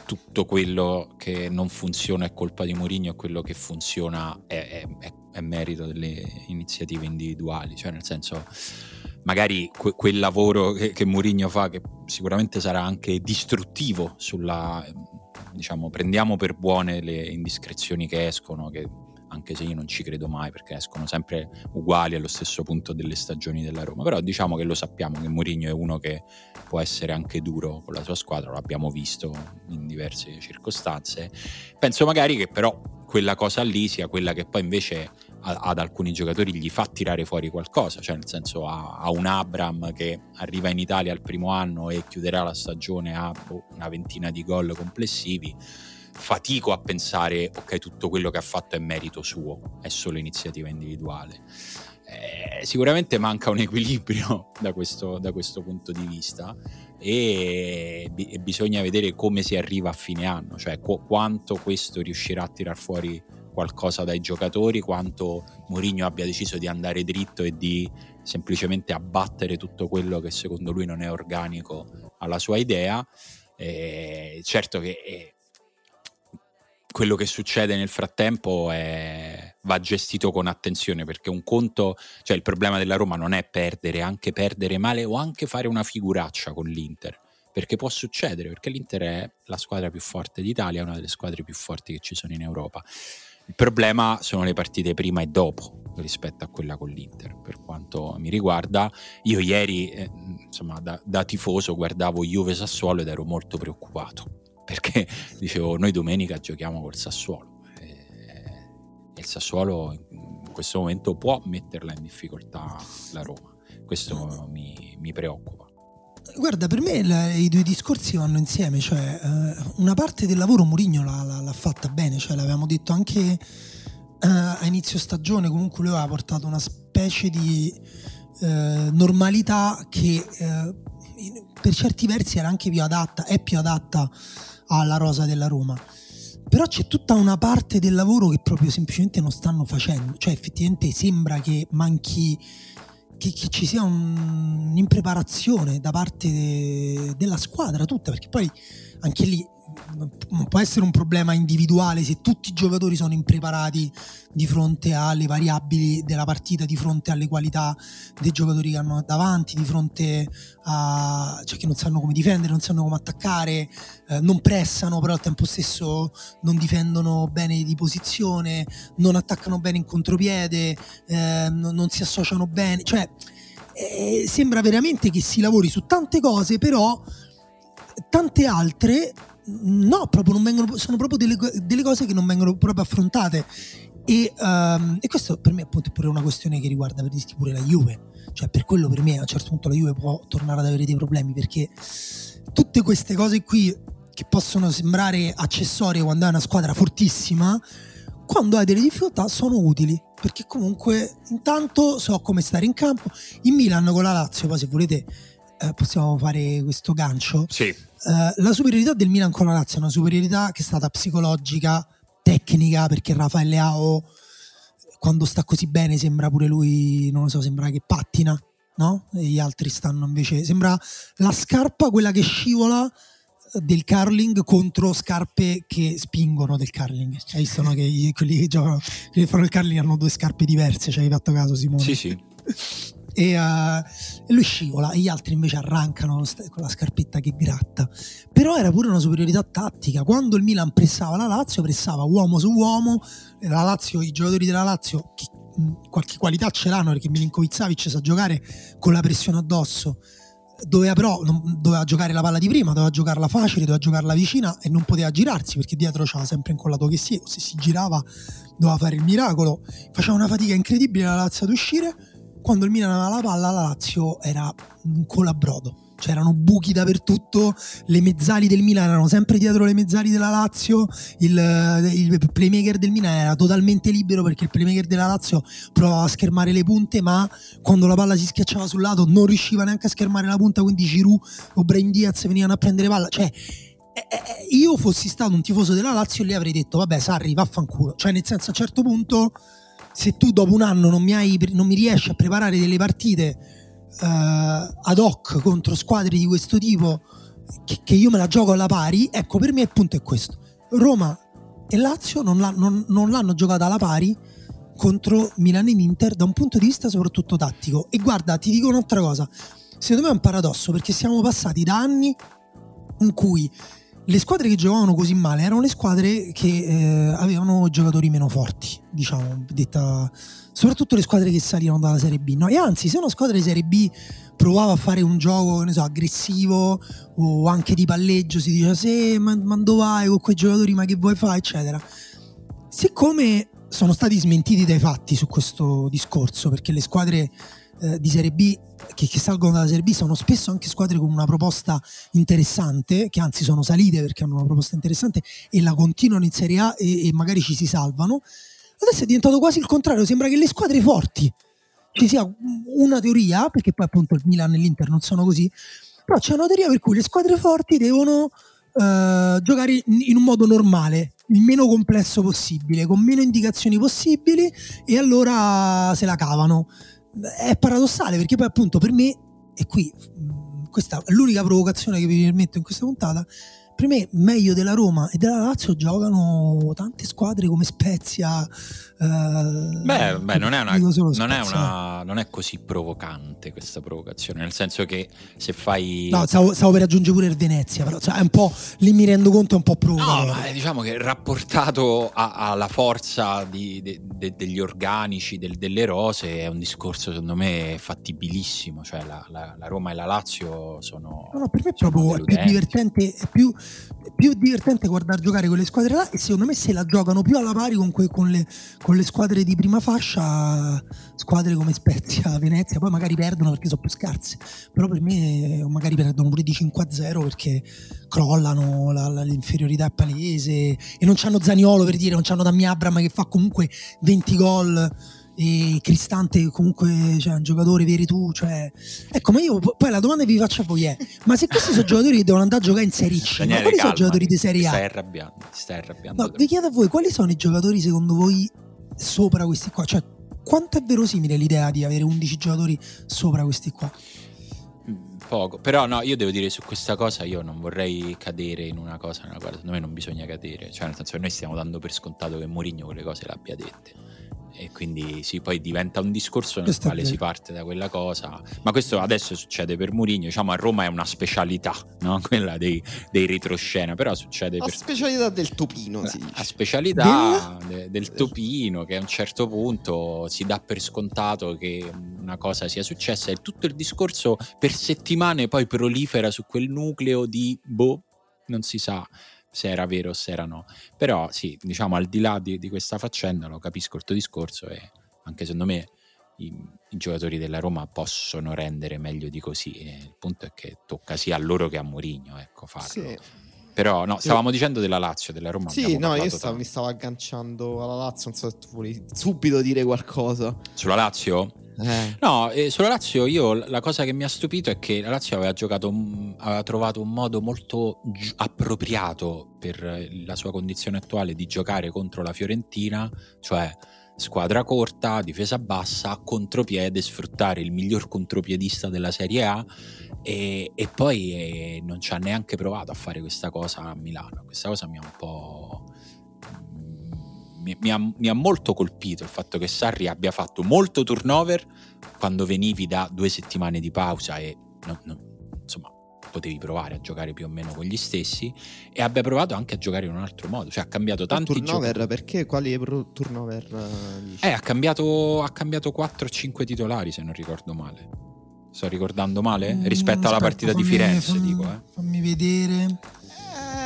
Speaker 1: tutto quello che non funziona è colpa di Mourinho e quello che funziona è, è, è, merito delle iniziative individuali. Cioè, nel senso, magari que- quel lavoro che, che Mourinho fa, che sicuramente sarà anche distruttivo sulla. diciamo, prendiamo per buone le indiscrezioni che escono, che anche se io non ci credo mai perché escono sempre uguali allo stesso punto delle stagioni della Roma, però diciamo che lo sappiamo che Mourinho è uno che può essere anche duro con la sua squadra, lo abbiamo visto in diverse circostanze. Penso magari che però quella cosa lì sia quella che poi invece ad alcuni giocatori gli fa tirare fuori qualcosa, cioè nel senso a, a un Abram che arriva in Italia al primo anno e chiuderà la stagione a boh, una ventina di gol complessivi fatico a pensare, ok, tutto quello che ha fatto è merito suo, è solo iniziativa individuale. Eh, sicuramente manca un equilibrio da questo, da questo punto di vista e, e, bisogna vedere come si arriva a fine anno, cioè qu- quanto questo riuscirà a tirar fuori qualcosa dai giocatori, quanto Mourinho abbia deciso di andare dritto e di semplicemente abbattere tutto quello che secondo lui non è organico alla sua idea. Eh, certo che eh, quello che succede nel frattempo è, va gestito con attenzione perché un conto, cioè il problema della Roma non è perdere, anche perdere male o anche fare una figuraccia con l'Inter, perché può succedere, perché l'Inter è la squadra più forte d'Italia, una delle squadre più forti che ci sono in Europa. Il problema sono le partite prima e dopo rispetto a quella con l'Inter. Per quanto mi riguarda, io ieri, eh, insomma, da, da tifoso guardavo Juve Sassuolo ed ero molto preoccupato perché dicevo noi domenica giochiamo col Sassuolo il Sassuolo in questo momento può metterla in difficoltà la Roma questo mi, mi preoccupa
Speaker 2: Guarda, per me la, i due discorsi vanno insieme, cioè eh, una parte del lavoro Mourinho l'ha, l'ha, fatta bene, cioè l'avevamo detto anche eh, a inizio stagione, comunque lui aveva portato una specie di eh, normalità che eh, per certi versi era anche più adatta, è più adatta alla rosa della Roma. Però c'è tutta una parte del lavoro che proprio semplicemente non stanno facendo, cioè effettivamente sembra che manchi, che, che ci sia un, un'impreparazione da parte de, della squadra tutta, perché poi anche lì non può essere un problema individuale se tutti i giocatori sono impreparati di fronte alle variabili della partita, di fronte alle qualità dei giocatori che hanno davanti, di fronte a cioè che non sanno come difendere, non sanno come attaccare, eh, non pressano, però al tempo stesso non difendono bene di posizione, non attaccano bene in contropiede, eh, non, non, si associano bene, cioè eh, sembra veramente che si lavori su tante cose, però tante altre no, proprio vengono, sono proprio delle, delle, cose che non vengono proprio affrontate. E, um, e, questo per me appunto è pure una questione che riguarda per dirti pure la Juve. Cioè, per quello per me a un certo punto la Juve può tornare ad avere dei problemi perché tutte queste cose qui che possono sembrare accessorie quando hai una squadra fortissima, quando hai delle difficoltà sono utili perché comunque intanto so come stare in campo. In Milan con la Lazio, poi se volete eh, possiamo fare questo gancio.
Speaker 1: Sì.
Speaker 2: Uh, la superiorità del Milan con la Lazio è una superiorità che è stata psicologica, tecnica, perché Raffaele Ao quando sta così bene sembra pure lui, non lo so, sembra che pattina, no? E gli altri stanno invece, sembra la scarpa quella che scivola eh, del curling contro scarpe che spingono del curling. Hai visto no? che quelli che giocano, quelli che fanno il curling hanno due scarpe diverse, ci hai fatto caso Simone?
Speaker 1: Sì, sì.
Speaker 2: e, uh, e lui scivola e gli altri invece arrancano con la scarpetta che gratta. Però era pure una superiorità tattica. Quando il Milan pressava la Lazio, pressava uomo su uomo, la Lazio, i giocatori della Lazio che qualche qualità ce l'hanno perché Milinkovic sa giocare con la pressione addosso doveva però non, doveva giocare la palla di prima, doveva giocarla facile, doveva giocarla vicina e non poteva girarsi perché dietro c'era sempre incollato che si, se si girava doveva fare il miracolo. Faceva una fatica incredibile la Lazio ad uscire quando il Milan aveva la palla la Lazio era un colabrodo. C'erano buchi dappertutto, le mezzali del Milan erano sempre dietro le mezzali della Lazio, il, il, playmaker del Milan era totalmente libero perché il playmaker della Lazio provava a schermare le punte, ma quando la palla si schiacciava sul lato non riusciva neanche a schermare la punta, quindi Giroud o Brain Diaz venivano a prendere palla, cioè eh, eh, io fossi stato un tifoso della Lazio lì avrei detto vabbè Sarri vaffanculo, cioè nel senso a un certo punto se tu dopo un anno non mi, hai, non mi riesci a preparare delle partite uh, ad hoc contro squadre di questo tipo, che, che, io me la gioco alla pari, ecco per me il punto è questo. Roma e Lazio non, l'ha, non, non l'hanno giocata alla pari contro Milan e Inter da un punto di vista soprattutto tattico. E guarda, ti dico un'altra cosa, secondo me è un paradosso perché siamo passati da anni in cui le squadre che giocavano così male erano le squadre che eh, avevano giocatori meno forti, diciamo, detta, soprattutto le squadre che salivano dalla Serie B. No? E anzi, se una squadra di Serie B provava a fare un gioco so, aggressivo o anche di palleggio, si diceva se ma, ma dove vai con quei giocatori, ma che vuoi fare, eccetera. Siccome sono stati smentiti dai fatti su questo discorso, perché le squadre eh, di Serie B che, che, salgono dalla Serie B sono spesso anche squadre con una proposta interessante, che anzi sono salite perché hanno una proposta interessante e la continuano in Serie A e, e magari ci si salvano. Adesso è diventato quasi il contrario, sembra che le squadre forti ci sia una teoria, perché poi appunto il Milan e l'Inter non sono così, però c'è una teoria per cui le squadre forti devono uh, giocare in un modo normale, il meno complesso possibile, con meno indicazioni possibili e allora se la cavano. È paradossale perché poi appunto per me, e qui questa è l'unica provocazione che vi permetto in questa puntata, per me meglio della Roma e della Lazio giocano tante squadre come Spezia.
Speaker 1: Eh, beh, beh, non, è una, non, è una, non è così provocante questa provocazione, nel senso che se fai...
Speaker 2: No, stavo, stavo per aggiungere pure il Venezia, però cioè, è un po', lì mi rendo conto è un po' provocante.
Speaker 1: No, ma diciamo che rapportato alla forza di, de, de, degli organici, del, delle rose, è un discorso secondo me fattibilissimo, cioè la, la, la Roma e la Lazio sono...
Speaker 2: No, no per me è proprio è più divertente, è più più divertente guardare giocare quelle squadre là e secondo me se la giocano più alla pari con, que- con, le, con, le, squadre di prima fascia squadre come Spezia, Venezia poi magari perdono perché sono più scarse però per me magari perdono pure di 5-0 perché crollano la, la, l'inferiorità è palese e non c'hanno Zaniolo per dire non c'hanno Dammi Abram che fa comunque 20 gol e Cristante comunque cioè, un giocatore veri tu cioè... ecco ma io poi la domanda che vi faccio a voi è ma se questi sono giocatori che devono andare a giocare in Serie C Daniele, ma quali calma, sono i giocatori di Serie A?
Speaker 1: Ti stai arrabbiando, ti stai arrabbiando
Speaker 2: no, vi chiedo a voi quali sono i giocatori secondo voi sopra questi qua? Cioè quanto è verosimile l'idea di avere 11 giocatori sopra questi qua?
Speaker 1: Poco, però no, io devo dire su questa cosa io non vorrei cadere in una cosa nella quale secondo me non bisogna cadere, cioè nel senso che noi stiamo dando per scontato che Mourinho quelle cose le abbia dette e quindi sì, poi diventa un discorso nel quale si parte da quella cosa. Ma questo adesso succede per Mourinho, diciamo a Roma è una specialità, no? quella dei, dei retroscena, però succede
Speaker 3: la
Speaker 1: per...
Speaker 3: specialità del topino, sì.
Speaker 1: La specialità del... del topino che a un certo punto si dà per scontato che una cosa sia successa e tutto il discorso per settimane poi prolifera su quel nucleo di boh, non si sa se era vero o se era no. Però sì, diciamo al di là di, di questa faccenda, lo capisco il tuo discorso e anche secondo me i, i, giocatori della Roma possono rendere meglio di così. E il punto è che tocca sia a loro che a Mourinho ecco, farlo. Sì. Però no, stavamo dicendo della Lazio, della Roma.
Speaker 3: Sì, no, io stavo, mi stavo agganciando alla Lazio, non so se tu volevi subito dire qualcosa.
Speaker 1: Sulla Lazio? Eh. No, eh, sulla Lazio io la cosa che mi ha stupito è che la Lazio aveva, giocato, aveva trovato un modo molto gi- appropriato per la sua condizione attuale di giocare contro la Fiorentina, cioè squadra corta, difesa bassa, contropiede, sfruttare il miglior contropiedista della Serie A e, e poi eh, non ci ha neanche provato a fare questa cosa a Milano. Questa cosa mi ha un po' mi, mi, ha, mi, ha, molto colpito il fatto che Sarri abbia fatto molto turnover quando venivi da due settimane di pausa e no, no, insomma potevi provare a giocare più o meno con gli stessi e abbia provato anche a giocare in un altro modo, cioè ha cambiato tanti
Speaker 3: turnover,
Speaker 1: giocatori.
Speaker 3: perché quali turnover?
Speaker 1: Eh, ha cambiato, ha cambiato 4-5 titolari se non ricordo male. Sto ricordando male? Mm, Rispetto alla partita fammi, di Firenze,
Speaker 2: fammi,
Speaker 1: dico. Eh.
Speaker 2: Fammi vedere.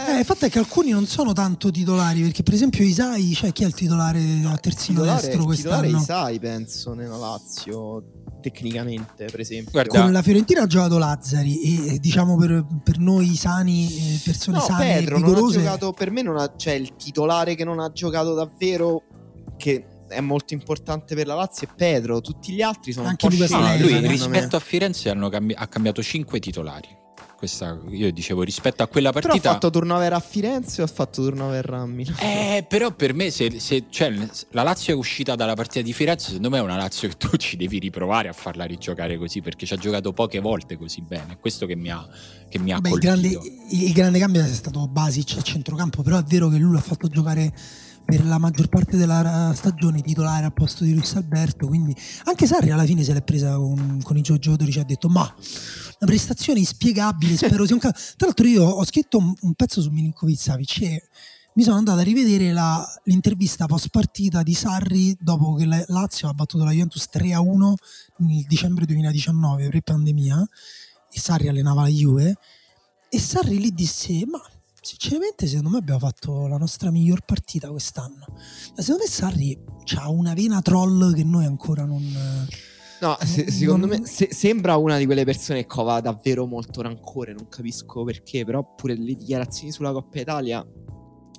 Speaker 2: Eh, il fatto è che alcuni non sono tanto titolari, perché per esempio Isai, cioè chi è il titolare a terzino titolare, destro quest'anno?
Speaker 3: Il titolare Isai, penso, nella Lazio, tecnicamente, per esempio.
Speaker 2: Guarda. Con la Fiorentina ha giocato Lazzari e diciamo per, per noi sani, eh, persone no, sane Pedro
Speaker 3: non ha giocato, per me non ha, cioè il titolare che non ha giocato davvero, che è molto importante per la Lazio è Pedro, tutti gli altri sono
Speaker 2: Anche
Speaker 3: un po'
Speaker 1: scemi. Lui rispetto me. a Firenze cambi- ha cambiato 5 titolari questa, io dicevo rispetto a quella partita.
Speaker 3: Però ha fatto turnover a Firenze o ha fatto turnover a Milano?
Speaker 1: Eh, però per me, se, se cioè, la Lazio è uscita dalla partita di Firenze, secondo me è una Lazio che tu ci devi riprovare a farla rigiocare così perché ci ha giocato poche volte così bene. Questo che mi ha, che mi ha Beh,
Speaker 2: colpito. Il grande, il grande cambio è stato Basic a centrocampo, però è vero che lui l'ha fatto giocare per la maggior parte della stagione titolare al posto di Luis Alberto quindi anche Sarri alla fine se l'è presa con, con i giocatori ci ha detto ma una prestazione inspiegabile spero sia un caso tra l'altro io ho scritto un, un pezzo su Milinkovic Savic e mi sono andato a rivedere la, l'intervista post partita di Sarri dopo che la Lazio ha battuto la Juventus 3 a 1 nel dicembre 2019 pre-pandemia e Sarri allenava la Juve e Sarri lì disse ma sinceramente secondo me abbiamo fatto la nostra miglior partita quest'anno. Secondo me Sarri ha una vena troll che noi ancora non...
Speaker 3: No, se, secondo non... me se, sembra una di quelle persone che cova davvero molto rancore, non capisco perché, però pure le dichiarazioni sulla Coppa Italia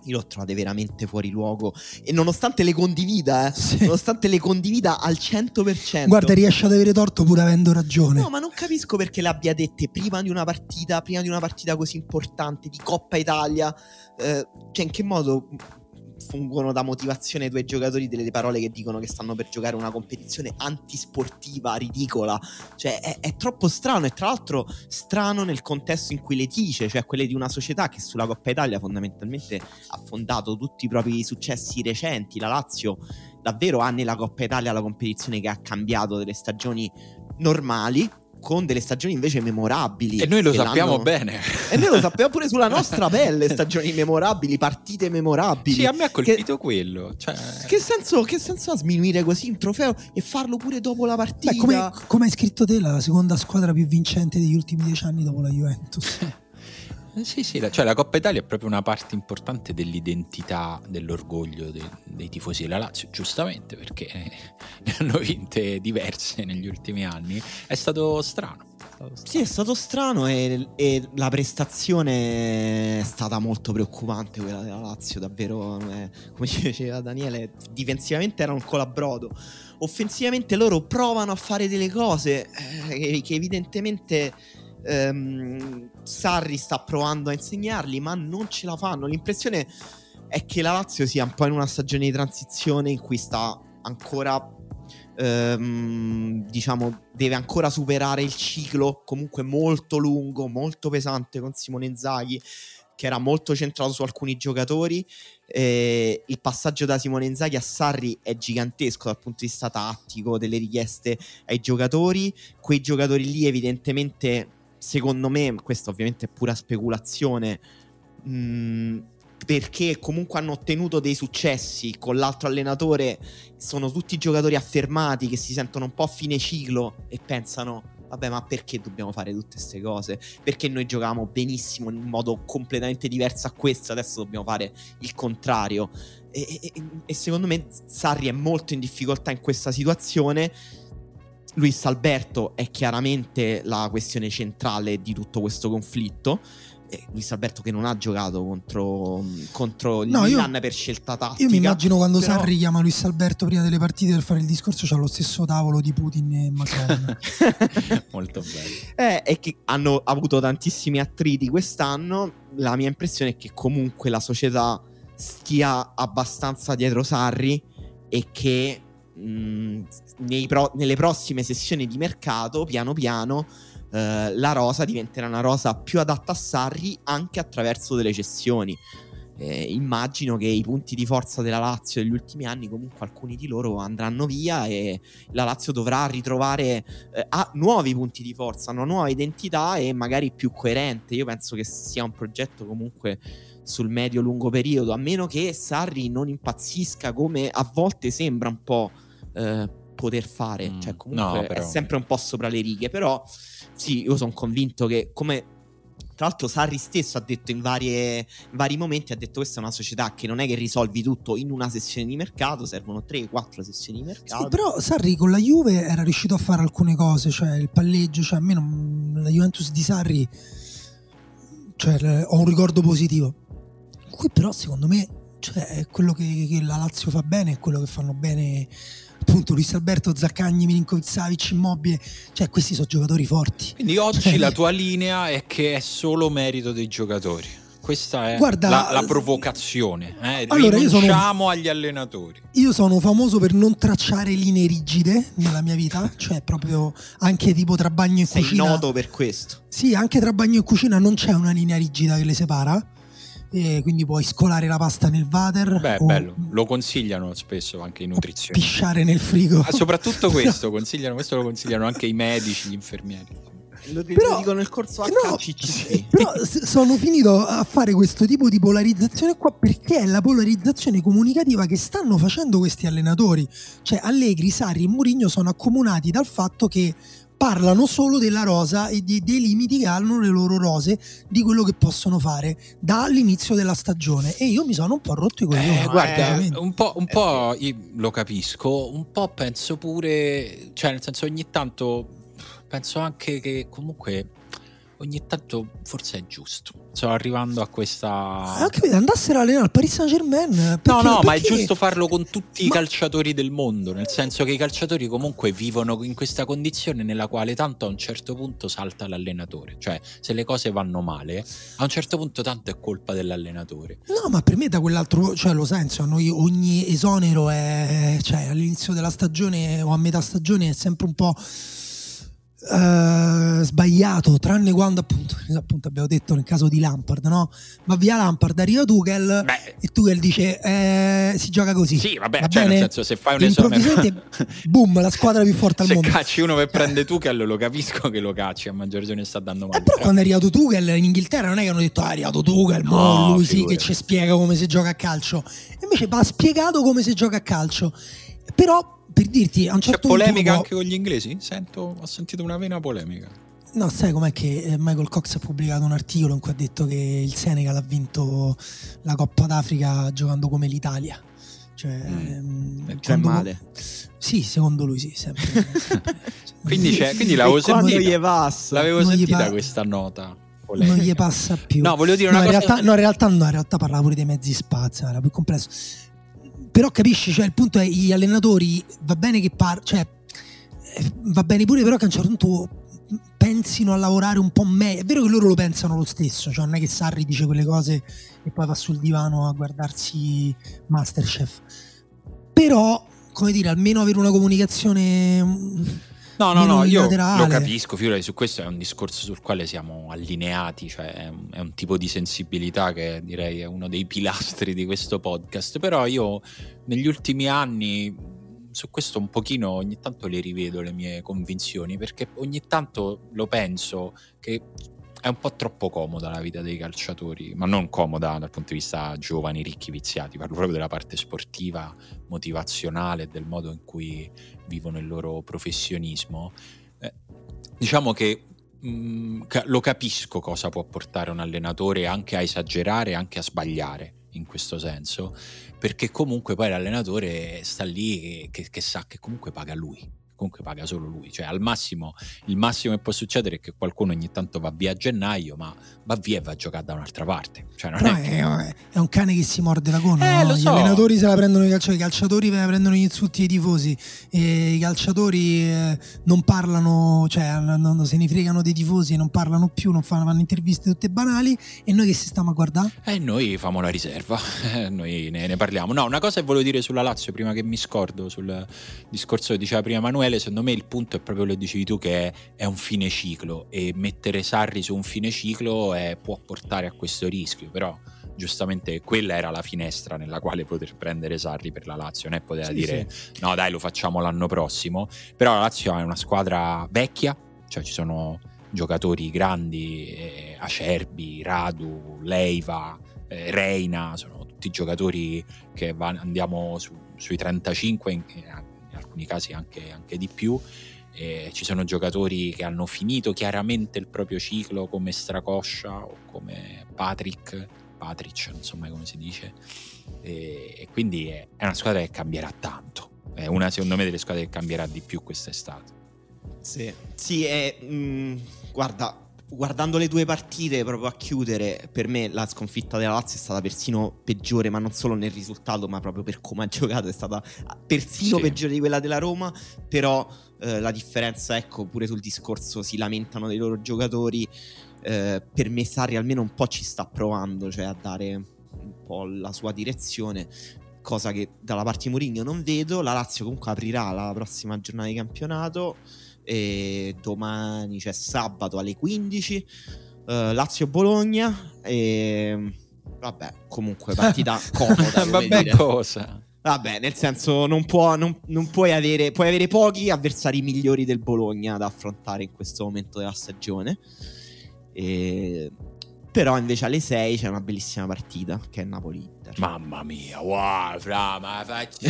Speaker 3: io l'ho trovate veramente fuori luogo e nonostante le condivida, eh,
Speaker 2: Sì.
Speaker 3: nonostante le condivida al 100%.
Speaker 2: Guarda, riesce ad avere torto pur avendo ragione.
Speaker 3: No, ma non capisco perché le abbia dette prima di una partita, prima di una partita così importante di Coppa Italia. Eh, cioè, in che modo fungono da motivazione ai tuoi giocatori delle parole che dicono che stanno per giocare una competizione antisportiva, ridicola? Cioè, è, è troppo strano e tra l'altro strano nel contesto in cui le dice, cioè quelle di una società che sulla Coppa Italia fondamentalmente ha fondato tutti i propri successi recenti. La Lazio davvero ha nella Coppa Italia la competizione che ha cambiato delle stagioni normali con delle stagioni invece memorabili.
Speaker 1: E noi lo
Speaker 3: che
Speaker 1: sappiamo
Speaker 3: l'hanno-
Speaker 1: bene.
Speaker 3: E noi lo sappiamo pure sulla nostra pelle, stagioni memorabili, partite memorabili.
Speaker 1: Sì, a me ha colpito quello. Cioè...
Speaker 3: Che senso, che senso ha sminuire così un trofeo e farlo pure dopo la partita?
Speaker 2: Beh, come, come hai scritto te, la seconda squadra più vincente degli ultimi dieci anni dopo la Juventus.
Speaker 1: Sì, sì, la- cioè la Coppa Italia è proprio una parte importante dell'identità, dell'orgoglio dei, dei tifosi della Lazio, giustamente, perché eh, ne hanno vinte diverse negli ultimi anni. È stato strano.
Speaker 3: Sì, è stato strano e, e la prestazione è stata molto preoccupante quella della Lazio, davvero, eh, come ci diceva Daniele, difensivamente era un colabrodo. Offensivamente loro provano a fare delle cose eh, che, che evidentemente ehm, Sarri sta provando a insegnarli, ma non ce la fanno. L'impressione è che la Lazio sia un po' in una stagione di transizione in cui sta ancora ehm, diciamo deve ancora superare il ciclo comunque molto lungo, molto pesante con Simone Inzaghi che era molto centrato su alcuni giocatori Eh, il passaggio da Simone Inzaghi a Sarri è gigantesco dal punto di vista tattico delle richieste ai giocatori quei giocatori lì evidentemente secondo me questa ovviamente è pura speculazione mh, perché comunque hanno ottenuto dei successi con l'altro allenatore sono tutti giocatori affermati che si sentono un po' a fine ciclo e pensano vabbè ma perché dobbiamo fare tutte queste cose? Perché noi giocavamo benissimo in modo completamente diverso a questo adesso dobbiamo fare il contrario. E, e- e secondo me Sarri è molto in difficoltà in questa situazione Luis Alberto è chiaramente la questione centrale di tutto questo conflitto eh, Luis Alberto che non ha giocato contro, contro il
Speaker 2: No, io-
Speaker 3: Milan per scelta tattica
Speaker 2: Io mi immagino quando
Speaker 3: però-
Speaker 2: Sarri chiama Luis Alberto prima delle partite per fare il discorso, c'ha lo stesso tavolo di Putin e Macron.
Speaker 1: Molto bello.
Speaker 3: Eh, è che hanno avuto tantissimi attriti quest'anno. La mia impressione è che comunque la società stia abbastanza dietro Sarri e che mh, nei pro- nelle prossime sessioni di mercato, piano piano, eh, la rosa diventerà una rosa più adatta a Sarri anche attraverso delle cessioni. Eh, immagino che i punti di forza della Lazio negli ultimi anni, comunque alcuni di loro andranno via e la Lazio dovrà ritrovare eh, nuovi punti di forza, una nuova identità e magari più coerente. Io penso che sia un progetto comunque sul medio-lungo periodo, a meno che Sarri non impazzisca come a volte sembra un po' eh, poter fare,
Speaker 1: Mm,
Speaker 3: cioè comunque
Speaker 1: no, però-
Speaker 3: è sempre un po' sopra le righe, però sì, io sono convinto che come tra l'altro Sarri stesso ha detto in, varie- in vari momenti, ha detto questa è una società che non è che risolvi tutto in una sessione di mercato, servono 3-4 sessioni di mercato.
Speaker 2: Sì, però Sarri con la Juve era riuscito a fare alcune cose, cioè il palleggio, cioè a me non- la Juventus di Sarri cioè, ho un ricordo positivo. Qui però secondo me cioè, è quello che, che la Lazio fa bene, è quello che fanno bene appunto Luis Alberto, Zaccagni, Milinkovic Savic, Immobile, cioè questi sono giocatori forti.
Speaker 1: Quindi oggi
Speaker 2: Cioè,
Speaker 1: la tua linea è che è solo merito dei giocatori. Questa è
Speaker 2: Guarda,
Speaker 1: la, la provocazione. Eh?
Speaker 2: allora, io sono-
Speaker 1: agli allenatori.
Speaker 2: Io sono famoso per non tracciare linee rigide nella mia vita, cioè proprio anche tipo tra bagno e
Speaker 3: Sei
Speaker 2: cucina.
Speaker 3: noto per questo.
Speaker 2: Sì, anche tra bagno e cucina non c'è una linea rigida che le separa. E quindi puoi scolare la pasta nel water
Speaker 1: Beh,
Speaker 2: o
Speaker 1: bello. Lo consigliano spesso anche in nutrizione.
Speaker 2: pisciare nel frigo.
Speaker 1: Ah, soprattutto questo, consigliano, questo lo consigliano anche i medici, gli infermieri.
Speaker 3: Lo
Speaker 2: Però-
Speaker 3: dico nel corso
Speaker 2: no,
Speaker 3: HCC.
Speaker 2: Però s- sono finito a fare questo tipo di polarizzazione qua perché è la polarizzazione comunicativa che stanno facendo questi allenatori. Cioè Allegri, Sarri e Mourinho sono accomunati dal fatto che parlano solo della rosa e di- dei limiti che hanno le loro rose di quello che possono fare dall'inizio della stagione. E io mi sono un po' rotto i coglioni.
Speaker 1: Eh, guarda, un po', un po' lo capisco, un po' penso pure, cioè nel senso ogni tanto penso anche che comunque ogni tanto forse è giusto. Sto arrivando a questa.
Speaker 2: Ah, capito, andassero a allenare al Paris Saint Germain.
Speaker 1: no, no, perché... ma è giusto farlo con tutti ma... i calciatori del mondo. Nel senso che i calciatori comunque vivono in questa condizione nella quale tanto a un certo punto salta l'allenatore. Cioè, se le cose vanno male, a un certo punto tanto è colpa dell'allenatore.
Speaker 2: No, ma per me da quell'altro, cioè lo senso, noi ogni esonero è, cioè all'inizio della stagione o a metà stagione è sempre un po' Uh, sbagliato, tranne quando appunto, appunto, abbiamo detto nel caso di Lampard, no? Va via Lampard, arriva Tuchel Beh. e Tuchel dice eh, si gioca così.
Speaker 1: Sì, vabbè, Va cioè, bene? nel senso se fai un
Speaker 2: esonero boom, la squadra più forte al
Speaker 1: se
Speaker 2: mondo.
Speaker 1: Se cacci uno che prende Tuchel lo capisco che lo cacci, a maggior ragione sta dando male.
Speaker 2: E poi quando è arrivato Tuchel in Inghilterra non è che hanno detto ah, è arrivato Tuchel, no, lui sì che ci spiega come si gioca a calcio. E invece va spiegato come si gioca a calcio. Però per dirti a un certo
Speaker 1: C'è polemica
Speaker 2: punto,
Speaker 1: anche con gli inglesi? Sento, ho sentito una vena polemica.
Speaker 2: No, sai com'è che eh, Michael Cox ha pubblicato un articolo in cui ha detto che il Senegal ha vinto la Coppa d'Africa giocando come l'Italia. Cioè,
Speaker 3: mm. Ehm, cioè male.
Speaker 2: Sì, secondo lui sì, sempre.
Speaker 1: quindi, c'è, quindi l'avevo sentita,
Speaker 3: gli passa.
Speaker 1: l'avevo sentita pa- questa nota.
Speaker 2: Polemica. Non gli passa più.
Speaker 1: No, volevo dire una
Speaker 2: no,
Speaker 1: cosa.
Speaker 2: In realtà, no, in realtà no, in realtà parlava pure dei mezzi spazi, era più complesso però capisci, cioè il punto è gli allenatori va bene che par- cioè, va bene pure però che a un certo punto pensino a lavorare un po' meglio. È vero che loro lo pensano lo stesso, cioè non è che Sarri dice quelle cose e poi va sul divano a guardarsi Masterchef. Però, come dire, almeno avere una comunicazione
Speaker 1: No, no, no, io lo capisco, figurati, su questo è un discorso sul quale siamo allineati, cioè è un, è un, tipo di sensibilità che direi è uno dei pilastri di questo podcast, però io negli ultimi anni su questo un pochino ogni tanto le rivedo le mie convinzioni, perché ogni tanto lo penso che è un po' troppo comoda la vita dei calciatori, ma non comoda dal punto di vista giovani, ricchi, viziati, parlo proprio della parte sportiva, motivazionale, del modo in cui vivono il loro professionismo. Eh, diciamo che mh, mm, lo capisco cosa può portare un allenatore anche a esagerare, anche a sbagliare in questo senso, perché comunque poi l'allenatore sta lì che, che sa che comunque paga lui comunque paga solo lui, cioè al massimo il massimo che può succedere è che qualcuno ogni tanto va via a gennaio, ma va via e va a giocare da un'altra parte. Cioè non è,
Speaker 2: che... è, un cane che si morde la coda,
Speaker 1: eh,
Speaker 2: no?
Speaker 1: so.
Speaker 2: gli allenatori se la prendono i calciatori, i calciatori se la prendono gli insulti ai tifosi, e i calciatori eh, non parlano, cioè non, se ne fregano dei tifosi, non parlano più, non fanno, fanno interviste tutte banali e noi che si stiamo a guardare?
Speaker 1: E eh, noi famo la riserva, noi ne, ne, parliamo. No, una cosa che volevo dire sulla Lazio prima che mi scordo sul discorso che diceva prima Emanuele Emanuele, secondo me il punto è proprio lo dicevi tu che è, è un fine ciclo e mettere Sarri su un fine ciclo è, può portare a questo rischio, però giustamente quella era la finestra nella quale poter prendere Sarri per la Lazio, non è poteva sì, dire sì. no dai lo facciamo l'anno prossimo, però la Lazio è una squadra vecchia, cioè ci sono giocatori grandi, eh, Acerbi, Radu, Leiva, eh, Reina, sono tutti giocatori che va, andiamo su, sui 35 in, alcuni casi anche, anche di più. Eh, ci sono giocatori che hanno finito chiaramente il proprio ciclo come Stracoscia o come Patrick, Patrick, non so mai come si dice, e, e quindi è, è, una squadra che cambierà tanto. È una, secondo me, delle squadre che cambierà di più quest'estate.
Speaker 3: Sì, sì è, mh, mm, guarda, guardando le due partite proprio a chiudere, per me la sconfitta della Lazio è stata persino peggiore, ma non solo nel risultato, ma proprio per come ha giocato, è stata persino sì. peggiore di quella della Roma, però eh, la differenza, ecco, pure sul discorso si lamentano dei loro giocatori, eh, per me Sarri almeno un po' ci sta provando, cioè a dare un po' la sua direzione, cosa che dalla parte di Mourinho non vedo, la Lazio comunque aprirà la prossima giornata di campionato e domani, cioè sabato alle 15, uh, eh, Lazio-Bologna e vabbè, comunque partita comoda.
Speaker 1: vabbè,
Speaker 3: dire.
Speaker 1: cosa?
Speaker 3: Vabbè, nel senso non, può, non, non puoi avere, puoi avere pochi avversari migliori del Bologna da affrontare in questo momento della stagione. E... Però invece alle 6 c'è una bellissima partita che è Napoli-Inter.
Speaker 1: Mamma mia, wow, fra, ma faccio...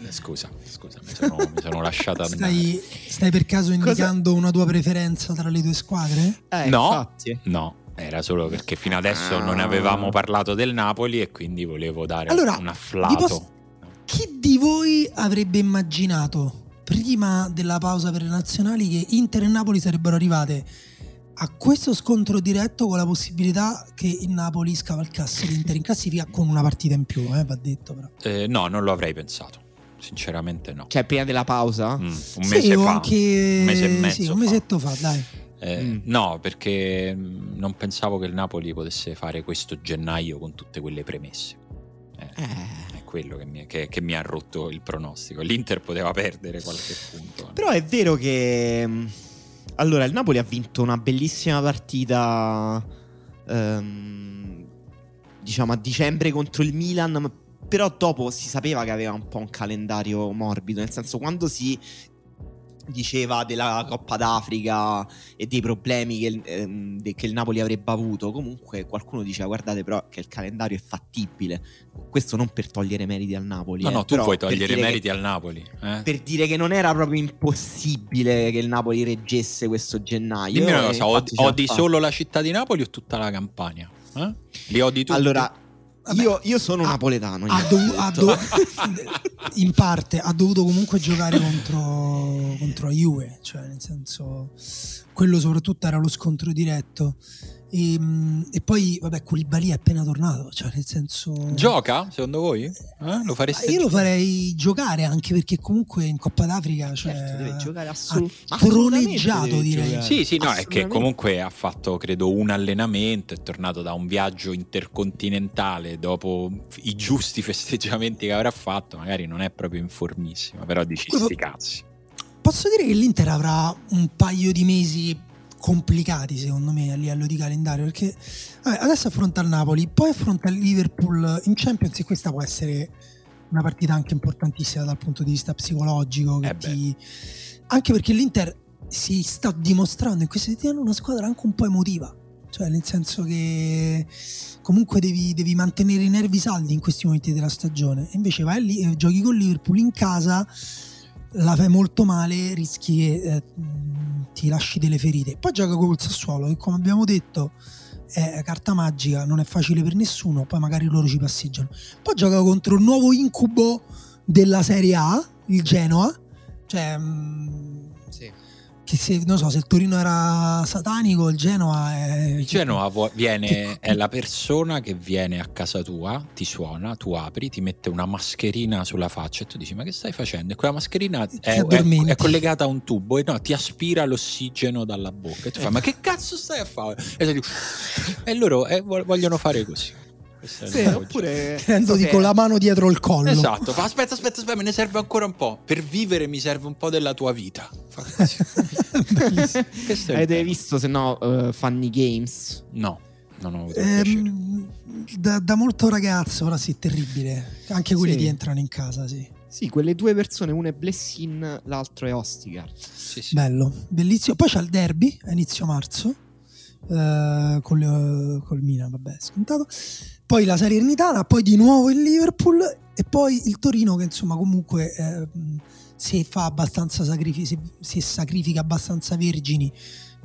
Speaker 1: Eh, scusa, scusa, mi sono, mi sono lasciata
Speaker 2: stai, stai, per caso indicando Cosa? una tua preferenza tra le due squadre?
Speaker 1: Eh, no, infatti. no. Era solo perché fino adesso ah. non avevamo parlato del Napoli e quindi volevo dare allora, un afflato. Posso...
Speaker 2: Chi di voi avrebbe immaginato prima della pausa per le nazionali che Inter e Napoli sarebbero arrivate a questo scontro diretto con la possibilità che il Napoli scavalcasse l'Inter in classifica con una partita in più, eh, va detto però.
Speaker 1: Eh, no, non lo avrei pensato. Sinceramente no.
Speaker 3: Cioè, prima della pausa?
Speaker 1: Mm, un mese
Speaker 2: sì,
Speaker 1: fa.
Speaker 2: Anche...
Speaker 1: Un mese e mezzo
Speaker 2: sì, un mesetto fa, dai.
Speaker 1: Eh,
Speaker 3: Mm.
Speaker 1: No, perché mm, non pensavo che il Napoli potesse fare questo gennaio con tutte quelle premesse. Eh,
Speaker 3: Eh.
Speaker 1: È quello che mi, che- che mi ha rotto il pronostico. L'Inter poteva perdere qualche punto.
Speaker 3: Però è vero che. mh, Allora, il Napoli ha vinto una bellissima partita. ehm, diciamo a dicembre contro il Milan. Però dopo si sapeva che aveva un po' un calendario morbido. Nel senso, quando si diceva della Coppa d'Africa e dei problemi che, il- ehm, che il Napoli avrebbe avuto, comunque qualcuno diceva: Guardate, però, che il calendario è fattibile. Questo non per togliere meriti al Napoli.
Speaker 1: no,
Speaker 3: eh,
Speaker 1: no, tu vuoi togliere
Speaker 3: dire che-
Speaker 1: meriti al Napoli. eh?
Speaker 3: per dire che non era proprio impossibile che il Napoli reggesse questo gennaio.
Speaker 1: Dimmi una
Speaker 3: e
Speaker 1: cosa,
Speaker 3: infatti
Speaker 1: odi, solo la città di Napoli o tutta la Campania? Eh? Li odi tutti?
Speaker 3: Allora,
Speaker 2: Vabbè,
Speaker 3: io, io sono
Speaker 2: ha-
Speaker 3: napoletano.
Speaker 2: ha
Speaker 3: ho
Speaker 2: ha
Speaker 3: detto.
Speaker 2: dovu- in parte ha dovuto comunque giocare contro, contro la Juve, cioè nel senso quello soprattutto era lo scontro diretto. E, mm, e poi, vabbè, Koulibaly è appena tornato, cioè nel senso...
Speaker 1: Gioca, secondo voi? Eh? Lo fareste
Speaker 2: Io lo farei giocare anche perché comunque in Coppa d'Africa cioè,
Speaker 3: Certo, deve giocare
Speaker 2: ha
Speaker 3: assolut- assolutamente
Speaker 2: troneggiato, direi.
Speaker 3: giocare.
Speaker 1: Sì, sì, no, è che comunque ha fatto, credo, un allenamento, è tornato da un viaggio intercontinentale dopo i giusti festeggiamenti che avrà fatto, magari non è proprio informissimo, però dici sti cazzi.
Speaker 2: Posso dire che l'Inter avrà un paio di mesi complicati secondo me a livello di calendario perché vabbè, adesso affronta il Napoli poi affronta il Liverpool in Champions e questa può essere una partita anche importantissima dal punto di vista psicologico
Speaker 1: Eh
Speaker 2: ti- anche perché l'Inter si sta dimostrando in queste settimane una squadra anche un po' emotiva cioè nel senso che comunque devi, devi mantenere i nervi saldi in questi momenti della stagione. E invece vai lì e giochi con Liverpool in casa la fai molto male, rischi che eh, ti lasci delle ferite. Poi gioca col Sassuolo, che come abbiamo detto è carta magica, non è facile per nessuno, poi magari loro ci passeggiano. Poi gioca contro il nuovo incubo della Serie A, il Genoa, cioè mh, che se, non so, se il Torino era satanico, il Genoa è...
Speaker 1: Il Genoa viene,
Speaker 2: che-
Speaker 1: è la persona che viene a casa tua, ti suona, tu apri, ti mette una mascherina sulla faccia e tu dici ma che stai facendo? E quella mascherina è, è- è collegata a un tubo e no, ti aspira l'ossigeno dalla bocca e tu fai ma che cazzo stai a fare? E, tu e loro eh, vo- vogliono fare così. Questo
Speaker 3: Sì, oppure
Speaker 2: Tenendoti
Speaker 3: che-
Speaker 2: con la mano dietro il collo.
Speaker 1: Esatto, fa aspetta, aspetta, aspetta, me ne serve ancora un po'. Per vivere mi serve un po' della tua vita.
Speaker 3: Avete visto se no eh, Funny Games?
Speaker 1: No, non ho avuto.
Speaker 2: Ehm, da, da molto ragazzo, ora sì, terribile. Anche quelli
Speaker 3: Sì.
Speaker 2: ti entrano in casa, sì.
Speaker 3: Sì, quelle due persone, uno è Blessin, l'altro è Ostigard.
Speaker 1: Sì, sì.
Speaker 2: Bello, bellissimo. Poi c'è il derby a inizio marzo eh, col, eh, col Milan, vabbè, scontato. Poi la Salernitana, poi di nuovo il Liverpool e poi il Torino che insomma comunque eh, se fa abbastanza sacrifici, se, se sacrifica abbastanza vergini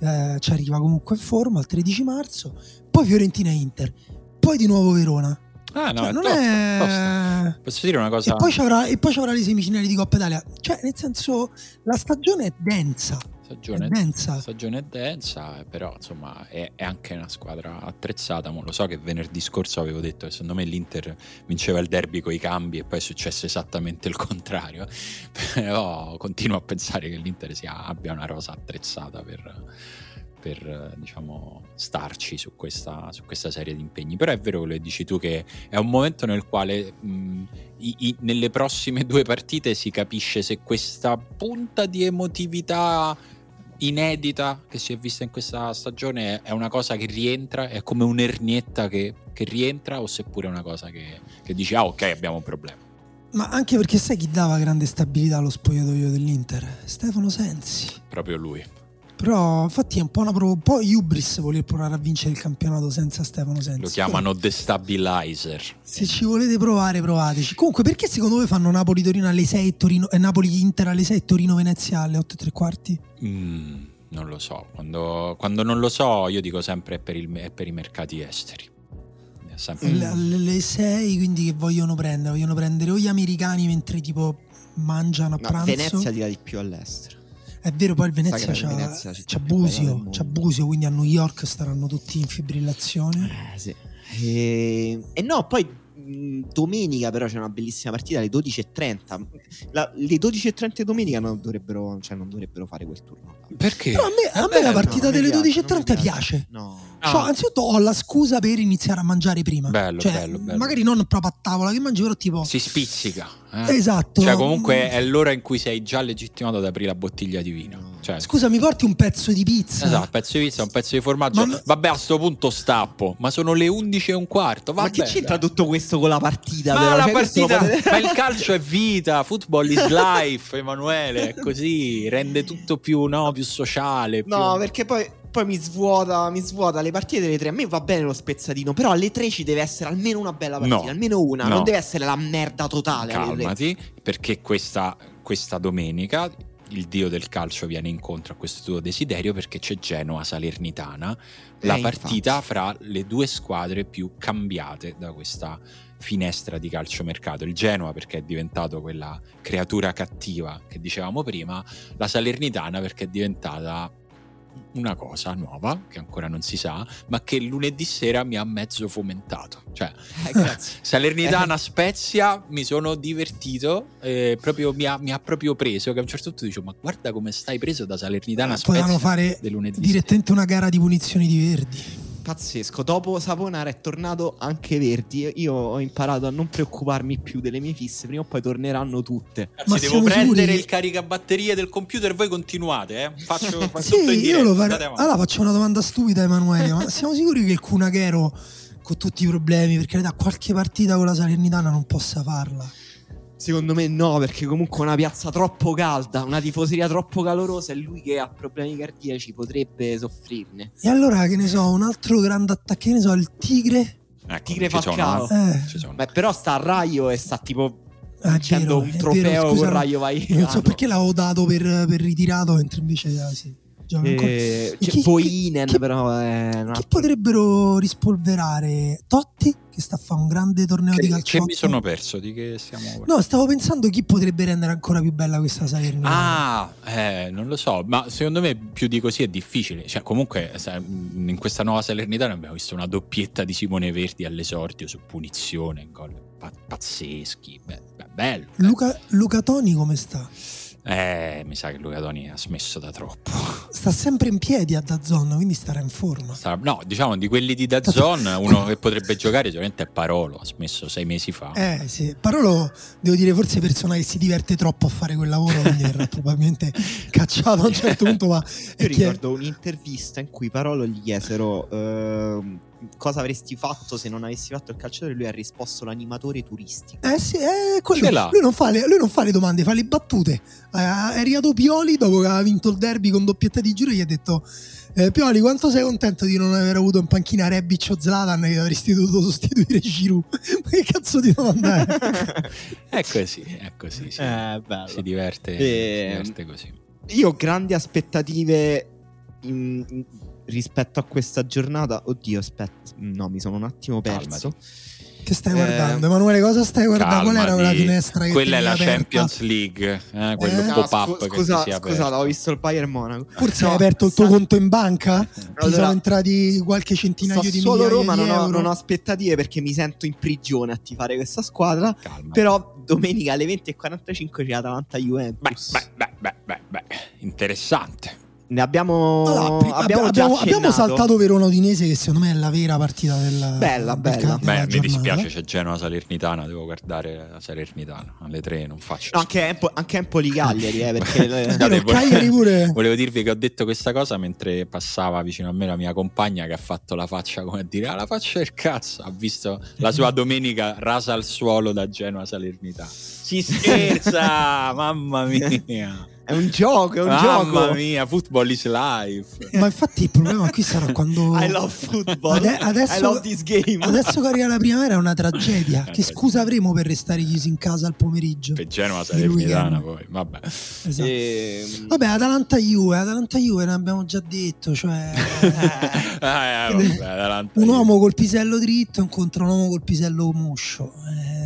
Speaker 2: eh, ci arriva comunque in forma il 13 marzo. Poi Fiorentina Inter. Poi di nuovo Verona.
Speaker 1: Ah, no,
Speaker 2: Cioè,
Speaker 1: è
Speaker 2: non
Speaker 1: tosta,
Speaker 2: è...
Speaker 1: tosta. Posso dire una cosa?
Speaker 2: E poi, ci avrà, e poi ci avrà le semifinali di Coppa Italia. Cioè, nel senso, la stagione è densa.
Speaker 1: stagione
Speaker 2: è densa.
Speaker 1: stagione densa, eh, però insomma è, è anche una squadra attrezzata. Lo so che venerdì scorso avevo detto che secondo me l'Inter vinceva il derby con i cambi e poi è successo esattamente il contrario. Però continuo a pensare che l'Inter sia, abbia una rosa attrezzata per, per diciamo starci su questa, su questa serie di impegni. Però è vero quello che dici tu che è un momento nel quale mh, i- i- nelle prossime due partite si capisce se questa punta di emotività inedita che si è vista in questa stagione è una cosa che rientra, è come un'ernietta che, che rientra o seppure è una cosa che, che dici ah ok abbiamo un problema.
Speaker 2: Ma anche perché sai chi dava grande stabilità allo spogliatoio dell'Inter? Stefano Sensi.
Speaker 1: Proprio lui.
Speaker 2: Però infatti è un po' una pro- un po' hubris voler provare a vincere il campionato senza Stefano Sensi.
Speaker 1: Lo chiamano destabilizer.
Speaker 2: Se ci volete provare, provateci. Comunque, perché secondo voi fanno Napoli-Torino alle 6 e Torino, e Napoli-Inter alle 6 e Torino-Venezia alle 8 e tre quarti?
Speaker 1: Mm, non lo so. Quando, quando non lo so, io dico sempre è per, il- è per i mercati esteri. È sempre-
Speaker 2: Alle- Alle 6, quindi che vogliono prendere? Vogliono prendere o gli americani mentre tipo mangiano a
Speaker 3: No,
Speaker 2: pranzo?
Speaker 3: Venezia tira di più all'estero.
Speaker 2: È vero, poi il Venezia c'ha,
Speaker 3: Venezia,
Speaker 2: c'ha Busio, c'ha Busio, quindi a New York staranno tutti in fibrillazione.
Speaker 3: Eh, sì. E, e no, poi mh, domenica però c'è una bellissima partita alle 12.30. La- le 12.30 domenica non dovrebbero, cioè non dovrebbero fare quel turno.
Speaker 1: Perché?
Speaker 2: Però a me, a me
Speaker 1: bello,
Speaker 2: la partita
Speaker 3: no,
Speaker 2: delle
Speaker 3: piace,
Speaker 2: 12.30
Speaker 3: non mi
Speaker 2: piace.
Speaker 3: No.
Speaker 1: Ah.
Speaker 2: Cioè, anzitutto ho la scusa per iniziare a mangiare prima.
Speaker 1: Bello,
Speaker 2: Cioè,
Speaker 1: bello, bello.
Speaker 2: Magari non proprio a tavola che mangi, però tipo...
Speaker 1: Si spizzica. Eh?
Speaker 2: Esatto.
Speaker 1: Cioè, comunque è l'ora in cui sei già legittimato ad aprire la bottiglia di vino. Cioè,
Speaker 2: Scusa, mi porti un pezzo di pizza?
Speaker 1: Esatto, un pezzo di pizza, un pezzo di formaggio.
Speaker 2: Ma-
Speaker 1: Vabbè, a sto punto stappo. Ma sono le 11 e un quarto.
Speaker 3: Ma
Speaker 1: Vabbè,
Speaker 3: che c'entra tutto questo con la partita?
Speaker 1: Ma la
Speaker 3: Cioè, questo
Speaker 1: partita,
Speaker 3: potete-
Speaker 1: ma il calcio è vita, football is life, Emanuele, è così, rende tutto più, no, più sociale. più-
Speaker 3: No, perché poi, poi mi svuota, mi svuota le partite delle tre. A me va bene lo spezzatino, però alle tre ci deve essere almeno una bella partita,
Speaker 1: No.
Speaker 3: almeno una.
Speaker 1: No.
Speaker 3: Non deve essere la merda totale.
Speaker 1: Calmati, perché questa, questa domenica il dio del calcio viene incontro a questo tuo desiderio perché c'è Genoa-Salernitana, la
Speaker 3: Eh,
Speaker 1: partita
Speaker 3: infatti.
Speaker 1: fra le due squadre più cambiate da questa finestra di calciomercato. Il Genoa perché è diventato quella creatura cattiva che dicevamo prima, la Salernitana perché è diventata una cosa nuova che ancora non si sa, ma che lunedì sera mi ha mezzo fomentato. Cioè,
Speaker 3: Eh.
Speaker 1: Salernitana Spezia mi sono divertito, eh, proprio, mi, ha, mi ha proprio preso. Che a un certo punto dicevo: Ma guarda come stai preso da Salernitana Spezia.
Speaker 2: Potevano fare direttamente una gara di punizioni di Verdi.
Speaker 3: Pazzesco. Dopo Saponara è tornato anche Verdi. Io ho imparato a non preoccuparmi più delle mie fisse. Prima o poi torneranno tutte.
Speaker 2: Ma
Speaker 1: devo prendere
Speaker 2: sicuri
Speaker 1: il caricabatterie del computer. Voi continuate, eh? Faccio, faccio
Speaker 2: Sì,
Speaker 1: tutto in
Speaker 2: io lo
Speaker 1: avanti.
Speaker 2: Allora faccio una domanda stupida, Emanuele. ma siamo sicuri che il Cunachero, con tutti i problemi, perché da qualche partita con la Salernitana non possa farla?
Speaker 3: Secondo me no, perché comunque è una piazza troppo calda, una tifoseria troppo calorosa e lui che ha problemi cardiaci potrebbe soffrirne.
Speaker 2: E allora, che ne so, un altro grande attacco, che ne so, il Tigre.
Speaker 1: Ecco,
Speaker 3: Tigre Falcao.
Speaker 1: eh.
Speaker 2: Eh.
Speaker 3: Beh, però sta a Raio e sta tipo
Speaker 2: vero,
Speaker 3: un trofeo
Speaker 2: vero, scusa,
Speaker 3: con Raio Vallecano.
Speaker 2: Non so perché l'avevo dato per, per ritirato, mentre invece ah, sì, gioca ancora.
Speaker 3: Eh, Boinen,
Speaker 2: chi-
Speaker 3: però è un
Speaker 2: Chi
Speaker 3: altro-
Speaker 2: potrebbero rispolverare? Totti, che sta a fare un grande torneo di
Speaker 1: Che,
Speaker 2: calcio.
Speaker 1: che mi sono perso di che stiamo
Speaker 2: No, stavo pensando chi potrebbe rendere ancora più bella questa Salernitana.
Speaker 1: Ah, eh, non lo so, ma secondo me più di così è difficile. Cioè, comunque, in questa nuova Salernitana abbiamo visto una doppietta di Simone Verdi all'esordio su punizione, gol pa- pazzeschi. Beh, beh, bello.
Speaker 2: Luca, Luca Toni come sta?
Speaker 1: Eh, mi sa che Luca Toni ha smesso da troppo.
Speaker 2: Sta sempre in piedi a Dazzon, quindi starà in forma.
Speaker 1: Sarà- No, diciamo di quelli di Dazzon, uno che potrebbe giocare sicuramente è Parolo. Ha smesso sei mesi fa.
Speaker 2: Eh sì, Parolo devo dire forse persona che si diverte troppo a fare quel lavoro, quindi verrà probabilmente cacciato a un certo punto, ma
Speaker 3: Io
Speaker 2: è
Speaker 3: ricordo un'intervista in cui Parolo gli chiesero ehm, cosa avresti fatto se non avessi fatto il calciatore. Lui ha risposto l'animatore turistico.
Speaker 2: Eh sì, è quello. Lui non, fa le, lui non fa le domande, fa le battute. Eh, è arrivato Pioli dopo che aveva vinto il derby con doppietta di giro e gli ha detto eh, Pioli quanto sei contento di non aver avuto in panchina Rebic o Zlatan che avresti dovuto sostituire Giroud ma che cazzo di domanda è?
Speaker 1: È così, è così. Sì.
Speaker 3: Eh, bello.
Speaker 1: Si diverte,
Speaker 3: Eh,
Speaker 1: si diverte così.
Speaker 3: Io ho grandi aspettative in- in- rispetto a questa giornata. Oddio, aspetta, no, mi sono un attimo perso.
Speaker 2: Che stai
Speaker 3: Eh,
Speaker 2: guardando? Emanuele, cosa stai guardando? Qual era
Speaker 1: Calmati.
Speaker 2: quella finestra che
Speaker 1: Quella è la
Speaker 2: aperta?
Speaker 1: Champions League, eh, quello
Speaker 2: Eh?
Speaker 3: No,
Speaker 1: pop-up
Speaker 3: scu-
Speaker 1: che
Speaker 3: scusa, scusate, ho visto il Bayern Monaco.
Speaker 2: Forse
Speaker 3: No,
Speaker 2: hai aperto il tuo
Speaker 3: Sa-
Speaker 2: conto in banca? Ti
Speaker 3: Allora,
Speaker 2: sono entrati qualche centinaio di
Speaker 3: Sassuolo
Speaker 2: migliaia
Speaker 3: Roma
Speaker 2: di
Speaker 3: non ho, non ho aspettative perché mi sento in prigione a tifare questa squadra.
Speaker 1: Calma.
Speaker 3: Però domenica alle 20.45 c'è Atalanta
Speaker 1: Beh,
Speaker 3: Juventus.
Speaker 1: beh, beh, beh, beh, beh, interessante.
Speaker 3: Ne abbiamo,
Speaker 2: Allora, pri-
Speaker 3: abbiamo,
Speaker 2: abbiamo,
Speaker 3: già
Speaker 2: abbiamo, saltato Verona Udinese che secondo me è la vera partita del
Speaker 3: Bella,
Speaker 2: del
Speaker 3: bella.
Speaker 1: Beh, mi
Speaker 2: giornata.
Speaker 1: dispiace, c'è Genoa Salernitana, devo guardare la Salernitana alle tre, non faccio.
Speaker 3: No, anche, Empo- anche Empoli Cagliari, eh, perché
Speaker 1: volevo-
Speaker 2: Cagliari pure.
Speaker 1: Volevo dirvi che ho detto questa cosa mentre passava vicino a me la mia compagna che ha fatto la faccia come a dire ah la faccia del cazzo, ha visto la sua domenica rasa al suolo da Genoa Salernitana. Si scherza, mamma mia.
Speaker 3: È un gioco, è un
Speaker 1: Mamma
Speaker 3: gioco.
Speaker 1: mia, football is life.
Speaker 2: Ma infatti il problema qui sarà quando
Speaker 3: I love football.
Speaker 2: Ade- adesso-
Speaker 3: I love this game.
Speaker 2: adesso che arriva la primavera è una tragedia. Che scusa avremo per restare chiusi in casa al pomeriggio?
Speaker 1: Per Genoa
Speaker 2: Del
Speaker 1: Salernitana
Speaker 2: weekend.
Speaker 1: poi, vabbè.
Speaker 2: Esatto.
Speaker 3: Ehm,
Speaker 2: Vabbè, Atalanta Juve, Atalanta Juve ne abbiamo già detto, cioè
Speaker 1: Eh, vabbè,
Speaker 2: un uomo col pisello dritto incontra un uomo col pisello muscio. Eh,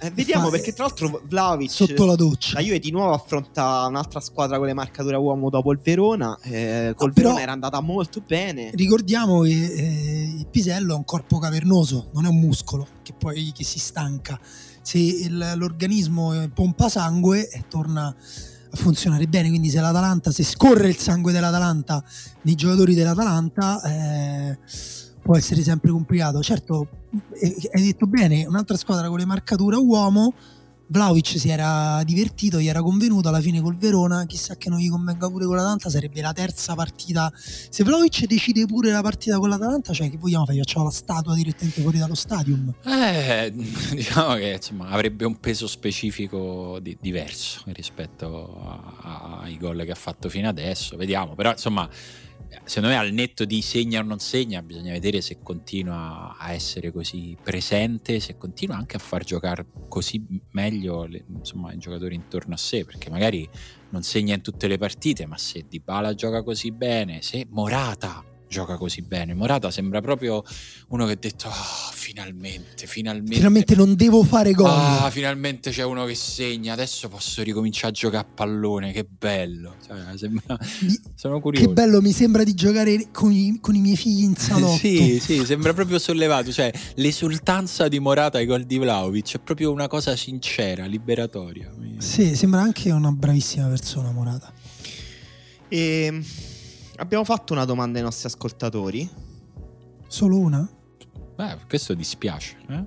Speaker 3: Eh, vediamo perché tra l'altro Vlaovic
Speaker 2: sotto la doccia.
Speaker 3: la Juve di nuovo affronta un'altra squadra con le marcature a uomo dopo il Verona. Eh, col
Speaker 2: Ah, però-
Speaker 3: Verona era andata molto bene.
Speaker 2: Ricordiamo che eh, il pisello è un corpo cavernoso, non è un muscolo che poi che si stanca. Se il- l'organismo pompa sangue e torna a funzionare bene, quindi se l'Atalanta, se scorre il sangue dell'Atalanta nei giocatori dell'Atalanta, eh, può essere sempre complicato. Certo, eh, hai detto bene, un'altra squadra con le marcature uomo. Vlaovic si era divertito, gli era convenuto alla fine col Verona, chissà che non gli convenga pure con l'Atalanta, sarebbe la terza partita. Se Vlaovic decide pure la partita con l'Atalanta, cioè che vogliamo fare? Facciamo la statua direttamente fuori dallo stadium.
Speaker 1: Eh, diciamo che insomma, avrebbe un peso specifico di- diverso rispetto a- a- ai gol che ha fatto fino adesso. Vediamo, però insomma, secondo me al netto di segna o non segna, bisogna vedere se continua a essere così presente, se continua anche a far giocare così meglio le- insomma, i giocatori intorno a sé, perché magari non segna in tutte le partite, ma se Dybala gioca così bene, se Morata gioca così bene, Morata sembra proprio uno che ha detto "Ah, finalmente, finalmente.
Speaker 2: Finalmente non devo fare gol.
Speaker 1: Ah, finalmente c'è uno che segna, adesso posso ricominciare a giocare a pallone, che bello. Cioè, sembra-
Speaker 2: Mi-
Speaker 1: Sono curioso.
Speaker 2: che bello, mi sembra di giocare con i, con i miei figli in salotto.
Speaker 1: sì, sì, sembra proprio sollevato. Cioè, l'esultanza di Morata ai gol di Vlaovic è proprio una cosa sincera, liberatoria.
Speaker 2: Sì, sembra anche una bravissima persona, Morata.
Speaker 3: E abbiamo fatto una domanda ai nostri ascoltatori.
Speaker 2: Solo una?
Speaker 1: Beh, questo dispiace. Eh?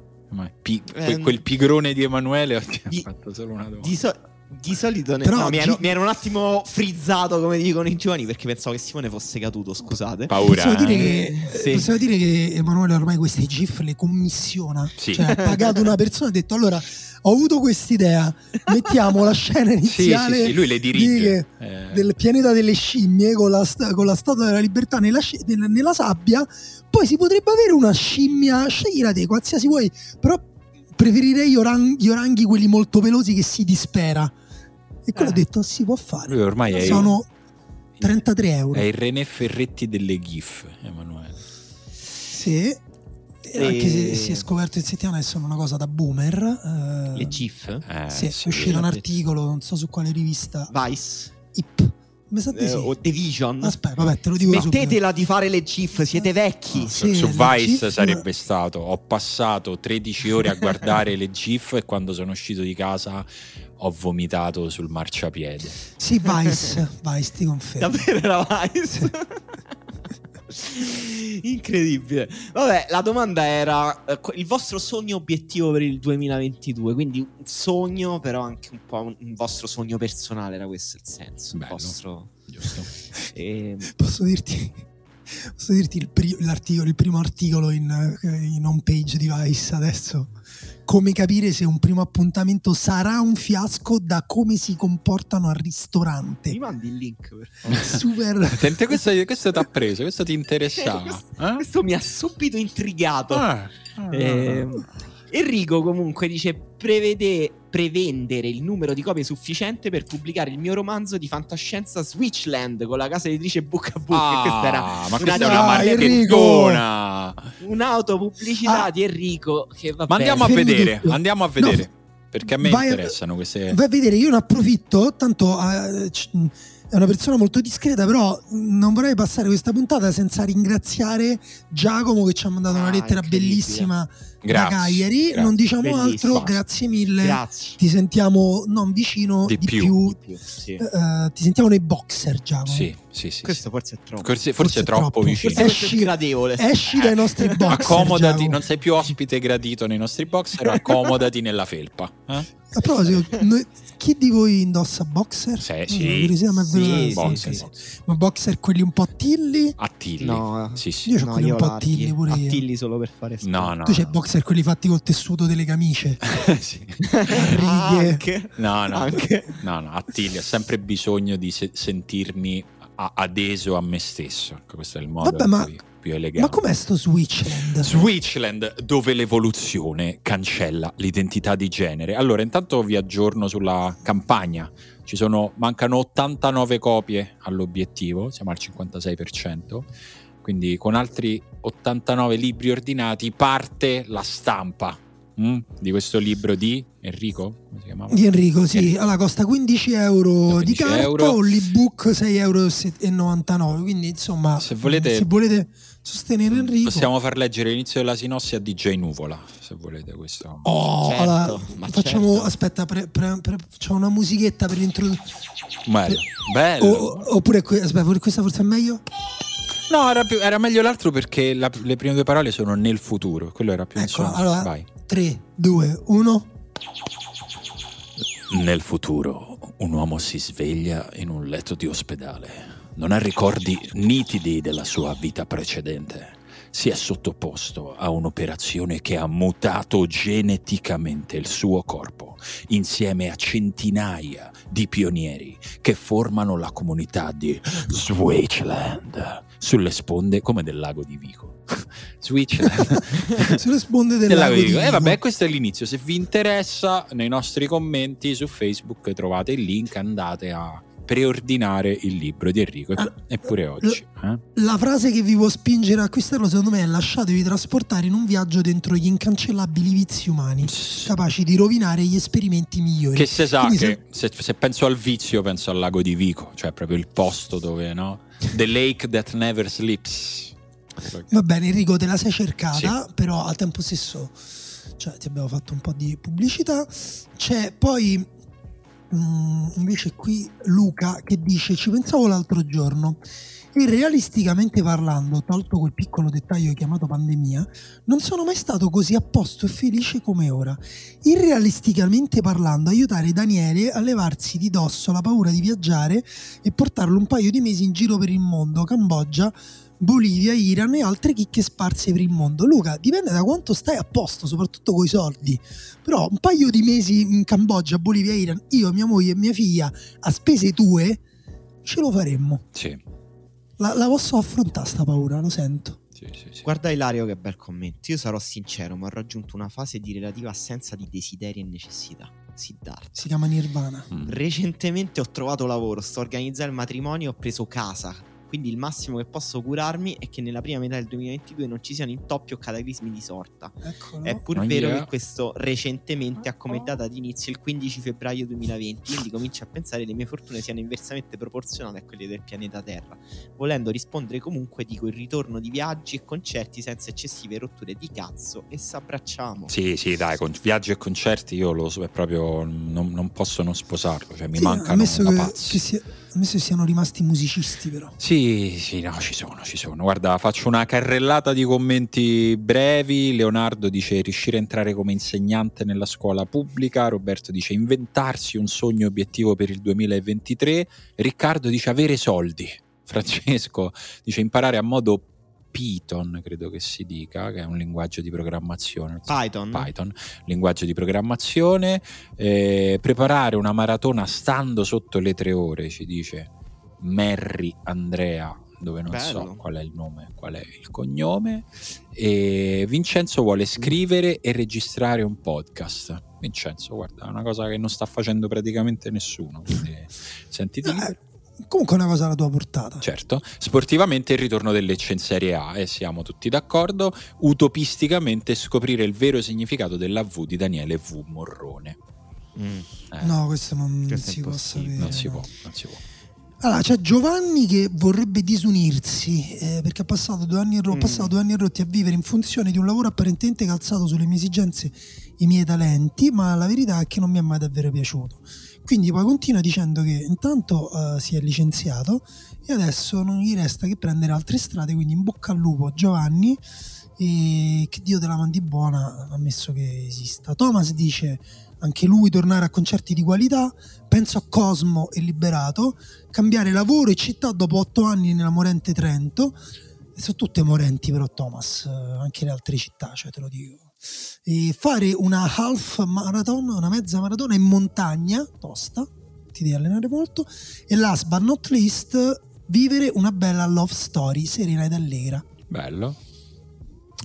Speaker 1: Pi-
Speaker 3: Eh,
Speaker 1: que- quel pigrone di Emanuele ha fatto solo una domanda.
Speaker 3: Di, so- di solito ne-
Speaker 2: Però
Speaker 3: no, mi, ero, mi ero un attimo frizzato, come dicono i giovani, perché pensavo che Simone fosse caduto. Scusate.
Speaker 1: Paura.
Speaker 2: Possiamo dire,
Speaker 1: eh?
Speaker 2: che,
Speaker 3: Sì.
Speaker 2: possiamo dire che Emanuele ormai queste GIF le commissiona.
Speaker 1: Sì.
Speaker 2: Cioè ha pagato una persona e ha detto allora ho avuto quest'idea, mettiamo la scena
Speaker 1: Sì,
Speaker 2: iniziale
Speaker 1: sì, sì, lui le
Speaker 2: di-
Speaker 1: dirige. Eh,
Speaker 2: del pianeta delle scimmie con la, con la statua della libertà nella, nella- nella sabbia, poi si potrebbe avere una scimmia, scegliela te, qualsiasi vuoi, però preferirei gli, orang- gli oranghi quelli molto veloci che si dispera. E quello
Speaker 3: Eh.
Speaker 2: ho detto si può fare.
Speaker 1: lui ormai è,
Speaker 2: Sono 33 euro.
Speaker 1: è il René Ferretti delle GIF, Emanuele.
Speaker 2: Sì. E Anche se si è scoperto in settimana che sono una cosa da boomer. eh,
Speaker 3: Le GIF.
Speaker 1: Eh,
Speaker 2: sì, è
Speaker 1: sì.
Speaker 2: uscito un articolo, non so su quale rivista.
Speaker 3: Vice.
Speaker 2: IP. Mi sa di
Speaker 3: eh,
Speaker 2: sì.
Speaker 3: o Division.
Speaker 2: Aspetta, vabbè, te lo dico subito.
Speaker 3: Smettetela di fare le GIF, siete vecchi.
Speaker 2: Ah,
Speaker 1: Su,
Speaker 2: Sì,
Speaker 1: su Vice
Speaker 2: GIF
Speaker 1: sarebbe stato ho passato 13 ore a guardare le GIF e quando sono uscito di casa ho vomitato sul marciapiede
Speaker 2: Sì, Vice, Vice ti confermo.
Speaker 3: Davvero era Vice. Incredibile. Vabbè, la domanda era eh, il vostro sogno obiettivo per il 2022, quindi un sogno, però anche un po' un, un vostro sogno personale, era questo il senso. Il
Speaker 1: Bello.
Speaker 3: vostro
Speaker 1: giusto
Speaker 3: ehm,
Speaker 2: Posso dirti, posso dirti il, pri- il primo articolo in, eh, in home page di Vice adesso? Come capire se un primo appuntamento sarà un fiasco da come si comportano al
Speaker 3: mi
Speaker 2: ristorante.
Speaker 3: mandi il link per.
Speaker 2: Super.
Speaker 1: Attente, questo, questo ti ha preso questo ti interessava
Speaker 3: questo,
Speaker 1: eh?
Speaker 3: questo mi ha subito intrigato.
Speaker 1: Ah, ah,
Speaker 3: Ehm, Enrico comunque dice prevede prevendere il numero di copie sufficiente per pubblicare il mio romanzo di fantascienza Switchland con la casa editrice Book a Book.
Speaker 1: Ah,
Speaker 3: questa era
Speaker 1: ma
Speaker 3: una
Speaker 1: questa è una
Speaker 3: un'autopubblicità
Speaker 2: Ah.
Speaker 3: di Enrico che va
Speaker 1: ma andiamo a
Speaker 2: Fermi
Speaker 1: vedere
Speaker 2: tutto.
Speaker 1: andiamo a vedere
Speaker 2: No.
Speaker 1: perché a me
Speaker 2: Vai a-
Speaker 1: interessano queste
Speaker 2: Vai a vedere, io ne approfitto, tanto eh, c- è una persona molto discreta, però non vorrei passare questa puntata senza ringraziare Giacomo che ci ha mandato una
Speaker 3: Ah,
Speaker 2: lettera
Speaker 3: incredibile.
Speaker 2: Bellissima da
Speaker 1: grazie,
Speaker 2: Cagliari.
Speaker 1: grazie.
Speaker 2: Non diciamo
Speaker 3: Bellissimo.
Speaker 2: altro, grazie mille.
Speaker 3: Grazie.
Speaker 2: Ti sentiamo non vicino,
Speaker 1: Di
Speaker 2: di,
Speaker 1: più.
Speaker 2: più.
Speaker 3: Di più, sì.
Speaker 2: eh, ti sentiamo nei boxer, Giacomo.
Speaker 1: sì sì sì,
Speaker 3: Questo
Speaker 1: sì.
Speaker 3: forse è troppo.
Speaker 1: Forse, forse
Speaker 2: Forse
Speaker 1: è troppo
Speaker 2: troppo.
Speaker 1: vicino
Speaker 3: Forse
Speaker 2: Esci-
Speaker 3: gradevole.
Speaker 2: Esci dai nostri boxer.
Speaker 1: accomodati,
Speaker 2: Giacomo.
Speaker 1: non sei più ospite gradito nei nostri boxer, accomodati nella felpa. eh?
Speaker 2: A proposito, noi- chi di voi indossa boxer?
Speaker 1: Sì,
Speaker 2: Eh,
Speaker 1: sì.
Speaker 2: curiosità, ma
Speaker 3: Sì, sì,
Speaker 2: sì,
Speaker 1: boxer,
Speaker 2: sì. Ma boxer quelli un po' tilli?
Speaker 1: Attilli.
Speaker 3: No.
Speaker 1: Sì, sì.
Speaker 2: Io c'ho
Speaker 3: No,
Speaker 2: quelli
Speaker 3: io
Speaker 2: un po' attilli pure io.
Speaker 3: Attilli solo per fare
Speaker 1: No, no.
Speaker 2: Tu c'hai boxer quelli fatti col tessuto delle camicie.
Speaker 1: Sì.
Speaker 2: righe.
Speaker 3: Anche.
Speaker 1: No, no.
Speaker 3: Anche.
Speaker 1: No, no, Attilli ha sempre bisogno di se- sentirmi a- adeso a me stesso. Ecco, questo è il modo
Speaker 2: Vabbè, ma-
Speaker 1: più elegante.
Speaker 2: Ma com'è sto Switchland?
Speaker 1: Switchland, dove l'evoluzione cancella l'identità di genere. Allora, intanto vi aggiorno sulla campagna. Ci sono, mancano 89 copie all'obiettivo, siamo al 56%. Quindi con altri 89 libri ordinati parte la stampa mm, di questo libro di Enrico? Come si chiamava?
Speaker 2: Di Enrico, sì. Allora costa 15 euro
Speaker 1: 15
Speaker 2: di carta
Speaker 1: euro.
Speaker 2: o l'ebook 6,99 euro. Quindi insomma,
Speaker 1: Se volete-
Speaker 2: se volete sostenere Enrico...
Speaker 1: Possiamo far leggere l'inizio della sinossi a DJ Nuvola, se volete questo.
Speaker 2: Oh,
Speaker 3: Certo,
Speaker 2: allora,
Speaker 3: ma
Speaker 2: facciamo,
Speaker 3: certo.
Speaker 2: aspetta, pre- pre- pre- facciamo una musichetta per l'introduzione.
Speaker 1: Bello. Bello.
Speaker 2: oppure, que- aspetta, questa forse è meglio?
Speaker 1: No, era, più- era meglio l'altro perché la- le prime due parole sono nel futuro. Quello era più
Speaker 2: Ecco,
Speaker 1: insomma.
Speaker 2: allora,
Speaker 1: Vai.
Speaker 2: 3, 2, 1.
Speaker 1: Nel futuro un uomo si sveglia in un letto di ospedale. Non ha ricordi nitidi della sua vita precedente. Si è sottoposto a un'operazione che ha mutato geneticamente il suo corpo, insieme a centinaia di pionieri che formano la comunità di Switzerland, sulle sponde come del lago di Vico. Switzerland.
Speaker 2: Sulle sponde del
Speaker 1: del
Speaker 2: lago
Speaker 1: lago di Vico. E
Speaker 2: Vico.
Speaker 1: vabbè, questo è l'inizio. Se vi interessa, nei nostri commenti su Facebook trovate il link, andate a preordinare il libro di Enrico.
Speaker 2: Ah,
Speaker 1: Eppure oggi. eh?
Speaker 2: La frase che vi può spingere a acquistarlo, secondo me, è lasciatevi trasportare in un viaggio dentro gli incancellabili vizi umani, capaci di rovinare gli esperimenti migliori.
Speaker 1: Che se sa
Speaker 2: Quindi
Speaker 1: che se, se penso al vizio, penso al lago di Vico, cioè proprio il posto dove, no? The lake that never sleeps.
Speaker 2: Va bene, Enrico, te la sei cercata, però al tempo stesso cioè, ti abbiamo fatto un po' di pubblicità. C'è poi mm, invece qui Luca che dice: Ci pensavo l'altro giorno. E realisticamente parlando, tolto quel piccolo dettaglio chiamato pandemia, non sono mai stato così a posto e felice come ora. Irrealisticamente parlando, aiutare Daniele a levarsi di dosso la paura di viaggiare e portarlo un paio di mesi in giro per il mondo, Cambogia, Bolivia, Iran e altre chicche sparse per il mondo. Luca, dipende da quanto stai a posto, soprattutto con i soldi. Però un paio di mesi in Cambogia, Bolivia, Iran, io, mia moglie e mia figlia, a spese tue, ce lo faremmo.
Speaker 1: Sì,
Speaker 2: La, la posso affrontare sta paura, lo sento.
Speaker 1: sì, sì, sì.
Speaker 3: Guarda Ilario che bel commento. Io sarò sincero, ma ho raggiunto una fase di relativa assenza di desideri e necessità. Siddhartha.
Speaker 2: Si chiama Nirvana.
Speaker 1: Mm.
Speaker 3: Recentemente ho trovato lavoro, sto organizzando il matrimonio e ho preso casa. Quindi il massimo che posso curarmi è che nella prima metà del 2022 non ci siano intoppi o cataclismi di sorta.
Speaker 2: Eccolo.
Speaker 3: È pur
Speaker 1: Oh
Speaker 3: vero
Speaker 1: yeah.
Speaker 3: che questo recentemente ha come data d'inizio il 15 febbraio 2020, quindi comincio a pensare che le mie fortune siano inversamente proporzionali a quelle del pianeta Terra. Volendo rispondere comunque dico il ritorno di viaggi e concerti senza eccessive rotture di cazzo e s'abbracciamo.
Speaker 1: Sì, sì, dai, con viaggi e concerti io lo so, è proprio non, non posso non sposarlo, cioè mi
Speaker 2: Sì,
Speaker 1: mancano da
Speaker 2: che,
Speaker 1: pazzi.
Speaker 2: che sia- ammesso che siano rimasti musicisti, però.
Speaker 1: Sì, sì, no, ci sono, ci sono. Guarda, faccio una carrellata di commenti brevi. Leonardo dice riuscire a entrare come insegnante nella scuola pubblica. Roberto dice inventarsi un sogno obiettivo per il 2023. Riccardo dice avere soldi. Francesco dice imparare a modo Python, credo che si dica, che è un linguaggio di programmazione.
Speaker 3: Python?
Speaker 1: Python, linguaggio di programmazione, eh, preparare una maratona stando sotto le tre ore, ci dice Merry Andrea, dove non so
Speaker 3: Bello.
Speaker 1: qual è il nome, qual è il cognome. E Vincenzo vuole scrivere e registrare un podcast. Vincenzo, guarda, è una cosa che non sta facendo praticamente nessuno. Quindi sentiti
Speaker 2: Eh,
Speaker 1: libero.
Speaker 2: Comunque è una cosa alla tua portata.
Speaker 1: Certo, sportivamente il ritorno del Lecce in Serie A e siamo tutti d'accordo, utopisticamente scoprire il vero significato della V di Daniele V. Morrone.
Speaker 3: Mm.
Speaker 1: Eh,
Speaker 2: No, questo non
Speaker 3: Questo
Speaker 2: si può sapere.
Speaker 1: non si
Speaker 2: no.
Speaker 1: può, non si può.
Speaker 2: Allora, c'è Giovanni che vorrebbe disunirsi eh, perché ha passato, due anni in ro-
Speaker 3: Mm.
Speaker 2: passato due anni rotti a vivere in funzione di un lavoro apparentemente calzato sulle mie esigenze i miei talenti, ma la verità è che non mi è mai davvero piaciuto. Quindi poi continua dicendo che intanto eh, si è licenziato e adesso non gli resta che prendere altre strade, quindi in bocca al lupo Giovanni e che Dio te la mandi buona, ammesso che esista. Thomas dice anche lui tornare a concerti di qualità, penso a Cosmo e Liberato, cambiare lavoro e città dopo otto anni nella morente Trento. Sono tutte morenti però Thomas, eh, anche le altre città, cioè te lo dico. E fare una half marathon, una mezza maratona in montagna, tosta, ti devi allenare molto. E last but not least, vivere una bella love story serena ed allegra.
Speaker 1: Bello.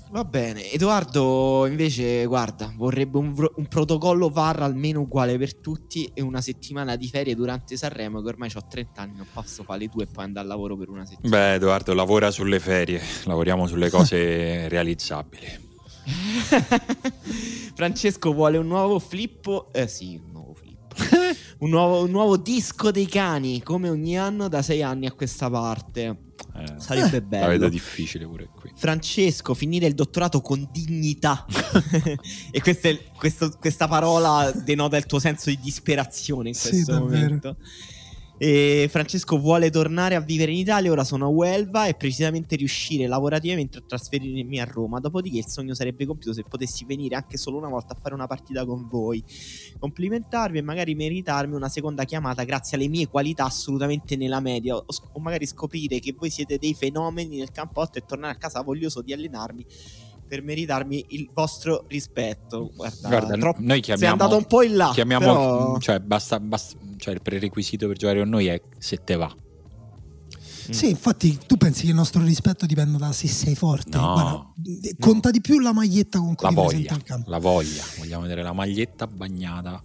Speaker 3: Va bene, Edoardo invece guarda, vorrebbe un, un protocollo VAR almeno uguale per tutti e una settimana di ferie durante Sanremo che ormai ho 30 anni, non posso fare le due e poi andare al lavoro per una settimana.
Speaker 1: Beh, Edoardo, lavora sulle ferie, lavoriamo sulle cose realizzabili.
Speaker 3: Francesco vuole un nuovo flippo. Eh sì, un nuovo flippo. un, nuovo, un nuovo disco dei cani, come ogni anno da sei anni a questa parte.
Speaker 1: Eh,
Speaker 3: Sarebbe
Speaker 1: la
Speaker 3: bello.
Speaker 1: vedo difficile pure qui.
Speaker 3: Francesco, finire il dottorato con dignità. e questa, è- questo- questa parola denota il tuo senso di disperazione in
Speaker 2: Sì,
Speaker 3: questo
Speaker 2: davvero.
Speaker 3: E Francesco vuole tornare a vivere in Italia, ora sono a Huelva e precisamente riuscire lavorativamente a trasferirmi a Roma. Dopodiché il sogno sarebbe compiuto se potessi venire anche solo una volta a fare una partita con voi, complimentarvi e magari meritarmi una seconda chiamata grazie alle mie qualità assolutamente nella media o, o magari scoprire che voi siete dei fenomeni nel campotto e tornare a casa voglioso di allenarmi per meritarmi il vostro rispetto. Guarda,
Speaker 1: Guarda,
Speaker 3: troppo-
Speaker 1: noi
Speaker 3: sei
Speaker 1: chiamiamo,
Speaker 3: andato un po' in là.
Speaker 1: chiamiamo
Speaker 3: però-
Speaker 1: cioè, basta, basta- cioè, il prerequisito per giocare con noi è se te va.
Speaker 3: Mm.
Speaker 2: Sì, infatti tu pensi che il nostro rispetto dipenda da se sei forte.
Speaker 1: No.
Speaker 2: Guarda, eh, conta di più la maglietta con cui
Speaker 1: La
Speaker 2: ti presenti
Speaker 1: voglia,
Speaker 2: al campo.
Speaker 1: la voglia. Vogliamo vedere la maglietta bagnata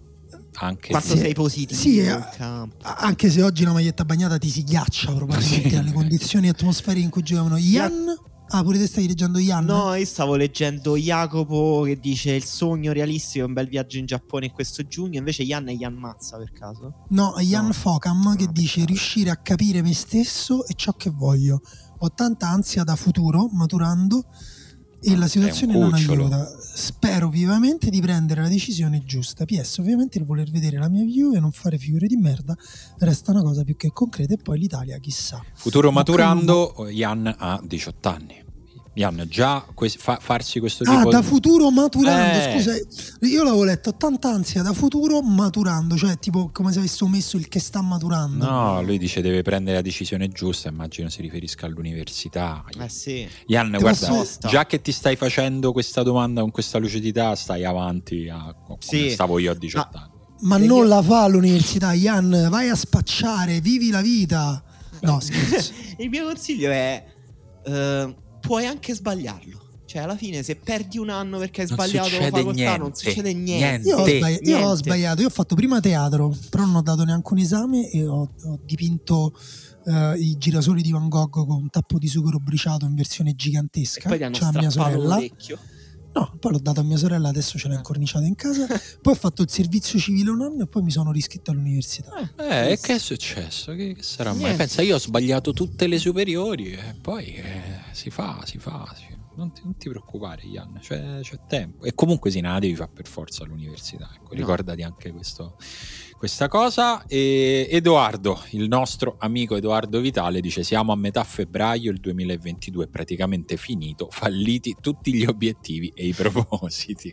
Speaker 1: anche
Speaker 3: Quanto
Speaker 2: Sì.
Speaker 3: sei positivo
Speaker 2: Sì,
Speaker 3: in
Speaker 2: eh,
Speaker 3: campo.
Speaker 2: Anche se oggi la maglietta bagnata ti si ghiaccia probabilmente alle condizioni atmosferiche in cui giocavano. Ian? Ah, pure te stai leggendo Ian?
Speaker 3: No, io stavo leggendo Jacopo che dice il sogno realistico è un bel viaggio in Giappone questo giugno, invece Ian è Ian Mazza per caso.
Speaker 2: No, Ian
Speaker 3: No.
Speaker 2: Focam che
Speaker 3: No,
Speaker 2: dice
Speaker 3: peccato.
Speaker 2: riuscire a capire me stesso e ciò che voglio. Ho tanta ansia da futuro, maturando, e la situazione non aiuta. Spero vivamente di prendere la decisione giusta. PS, ovviamente il voler vedere la mia view e non fare figure di merda resta una cosa più che concreta e poi l'Italia chissà.
Speaker 1: Futuro maturando, Ian ha 18 anni. Ian, già que- fa- farsi questo
Speaker 2: Ah,
Speaker 1: tipo
Speaker 2: da
Speaker 1: di...
Speaker 2: futuro maturando,
Speaker 1: Eh.
Speaker 2: scusa, io l'avevo letto, ho tanta ansia da futuro maturando, cioè tipo come se avessi messo il che sta maturando.
Speaker 1: No, lui dice deve prendere la decisione giusta, immagino si riferisca all'università.
Speaker 3: Eh sì.
Speaker 1: Ian,
Speaker 2: Ti
Speaker 1: guarda,
Speaker 2: posso-
Speaker 1: già che ti stai facendo questa domanda con questa lucidità, stai avanti a come
Speaker 3: Sì.
Speaker 1: stavo io a 18
Speaker 3: Ma-
Speaker 1: anni.
Speaker 2: Ma
Speaker 3: E
Speaker 2: non
Speaker 3: io-
Speaker 2: la fa all'università, Ian, vai a spacciare, vivi la vita. No, scherzo.
Speaker 3: Il mio consiglio è eh, puoi anche sbagliarlo. Cioè, alla fine, se perdi un anno perché hai
Speaker 1: Non
Speaker 3: sbagliato
Speaker 1: succede
Speaker 3: facoltà, non
Speaker 1: niente,
Speaker 3: succede niente.
Speaker 1: niente.
Speaker 2: Io ho, sbagli- io ho sbagliato, io ho fatto prima teatro, però non ho dato neanche un esame e ho, ho dipinto eh, i girasoli di Van Gogh con un tappo di sughero briciato in versione
Speaker 3: E
Speaker 2: gigantesca.
Speaker 3: poi ti hanno
Speaker 2: la mia sorella.
Speaker 3: l'orecchio.
Speaker 2: No, poi l'ho dato a mia sorella, adesso ce l'ha incorniciata in casa. Poi ho fatto il servizio civile un anno e poi mi sono riscritto all'università.
Speaker 1: Eh, e che è successo? Che, che sarà mai?
Speaker 3: Niente.
Speaker 1: Pensa, io ho sbagliato tutte le superiori e poi eh, si fa, si fa. si- Non, ti, non ti preoccupare, Ian, c'è, c'è tempo. E comunque la devi fare per forza all'università. Ecco,
Speaker 3: No.
Speaker 1: Ricordati anche questo- questa cosa. E Edoardo, il nostro amico Edoardo Vitale, dice: Siamo a metà febbraio, il 2022 è praticamente finito, falliti tutti gli obiettivi e i propositi.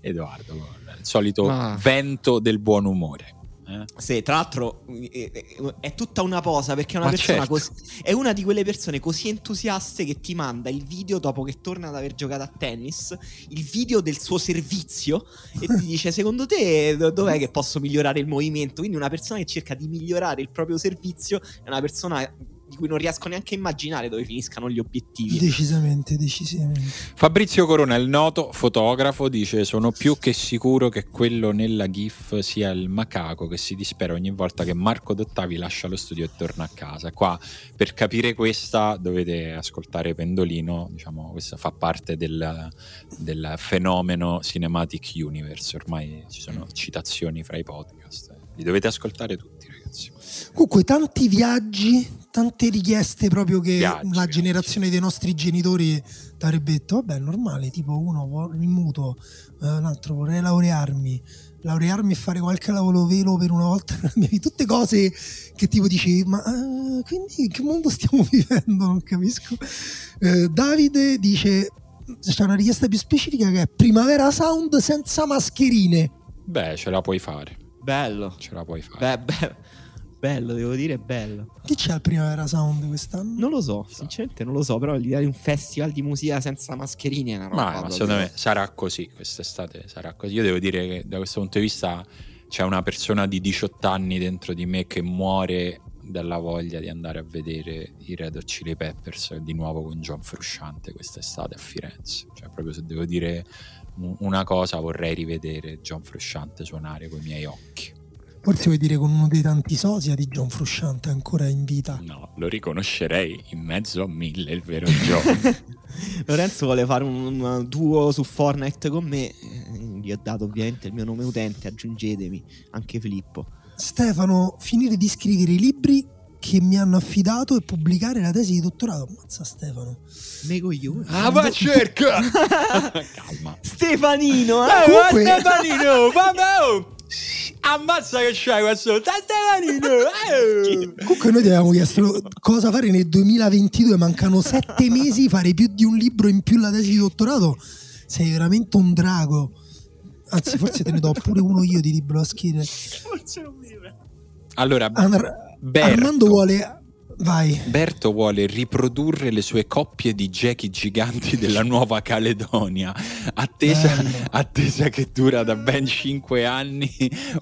Speaker 1: Edoardo, il solito
Speaker 3: Ah.
Speaker 1: vento del buon umore. Eh?
Speaker 3: Sì, tra l'altro eh, eh, è tutta una posa perché è una
Speaker 1: certo.
Speaker 3: cos- è una di quelle persone così entusiaste che ti manda il video dopo che torna ad aver giocato a tennis, il video del suo servizio e ti dice secondo te do- dov'è che posso migliorare il movimento? Quindi una persona che cerca di migliorare il proprio servizio è una persona di cui non riesco neanche a immaginare dove finiscano gli obiettivi.
Speaker 2: Decisamente, decisamente.
Speaker 1: Fabrizio Corona, il noto fotografo, dice: Sono più che sicuro che quello nella GIF sia il macaco che si dispera ogni volta che Marco Dottavi lascia lo studio e torna a casa. Qua per capire questa dovete ascoltare Pendolino, diciamo, questa fa parte del, del fenomeno Cinematic Universe. Ormai ci sono citazioni fra i podcast. Li dovete ascoltare tutti, ragazzi.
Speaker 2: Comunque, tanti viaggi, tante richieste proprio che
Speaker 1: Viaggi,
Speaker 2: la
Speaker 1: viaggi.
Speaker 2: generazione dei nostri genitori ti avrebbe detto: Vabbè, è normale. Tipo, uno vuole il mutuo, eh, un altro vorrei laurearmi. Laurearmi e fare qualche lavoro vero per una volta nella mia vita. Tutte cose che tipo dici: Ma eh, quindi in che mondo stiamo vivendo? Non capisco. Eh, Davide dice: C'è una richiesta più specifica che è primavera sound senza mascherine.
Speaker 1: Beh, ce la puoi fare.
Speaker 3: Bello.
Speaker 1: Ce la puoi fare.
Speaker 3: Beh, beh, bello, devo dire bello.
Speaker 2: Chi c'è al primavera sound quest'anno?
Speaker 3: Non lo so, sinceramente non lo so, però l'idea di un festival di musica senza mascherine è una roba.
Speaker 1: Ma, secondo me sarà così quest'estate, sarà così. Io devo dire che da questo punto di vista c'è una persona di 18 anni dentro di me che muore dalla voglia di andare a vedere i Red Hot Chili Peppers di nuovo con John Frusciante quest'estate a Firenze. Cioè, proprio se devo dire un- una cosa, vorrei rivedere John Frusciante suonare con i miei occhi.
Speaker 2: Forse vuoi dire con uno dei tanti sosia di John Frusciante ancora in vita.
Speaker 1: No, lo riconoscerei in mezzo a mille, il vero John.
Speaker 3: Lorenzo vuole fare un, un duo su Fortnite con me. Eh, Gli ho dato ovviamente il mio nome utente, aggiungetemi, anche Filippo.
Speaker 2: Stefano, finire di scrivere i libri che mi hanno affidato e pubblicare la tesi di dottorato. Ammazza Stefano.
Speaker 3: Me coglione.
Speaker 1: Ah, va cerca! Calma.
Speaker 3: Stefanino,
Speaker 1: Eh,
Speaker 3: eh?
Speaker 1: ma
Speaker 2: comunque-
Speaker 1: Stefanino, vabbè, oh. Ammazza che c'hai questo Da Stefanino eh.
Speaker 2: Comunque noi ti avevamo chiesto cosa fare nel 2022, mancano sette mesi, fare più di un libro in più la tesi di dottorato. Sei veramente un drago. Anzi, forse te ne do pure uno io di libro da scrivere.
Speaker 3: Forse non mi
Speaker 1: Allora,
Speaker 2: Ar-
Speaker 1: Berto.
Speaker 2: Armando vuole... Vai.
Speaker 1: Berto vuole riprodurre le sue coppie di gechi giganti della Nuova Caledonia, attesa, attesa che dura da ben 5 anni,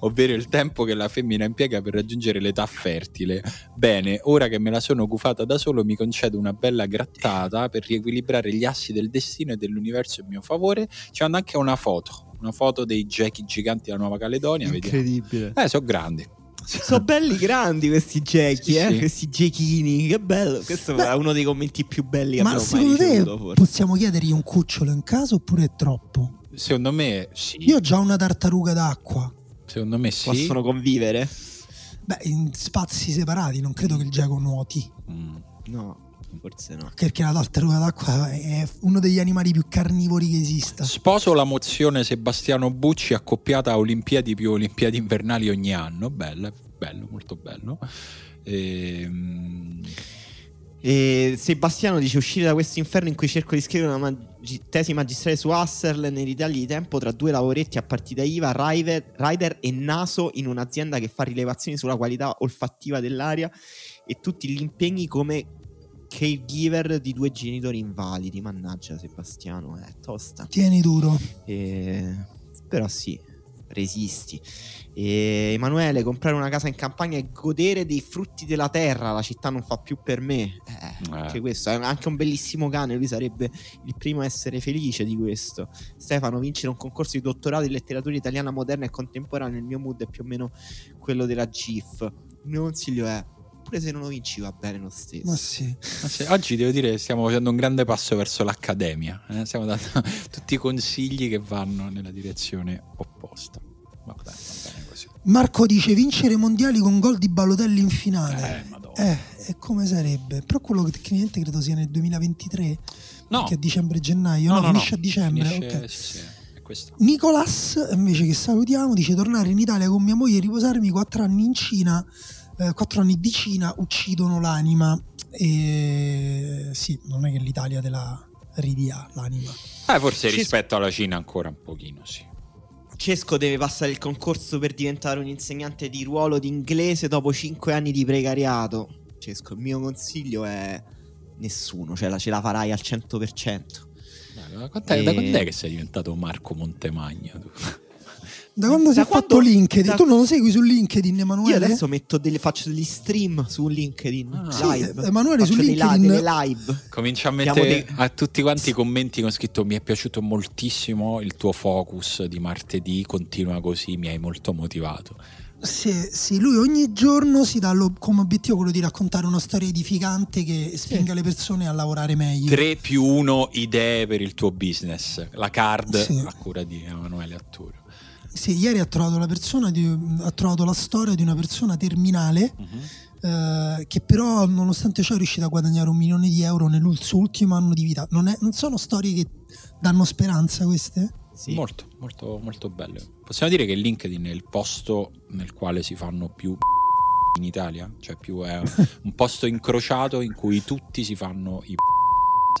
Speaker 1: ovvero il tempo che la femmina impiega per raggiungere l'età fertile. Bene, ora che me la sono gufata da solo, mi concedo una bella grattata per riequilibrare gli assi del destino e dell'universo in mio favore. Ci manda anche una foto, una foto dei gechi giganti della Nuova Caledonia. Vediamo.
Speaker 3: Incredibile.
Speaker 1: Eh, sono grandi.
Speaker 3: Sono belli grandi questi Jackie,
Speaker 1: Sì,
Speaker 3: eh?
Speaker 1: sì.
Speaker 3: questi Jacchini, che bello. Questo
Speaker 2: Beh,
Speaker 3: è uno dei commenti più belli che
Speaker 2: Ma
Speaker 3: abbiamo mai
Speaker 2: secondo te
Speaker 3: ricevuto, forse.
Speaker 2: possiamo chiedergli un cucciolo in casa oppure è troppo?
Speaker 1: Secondo me sì.
Speaker 2: Io ho già una tartaruga d'acqua.
Speaker 1: Secondo me sì.
Speaker 3: Possono convivere?
Speaker 2: Beh, in spazi separati, non credo che il geco nuoti.
Speaker 1: Mm.
Speaker 3: No, forse no.
Speaker 2: Perché la tartaruga d'acqua è uno degli animali più carnivori che esista.
Speaker 1: Sposo la mozione Sebastiano Bucci accoppiata a Olimpiadi più Olimpiadi invernali ogni anno. Bello, bello, molto bello. Ehm,
Speaker 3: E Sebastiano dice uscire da questo inferno in cui cerco di scrivere una magi- tesi magistrale su Husserl nei ritagli di tempo tra due lavoretti a partita IVA, rider, rider e naso in un'azienda che fa rilevazioni sulla qualità olfattiva dell'aria e tutti gli impegni come caregiver di due genitori invalidi. Mannaggia Sebastiano, è tosta.
Speaker 2: Tieni duro.
Speaker 3: E- Però sì, resisti. E Emanuele, comprare una casa in campagna e godere dei frutti della terra, la città non fa più per me. Eh, Anche questo, è anche un bellissimo cane, lui sarebbe il primo a essere felice di questo. Stefano, vincere un concorso di dottorato in letteratura italiana moderna e contemporanea, il mio mood è più o meno quello della GIF. Il mio consiglio è, pure se non lo vinci va bene lo stesso.
Speaker 2: Ma sì.
Speaker 1: ma se- oggi devo dire che stiamo facendo un grande passo verso l'accademia. eh, Stiamo dando tutti i consigli che vanno nella direzione opposta. Va bene, va bene così.
Speaker 2: Marco dice vincere i mondiali con gol di Balotelli in finale.
Speaker 1: Eh.
Speaker 2: Eh, e come sarebbe? Però quello che tecnicamente credo sia nel 2023,
Speaker 1: No,
Speaker 2: che è dicembre-gennaio, no, finisce a dicembre.
Speaker 1: Finisce-
Speaker 2: ok.
Speaker 1: sì, sì.
Speaker 2: Nicolas, invece che salutiamo, dice tornare in Italia con mia moglie e riposarmi quattro anni in Cina, eh, quattro anni di Cina uccidono l'anima. E sì, non è che l'Italia te la ridia l'anima.
Speaker 1: Eh, forse
Speaker 3: Ci-
Speaker 1: rispetto alla Cina ancora un pochino, sì.
Speaker 3: Cesco deve passare il concorso per diventare un insegnante di ruolo di inglese dopo 5 anni di precariato. Cesco, il mio consiglio è nessuno, cioè la, ce la farai al 100%.
Speaker 1: Dai, Da quant'è,
Speaker 3: E-
Speaker 1: da quant'è che sei diventato Marco Montemagno? tu?
Speaker 2: Da quando si
Speaker 3: Da
Speaker 2: è fatto
Speaker 3: quando-
Speaker 2: LinkedIn?
Speaker 3: da-
Speaker 2: Tu non lo segui su LinkedIn, Emanuele?
Speaker 3: Io adesso metto delle, faccio degli stream su LinkedIn
Speaker 1: Ah.
Speaker 2: Sì,
Speaker 3: live.
Speaker 2: Emanuele su
Speaker 3: Faccio dei
Speaker 2: LinkedIn-
Speaker 3: li- delle live.
Speaker 1: Comincia a mettere
Speaker 3: dei-
Speaker 1: a tutti quanti i commenti con scritto mi è piaciuto moltissimo il tuo focus di martedì, continua così, mi hai molto motivato.
Speaker 2: Sì, sì, lui ogni giorno si dà lo- come obiettivo quello di raccontare una storia edificante che spinga le persone a lavorare meglio.
Speaker 1: 3 più 1 idee per il tuo business, la card
Speaker 2: Sì.
Speaker 1: a cura di Emanuele Atturo.
Speaker 2: Sì, ieri ha trovato la persona di- ha trovato la storia di una persona terminale
Speaker 1: Mhm.
Speaker 2: eh, che però nonostante ciò è riuscita a guadagnare un milione di euro nel suo ultimo anno di vita. Non, è- non sono storie che danno speranza queste?
Speaker 3: Sì.
Speaker 1: Molto, molto, molto belle. Possiamo dire che LinkedIn è il posto nel quale si fanno più in Italia, cioè più è un posto incrociato in cui tutti si fanno i cioè,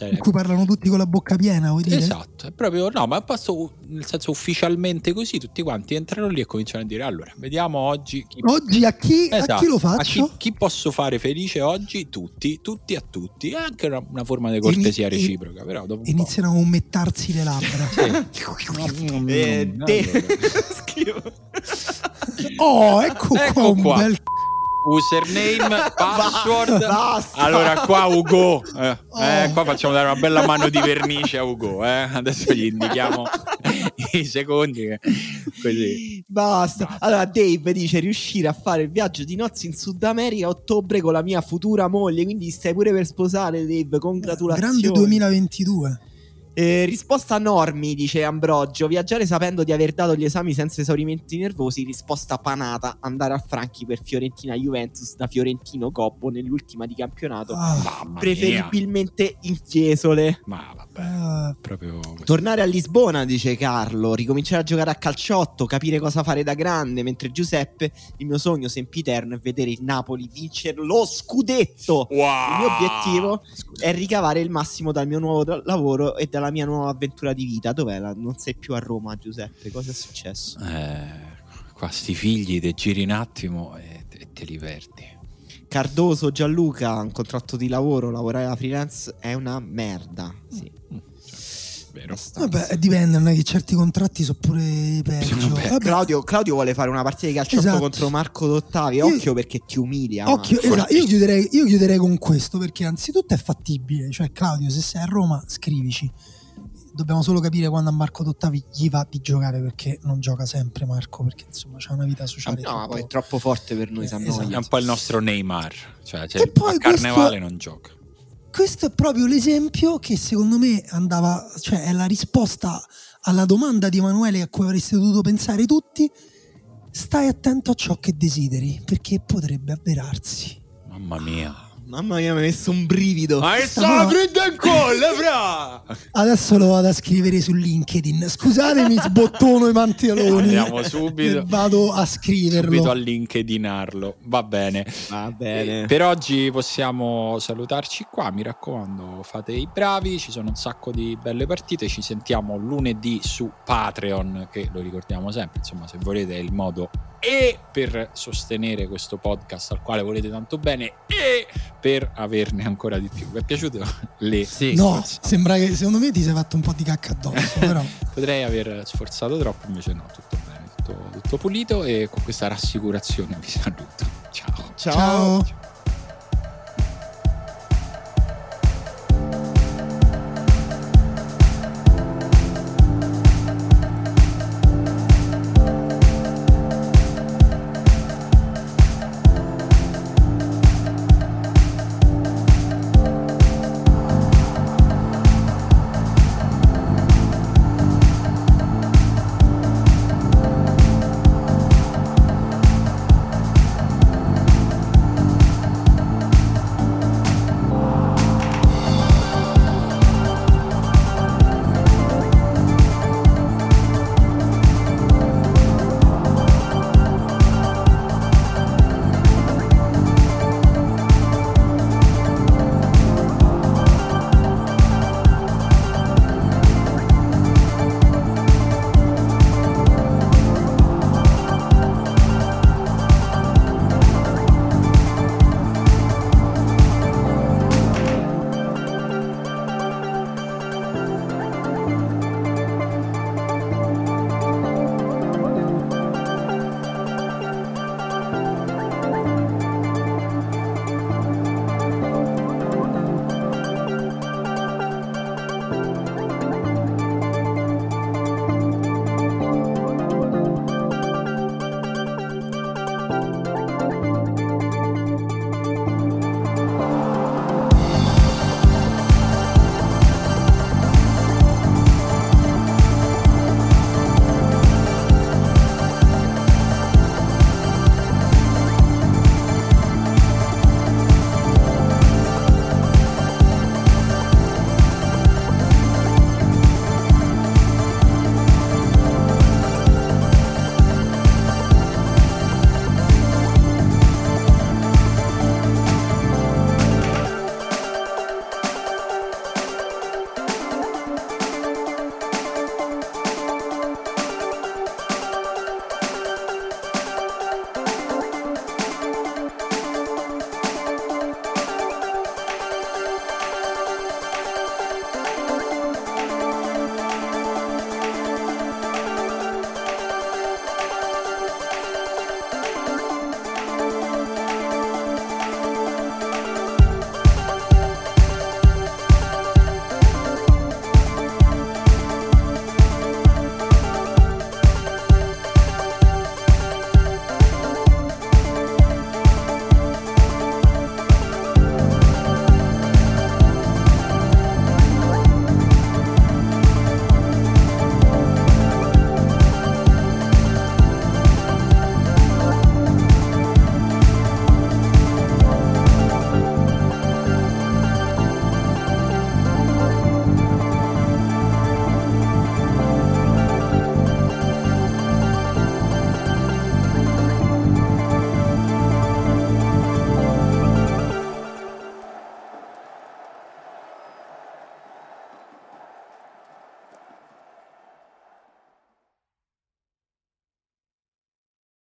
Speaker 2: In cui parlano tutti con la bocca piena, vuoi dire?
Speaker 1: Esatto, è proprio no, ma è un posto nel senso ufficialmente così, tutti quanti entrano lì e cominciano a dire allora, vediamo oggi chi
Speaker 2: Oggi a chi, a
Speaker 1: Esatto,
Speaker 2: chi lo
Speaker 1: a
Speaker 2: faccio?
Speaker 1: chi, chi posso fare felice oggi? Tutti, tutti a tutti. È anche una, una forma di cortesia
Speaker 2: Ini-
Speaker 1: reciproca, però dopo un po'.
Speaker 2: Iniziano a ummettarsi le labbra.
Speaker 3: Eh, te-. Scrivo.
Speaker 2: Oh, ecco,
Speaker 1: Ecco
Speaker 2: qua un
Speaker 1: qua.
Speaker 2: bel
Speaker 1: Username, password.
Speaker 3: Basta.
Speaker 1: Allora, qua Ugo, eh,
Speaker 2: Oh.
Speaker 1: eh, qua facciamo dare una bella mano di vernice a Ugo. Eh. Adesso gli indichiamo 20 secondi. Così.
Speaker 3: Basta. Basta. Allora, Dave dice: riuscire a fare il viaggio di nozze in Sud America a ottobre con la mia futura moglie. Quindi stai pure per sposare, Dave. Congratulazioni.
Speaker 2: Grande 2022.
Speaker 3: Eh, risposta a Normi, dice Ambrogio. Viaggiare sapendo di aver dato gli esami senza esaurimenti nervosi. Risposta panata. Andare a Franchi per Fiorentina Juventus da Fiorentino Coppo nell'ultima di campionato.
Speaker 1: Ah,
Speaker 3: preferibilmente in Fiesole.
Speaker 1: Ma vabbè, ah. proprio.
Speaker 3: Tornare a Lisbona, dice Carlo. Ricominciare a giocare a calciotto. Capire cosa fare da grande. Mentre Giuseppe, il mio sogno sempiterno è vedere il Napoli vincere lo scudetto.
Speaker 1: Wow.
Speaker 3: Il mio obiettivo Scusa. è ricavare il massimo dal mio nuovo lavoro e dalla mia nuova avventura di vita. Dov'è? La... Non sei più a Roma, Giuseppe? Cosa è successo?
Speaker 1: Eh, qua sti figli te giri un attimo e te, te li perdi.
Speaker 3: Cardoso Gianluca, un contratto di lavoro, lavorare a freelance è una merda. Sì. Mm,
Speaker 1: cioè, vero.
Speaker 2: Vabbè, dipende, non è che certi contratti sono pure peggio.
Speaker 3: Claudio, Claudio, vuole fare una partita di calciotto esatto. contro Marco Dottavi. Occhio io, perché ti umilia.
Speaker 2: Occhio, esatto. io, chiuderei, io chiuderei con questo perché anzitutto è fattibile. Cioè, Claudio, se sei a Roma, scrivici dobbiamo solo capire quando a Marco Dottavi gli va di giocare perché non gioca sempre Marco perché insomma c'ha una vita sociale
Speaker 3: no troppo, poi è troppo forte per noi eh,
Speaker 1: esatto. è un po' il nostro Neymar cioè, cioè e poi Carnevale questo, non gioca.
Speaker 2: Questo è proprio l'esempio che secondo me andava cioè è la risposta alla domanda di Emanuele a cui avreste dovuto pensare tutti. Stai attento a ciò che desideri perché potrebbe avverarsi.
Speaker 1: Mamma mia
Speaker 3: Mamma mia, mi ha messo un brivido.
Speaker 1: Ma è stata fredda in colla, fra!
Speaker 2: Adesso lo vado a scrivere su LinkedIn. Scusatemi, sbottono i manteloni.
Speaker 1: Andiamo subito.
Speaker 2: Vado a scriverlo.
Speaker 1: Subito a LinkedInarlo. Va bene.
Speaker 3: Va bene.
Speaker 1: Eh, per oggi possiamo salutarci qua. Mi raccomando, fate i bravi. Ci sono un sacco di belle partite. Ci sentiamo lunedì su Patreon, che lo ricordiamo sempre. Insomma, se volete è il modo e per sostenere questo podcast al quale volete tanto bene e per averne ancora di più. Vi è piaciuto? Le
Speaker 2: sì. No, sembra che secondo me ti sei fatto un po' di cacca addosso, però.
Speaker 1: Potrei aver sforzato troppo, invece no, tutto bene, tutto, tutto pulito e con questa rassicurazione vi saluto. Ciao.
Speaker 2: Ciao. Ciao.